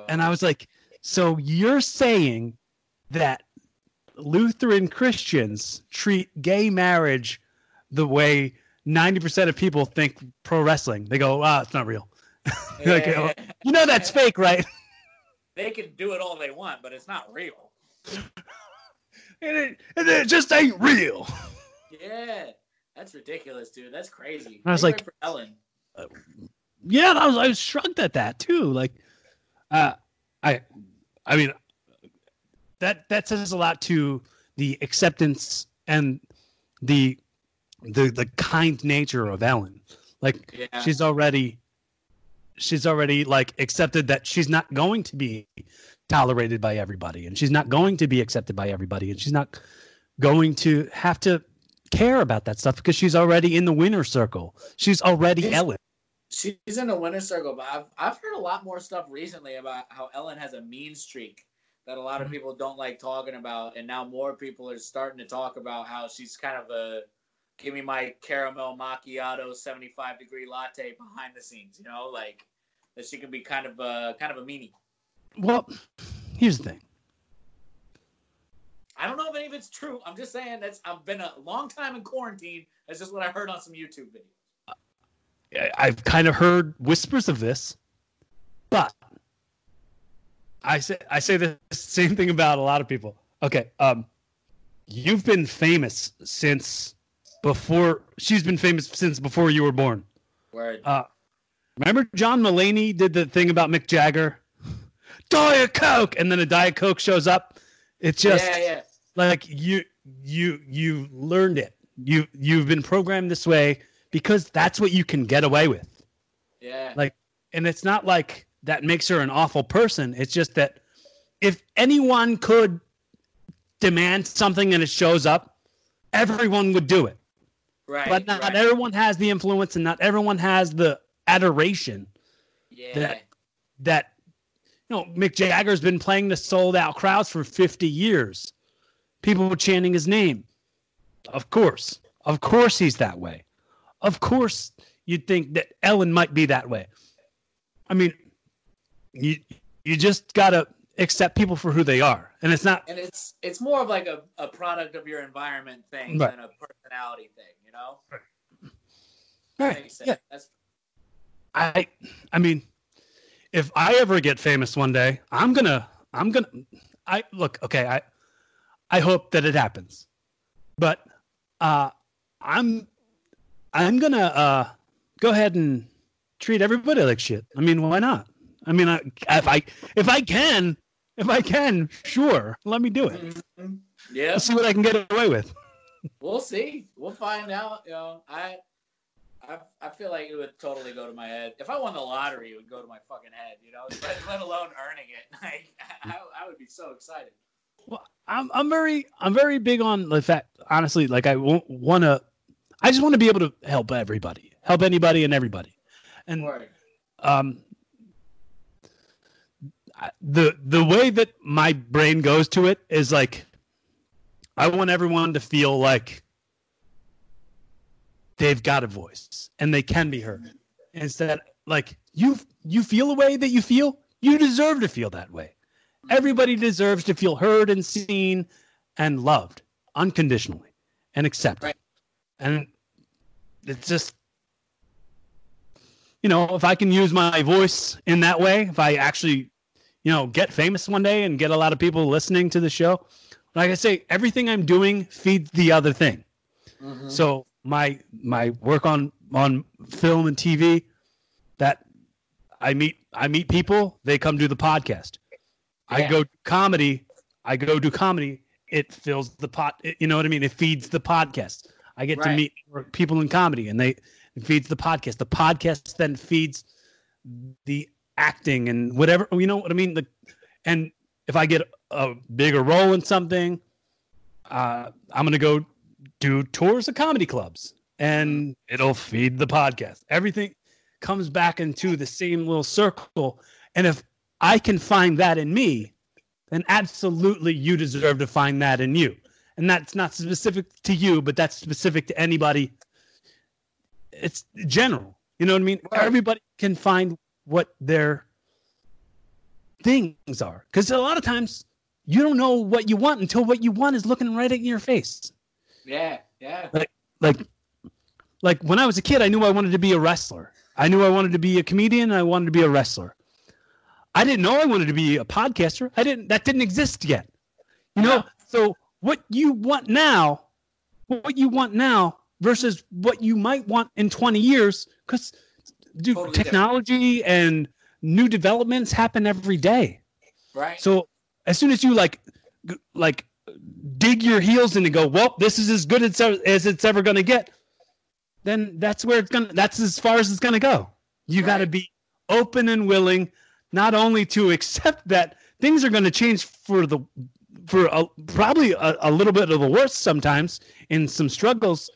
and I was like, so you're saying that Lutheran Christians treat gay marriage the way 90% of people think pro wrestling. They go, ah, it's not real. Like, Yeah. you know that's fake, right? they can do it all they want, but it's not real. And it, and it just ain't real. Yeah. That's ridiculous, dude. That's crazy. I was They like- Ellen. yeah, I was I was shocked at that too. Like, uh, I, I mean, that that says a lot to the acceptance and the the the kind nature of Ellen. Like, Yeah. she's already she's already like accepted that she's not going to be tolerated by everybody, and she's not going to be accepted by everybody, and she's not going to have to care about that stuff because she's already in the winner circle. She's already Yes. Ellen. She's in the winner circle, but I've I've heard a lot more stuff recently about how Ellen has a mean streak that a lot of Mhm. people don't like talking about, and now more people are starting to talk about how she's kind of a give me my caramel macchiato seventy five degree latte behind the scenes, you know, like that she can be kind of a kind of a meanie. Well, here's the thing. I don't know if any of it's true. I'm just saying that's I've been a long time in quarantine. That's just what I heard on some YouTube videos. I've kind of heard whispers of this, but I say I say the same thing about a lot of people. Okay, um, you've been famous since before. She's been famous since before you were born. Word. Uh, remember John Mulaney did the thing about Mick Jagger, Diet Coke, and then a Diet Coke shows up. It's just yeah, yeah. Like you you you learned it. You you've been programmed this way because that's what you can get away with. Yeah. Like, and it's not like that makes her an awful person. It's just that if anyone could demand something and it shows up, everyone would do it. right. but not right. everyone has the influence and not everyone has the adoration yeah. that that you know Mick Jagger's been playing the sold out crowds for 50 years. People were chanting his name. Of course. Of course he's that way. Of course you'd think that Ellen might be that way. I mean you you just got to accept people for who they are. And it's not and it's it's more of like a, a product of your environment thing Right. than a personality thing, you know? right. Yeah. That's I I mean, if I ever get famous one day, I'm gonna I'm gonna I look okay. I I hope that it happens, but uh, I'm I'm gonna uh go ahead and treat everybody like shit. I mean, why not? I mean, I, if I if I can, if I can, sure, let me do it. Mm-hmm. Yeah. See what I can get away with. We'll see. We'll find out. You know, I, I, I feel like it would totally go to my head. If I won the lottery, it would go to my fucking head. You know, let, let alone earning it. Like, I, I would be so excited. Well, I'm I'm very I'm very big on the fact. Honestly, like I want to. I just want to be able to help everybody, help anybody and everybody, and Word. um, the the way that my brain goes to it is like I want everyone to feel like they've got a voice and they can be heard. Instead, like you you feel a way that you feel, you deserve to feel that way. Everybody deserves to feel heard and seen and loved unconditionally and accepted. Right. And it's just you know, if I can use my voice in that way, if I actually, you know, get famous one day and get a lot of people listening to the show, like I say, everything I'm doing feeds the other thing. Mhm. So my my work on on film and TV, that I meet I meet people, they come do the podcast. I go comedy, I go do comedy. It fills the pot. it- you know what I mean? It feeds the podcast. I get to meet people in comedy, and they it feeds the podcast. The podcast then feeds the acting and whatever. You know what I mean? The and if I get a bigger role in something, uh, I'm gonna go do tours of comedy clubs, and it'll feed the podcast. Everything comes back into the same little circle. And if I can find that in me, then absolutely you deserve to find that in you. And that's not specific to you, but that's specific to anybody. It's general. You know what I mean? Right. Everybody can find what their things are. Because a lot of times you don't know what you want until what you want is looking right at your face. Yeah, yeah. Like like when I was a kid, I knew I wanted to be a wrestler. I knew I wanted to be a comedian, I wanted to be a wrestler. I didn't know I wanted to be a podcaster. I didn't that didn't exist yet. You know, so what you want now, what you want now versus what you might want in 20 years cuz dude, Totally different. technology and new developments happen every day. Right. So as soon as you like, like, dig your heels in and go, well, this is as good as, as it's ever going to get, then that's where it's gonna. That's as far as it's going to go. You got to be open and willing, not only to accept that things are going to change for the, for a, probably a, a little bit of the worst sometimes in some struggles.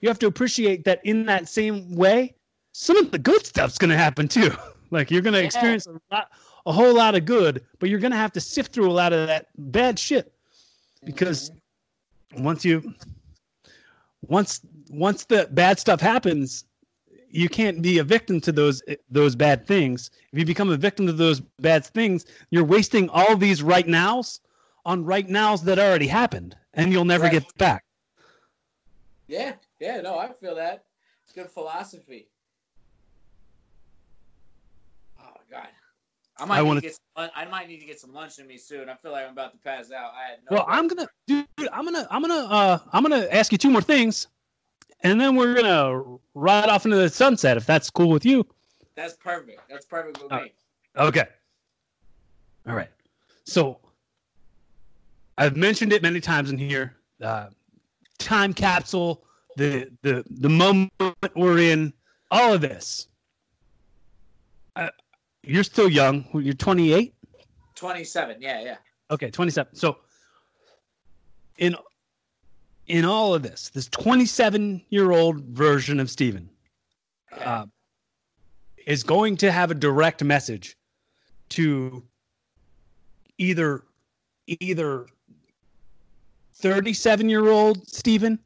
You have to appreciate that in that same way, some of the good stuff's going to happen too. like you're going to Yeah. experience a lot, a whole lot of good, but you're going to have to sift through a lot of that bad shit because mm-hmm. once you once once the bad stuff happens, you can't be a victim to those those bad things. If you become a victim to those bad things, you're wasting all these right nows on right nows that already happened, and you'll never Right. get back. Yeah, yeah, no, I feel that. It's good philosophy. Oh god. I might I need wanna- to get some, I might need to get some lunch in me soon. I feel like I'm about to pass out. I had no Well, I'm gonna, dude. I'm gonna, I'm gonna, uh, I'm gonna ask you two more things, and then we're gonna ride off into the sunset if that's cool with you. That's perfect. That's perfect with Uh, me. Okay. All right. So I've mentioned it many times in here. Uh, time capsule, the the the moment we're in, all of this. Uh, you're still young. You're 28. 27. Yeah, yeah. Okay, 27. So in in all of this, this 27 year old version of Steven uh, is going to have a direct message to either either 37 year old Stephen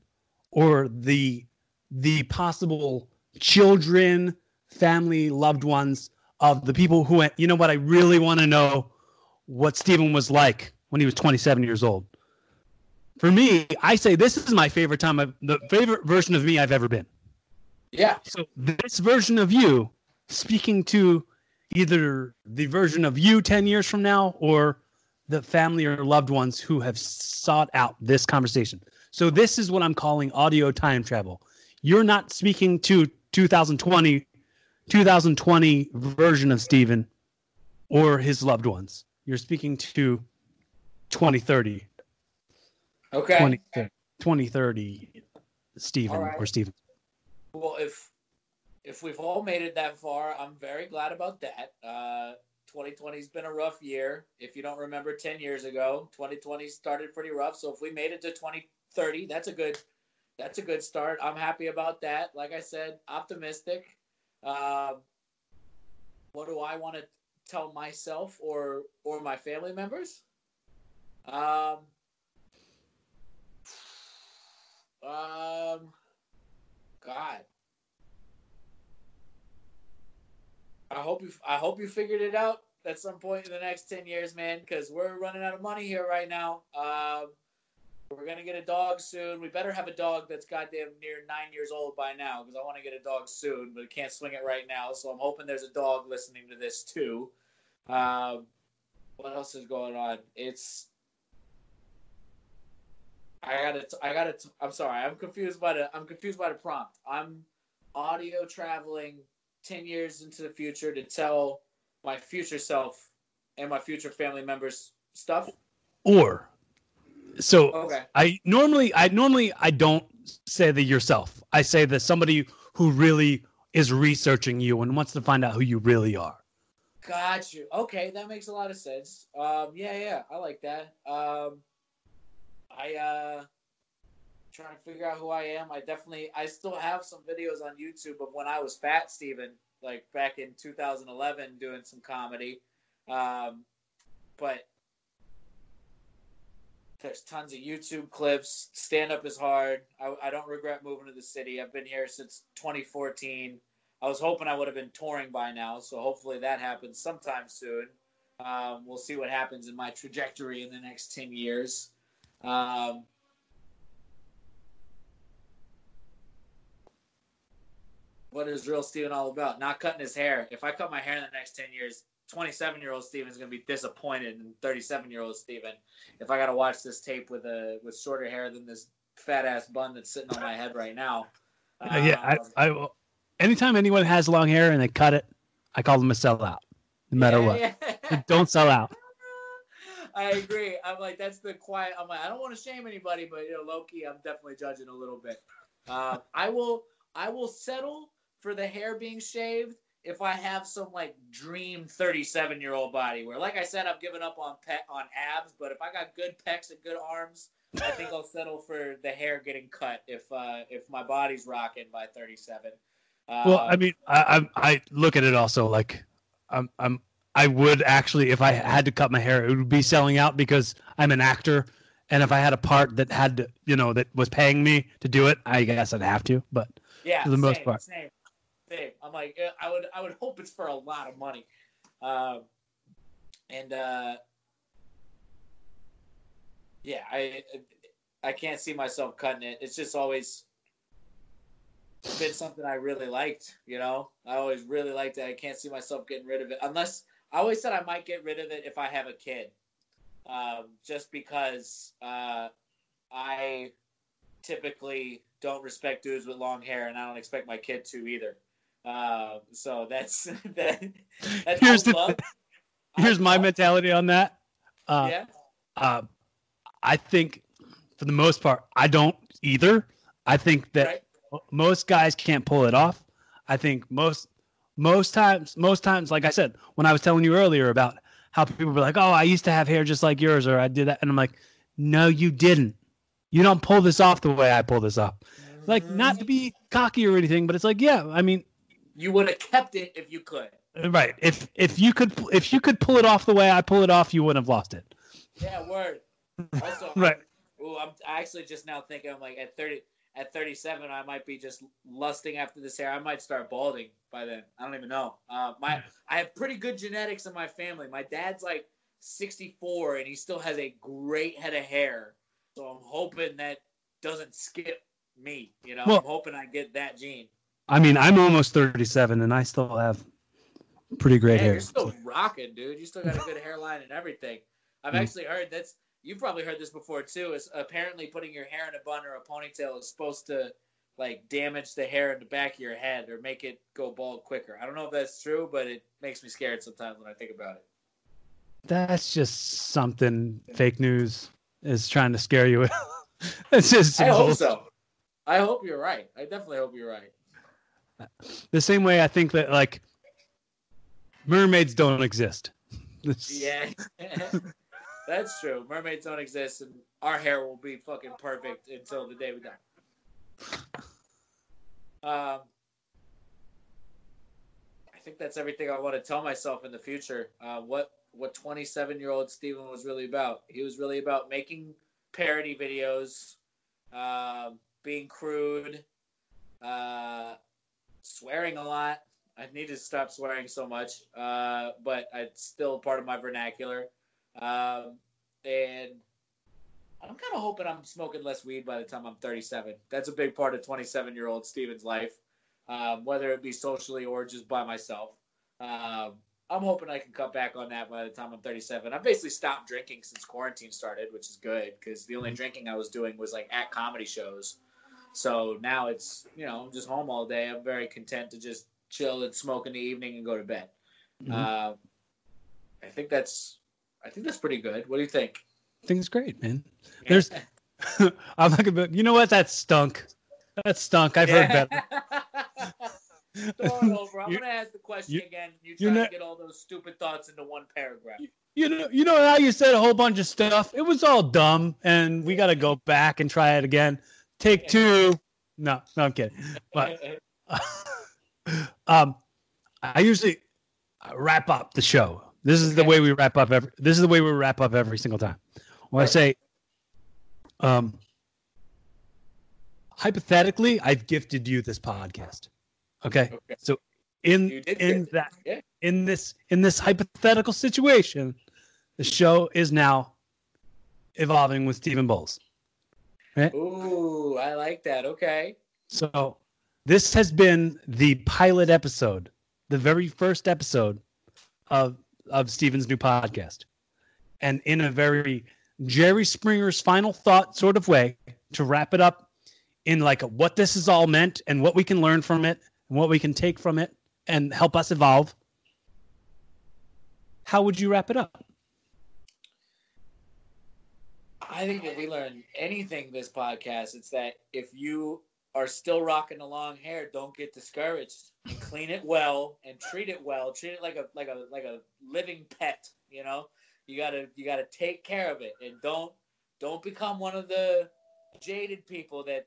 or the the possible children, family, loved ones of the people who went, you know what, I really want to know what Stephen was like when he was 27 years old. For me, I say this is my favorite time, I've, the favorite version of me I've ever been. yeah. So this version of you speaking to either the version of you 10 years from now or the family or loved ones who have sought out this conversation. So this is what I'm calling audio time travel. You're not speaking to 2020 2020 version of Stephen or his loved ones. You're speaking to 2030. Okay. 2030, 2030 Steven All right. or Stephen. Well, if if we've all made it that far, I'm very glad about that. Uh, 2020's been a rough year. If you don't remember, 10 years ago, 2020 started pretty rough. So if we made it to 2030, that's a good that's a good start. I'm happy about that. Like I said, optimistic. Um, what do I want to tell myself or or my family members? Um, um, God. I hope you I hope you figured it out at some point in the next ten years, man, because we're running out of money here right now. Um, we're gonna get a dog soon. We better have a dog that's goddamn near nine years old by now, because I want to get a dog soon, but can't swing it right now. So I'm hoping there's a dog listening to this too. Um, what else is going on? It's I gotta I gotta I'm sorry, I'm confused by the I'm confused by the prompt. I'm audio traveling 10 years into the future to tell my future self and my future family members stuff. Or so Okay. I normally I normally I don't say the yourself. I say that somebody who really is researching you and wants to find out who you really are. Got you. Okay, that makes a lot of sense. Um, yeah, yeah, I like that. Um, I uh, trying to figure out who I am. I definitely, I still have some videos on YouTube of when I was fat, Steven, like back in 2011, doing some comedy. Um, but there's tons of YouTube clips. Stand up is hard. I, I don't regret moving to the city. I've been here since 2014. I was hoping I would have been touring by now, so hopefully that happens sometime soon. Um, we'll see what happens in my trajectory in the next 10 years. Um, what is real Steven all about? Not cutting his hair. If I cut my hair in the next 10 years, 27 year old Steven's going to be disappointed in 37 year old Steven if I got to watch this tape with a with shorter hair than this fat ass bun that's sitting on my head right now. Uh, yeah, Um, I, I will. Anytime anyone has long hair and they cut it, I call them a sellout, no matter yeah, what. yeah. Don't sell out. I agree. I'm like, that's the quiet. I'm like, I don't want to shame anybody, but you know, lowkey, I'm definitely judging a little bit. Uh, I will, I will settle for the hair being shaved if I have some like dream 37 year old body. Where, like I said, I've given up on pet on abs, but if I got good pecs and good arms, I think I'll settle for the hair getting cut if uh, if my body's rocking by 37. Uh, Well, I mean, I, I I look at it also like I'm I'm I would actually if I had to cut my hair, it would be selling out because I'm an actor, and if I had a part that had to, you know, that was paying me to do it, I guess I'd have to. But Yeah, for the most part. Same, same. I'm like, I would, I would hope it's for a lot of money, um, and uh, yeah, I, I can't see myself cutting it. It's just always been something I really liked. You know, I always really liked it. I can't see myself getting rid of it unless I always said I might get rid of it if I have a kid, um, just because uh, I typically don't respect dudes with long hair, and I don't expect my kid to either. Uh, so that's that. That's Here's the here's I my love- mentality on that. Uh, yeah. uh, I think for the most part, I don't either. I think that Right. most guys can't pull it off. I think most most times most times like I said when I was telling you earlier about how people were like, "Oh, I used to have hair just like yours or I did that." And I'm like, "No, you didn't. You don't pull this off the way I pull this off." Like not to be cocky or anything, but it's like, yeah, I mean, You would have kept it if you could. right. If if you could if you could pull it off the way I pull it off, you wouldn't have lost it. Yeah, word. Also, Right. Ooh, I'm actually just now thinking. I'm like at 30, at 37, I might be just lusting after this hair. I might start balding by then. I don't even know. Uh, my I have pretty good genetics in my family. My dad's like 64 and he still has a great head of hair. So I'm hoping that doesn't skip me. You know, Well- I'm hoping I get that gene. I mean, I'm almost 37 and I still have pretty great hair. you're still rocking, dude. You still got a good hairline and everything. I've Mhm. actually heard that's you've probably heard this before too. Is apparently putting your hair in a bun or a ponytail is supposed to like damage the hair in the back of your head or make it go bald quicker. I don't know if that's true, but it makes me scared sometimes when I think about it. That's just something fake news is trying to scare you with. it's just I hope so. I hope you're right. I definitely hope you're right. The same way I think that like mermaids don't exist. yeah. That's true. Mermaids don't exist and our hair will be fucking perfect until the day we die. Um I think that's everything I want to tell myself in the future. Uh, what what 27 year old Steven was really about. He was really about making parody videos, uh, being crude, uh, swearing a lot. I need to stop swearing so much, uh, but it's still part of my vernacular. Um, and I'm kind of hoping I'm smoking less weed by the time I'm 37. That's a big part of 27 year old Steven's life, um, whether it be socially or just by myself. Um, I'm hoping I can cut back on that by the time I'm 37. I've basically stopped drinking since quarantine started, which is good because the only mm-hmm. drinking I was doing was like at comedy shows. So now it's you know I'm just home all day. I'm very content to just chill and smoke in the evening and go to bed. Mm-hmm. Uh, I think that's I think that's pretty good. What do you think? I think it's great, man. There's I'm not gonna. You know what? That stunk. That stunk. I've heard better. over. I'm gonna ask the question you, again. You try not, to get all those stupid thoughts into one paragraph. You know, you know how you said a whole bunch of stuff. It was all dumb, and we got to go back and try it again. Take two. No, no, I'm kidding. But um, I usually wrap up the show. This is the way we wrap up every. This is the way we wrap up every single time. When right. I say, um, hypothetically, I've gifted you this podcast. Okay. okay. So in in that yeah. in this in this hypothetical situation, the show is now evolving with Stephen Bowles. Right? Ooh, I like that. Okay. So this has been the pilot episode, the very first episode of of Stephen's new podcast. And in a very Jerry Springer's final thought sort of way to wrap it up in like what this is all meant and what we can learn from it and what we can take from it and help us evolve, how would you wrap it up? I think if we learn anything this podcast, it's that if you are still rocking the long hair, don't get discouraged. Clean it well and treat it well. Treat it like a like a like a living pet. You know, you gotta you gotta take care of it. And don't don't become one of the jaded people that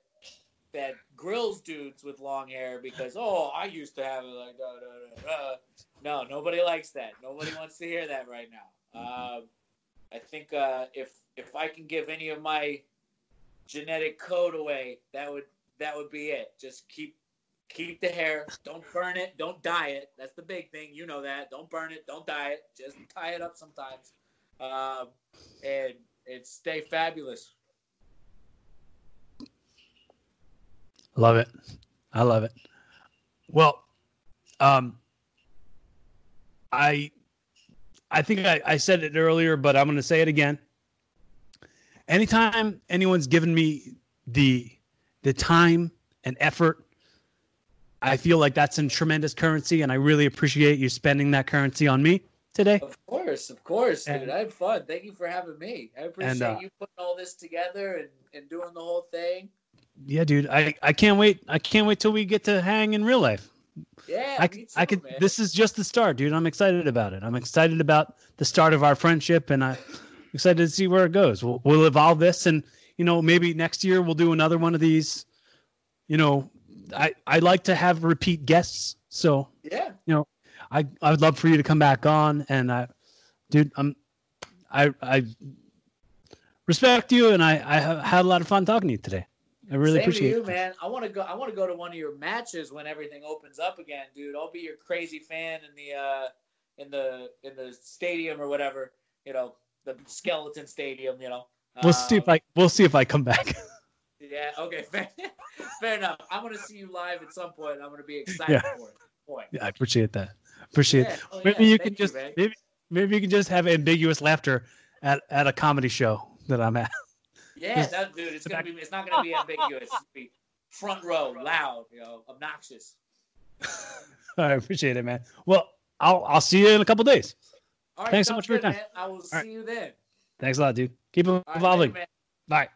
that grills dudes with long hair because oh I used to have it like da, da, da, no nobody likes that. Nobody wants to hear that right now. Um, I think uh, if if I can give any of my genetic code away that would that would be it. Just keep keep the hair. Don't burn it. Don't dye it. That's the big thing. You know that. Don't burn it. Don't dye it. Just tie it up sometimes. Um, and and stay fabulous. Love it. I love it. Well, um, I I think I, I said it earlier, but I'm going to say it again. Anytime anyone's given me the the time and effort, I feel like that's in tremendous currency, and I really appreciate you spending that currency on me today. Of course, of course, and, dude. I had fun. Thank you for having me. I appreciate and, uh, you putting all this together and, and doing the whole thing yeah, dude, I, I can't wait. I can't wait till we get to hang in real life. Yeah, I, too, I could. Man. This is just the start, dude. I'm excited about it. I'm excited about the start of our friendship, and I'm excited to see where it goes. We'll, we'll evolve this, and you know, maybe next year we'll do another one of these. You know, I I like to have repeat guests, so yeah, you know, I I would love for you to come back on, and I, dude, I'm, I I respect you, and I I had a lot of fun talking to you today. I really Same appreciate you, it. man. I want to go. I want to go to one of your matches when everything opens up again, dude. I'll be your crazy fan in the uh, in the in the stadium or whatever. You know, the skeleton stadium. You know. We'll um, see if I we'll see if I come back. yeah. Okay. Fair, fair enough. I'm gonna see you live at some point. I'm gonna be excited yeah. for it. Yeah, I appreciate that. Appreciate. Yeah. Oh, maybe yeah. you Thank can you, just man. maybe maybe you can just have ambiguous laughter at at a comedy show that I'm at. Yeah, just, that, dude. It's gonna back. be. It's not gonna be ambiguous. Be front row, loud, you know, obnoxious. I appreciate it, man. Well, I'll I'll see you in a couple days. All right, Thanks so much for your time. Man. I will All see right. you then. Thanks a lot, dude. Keep evolving. Bye.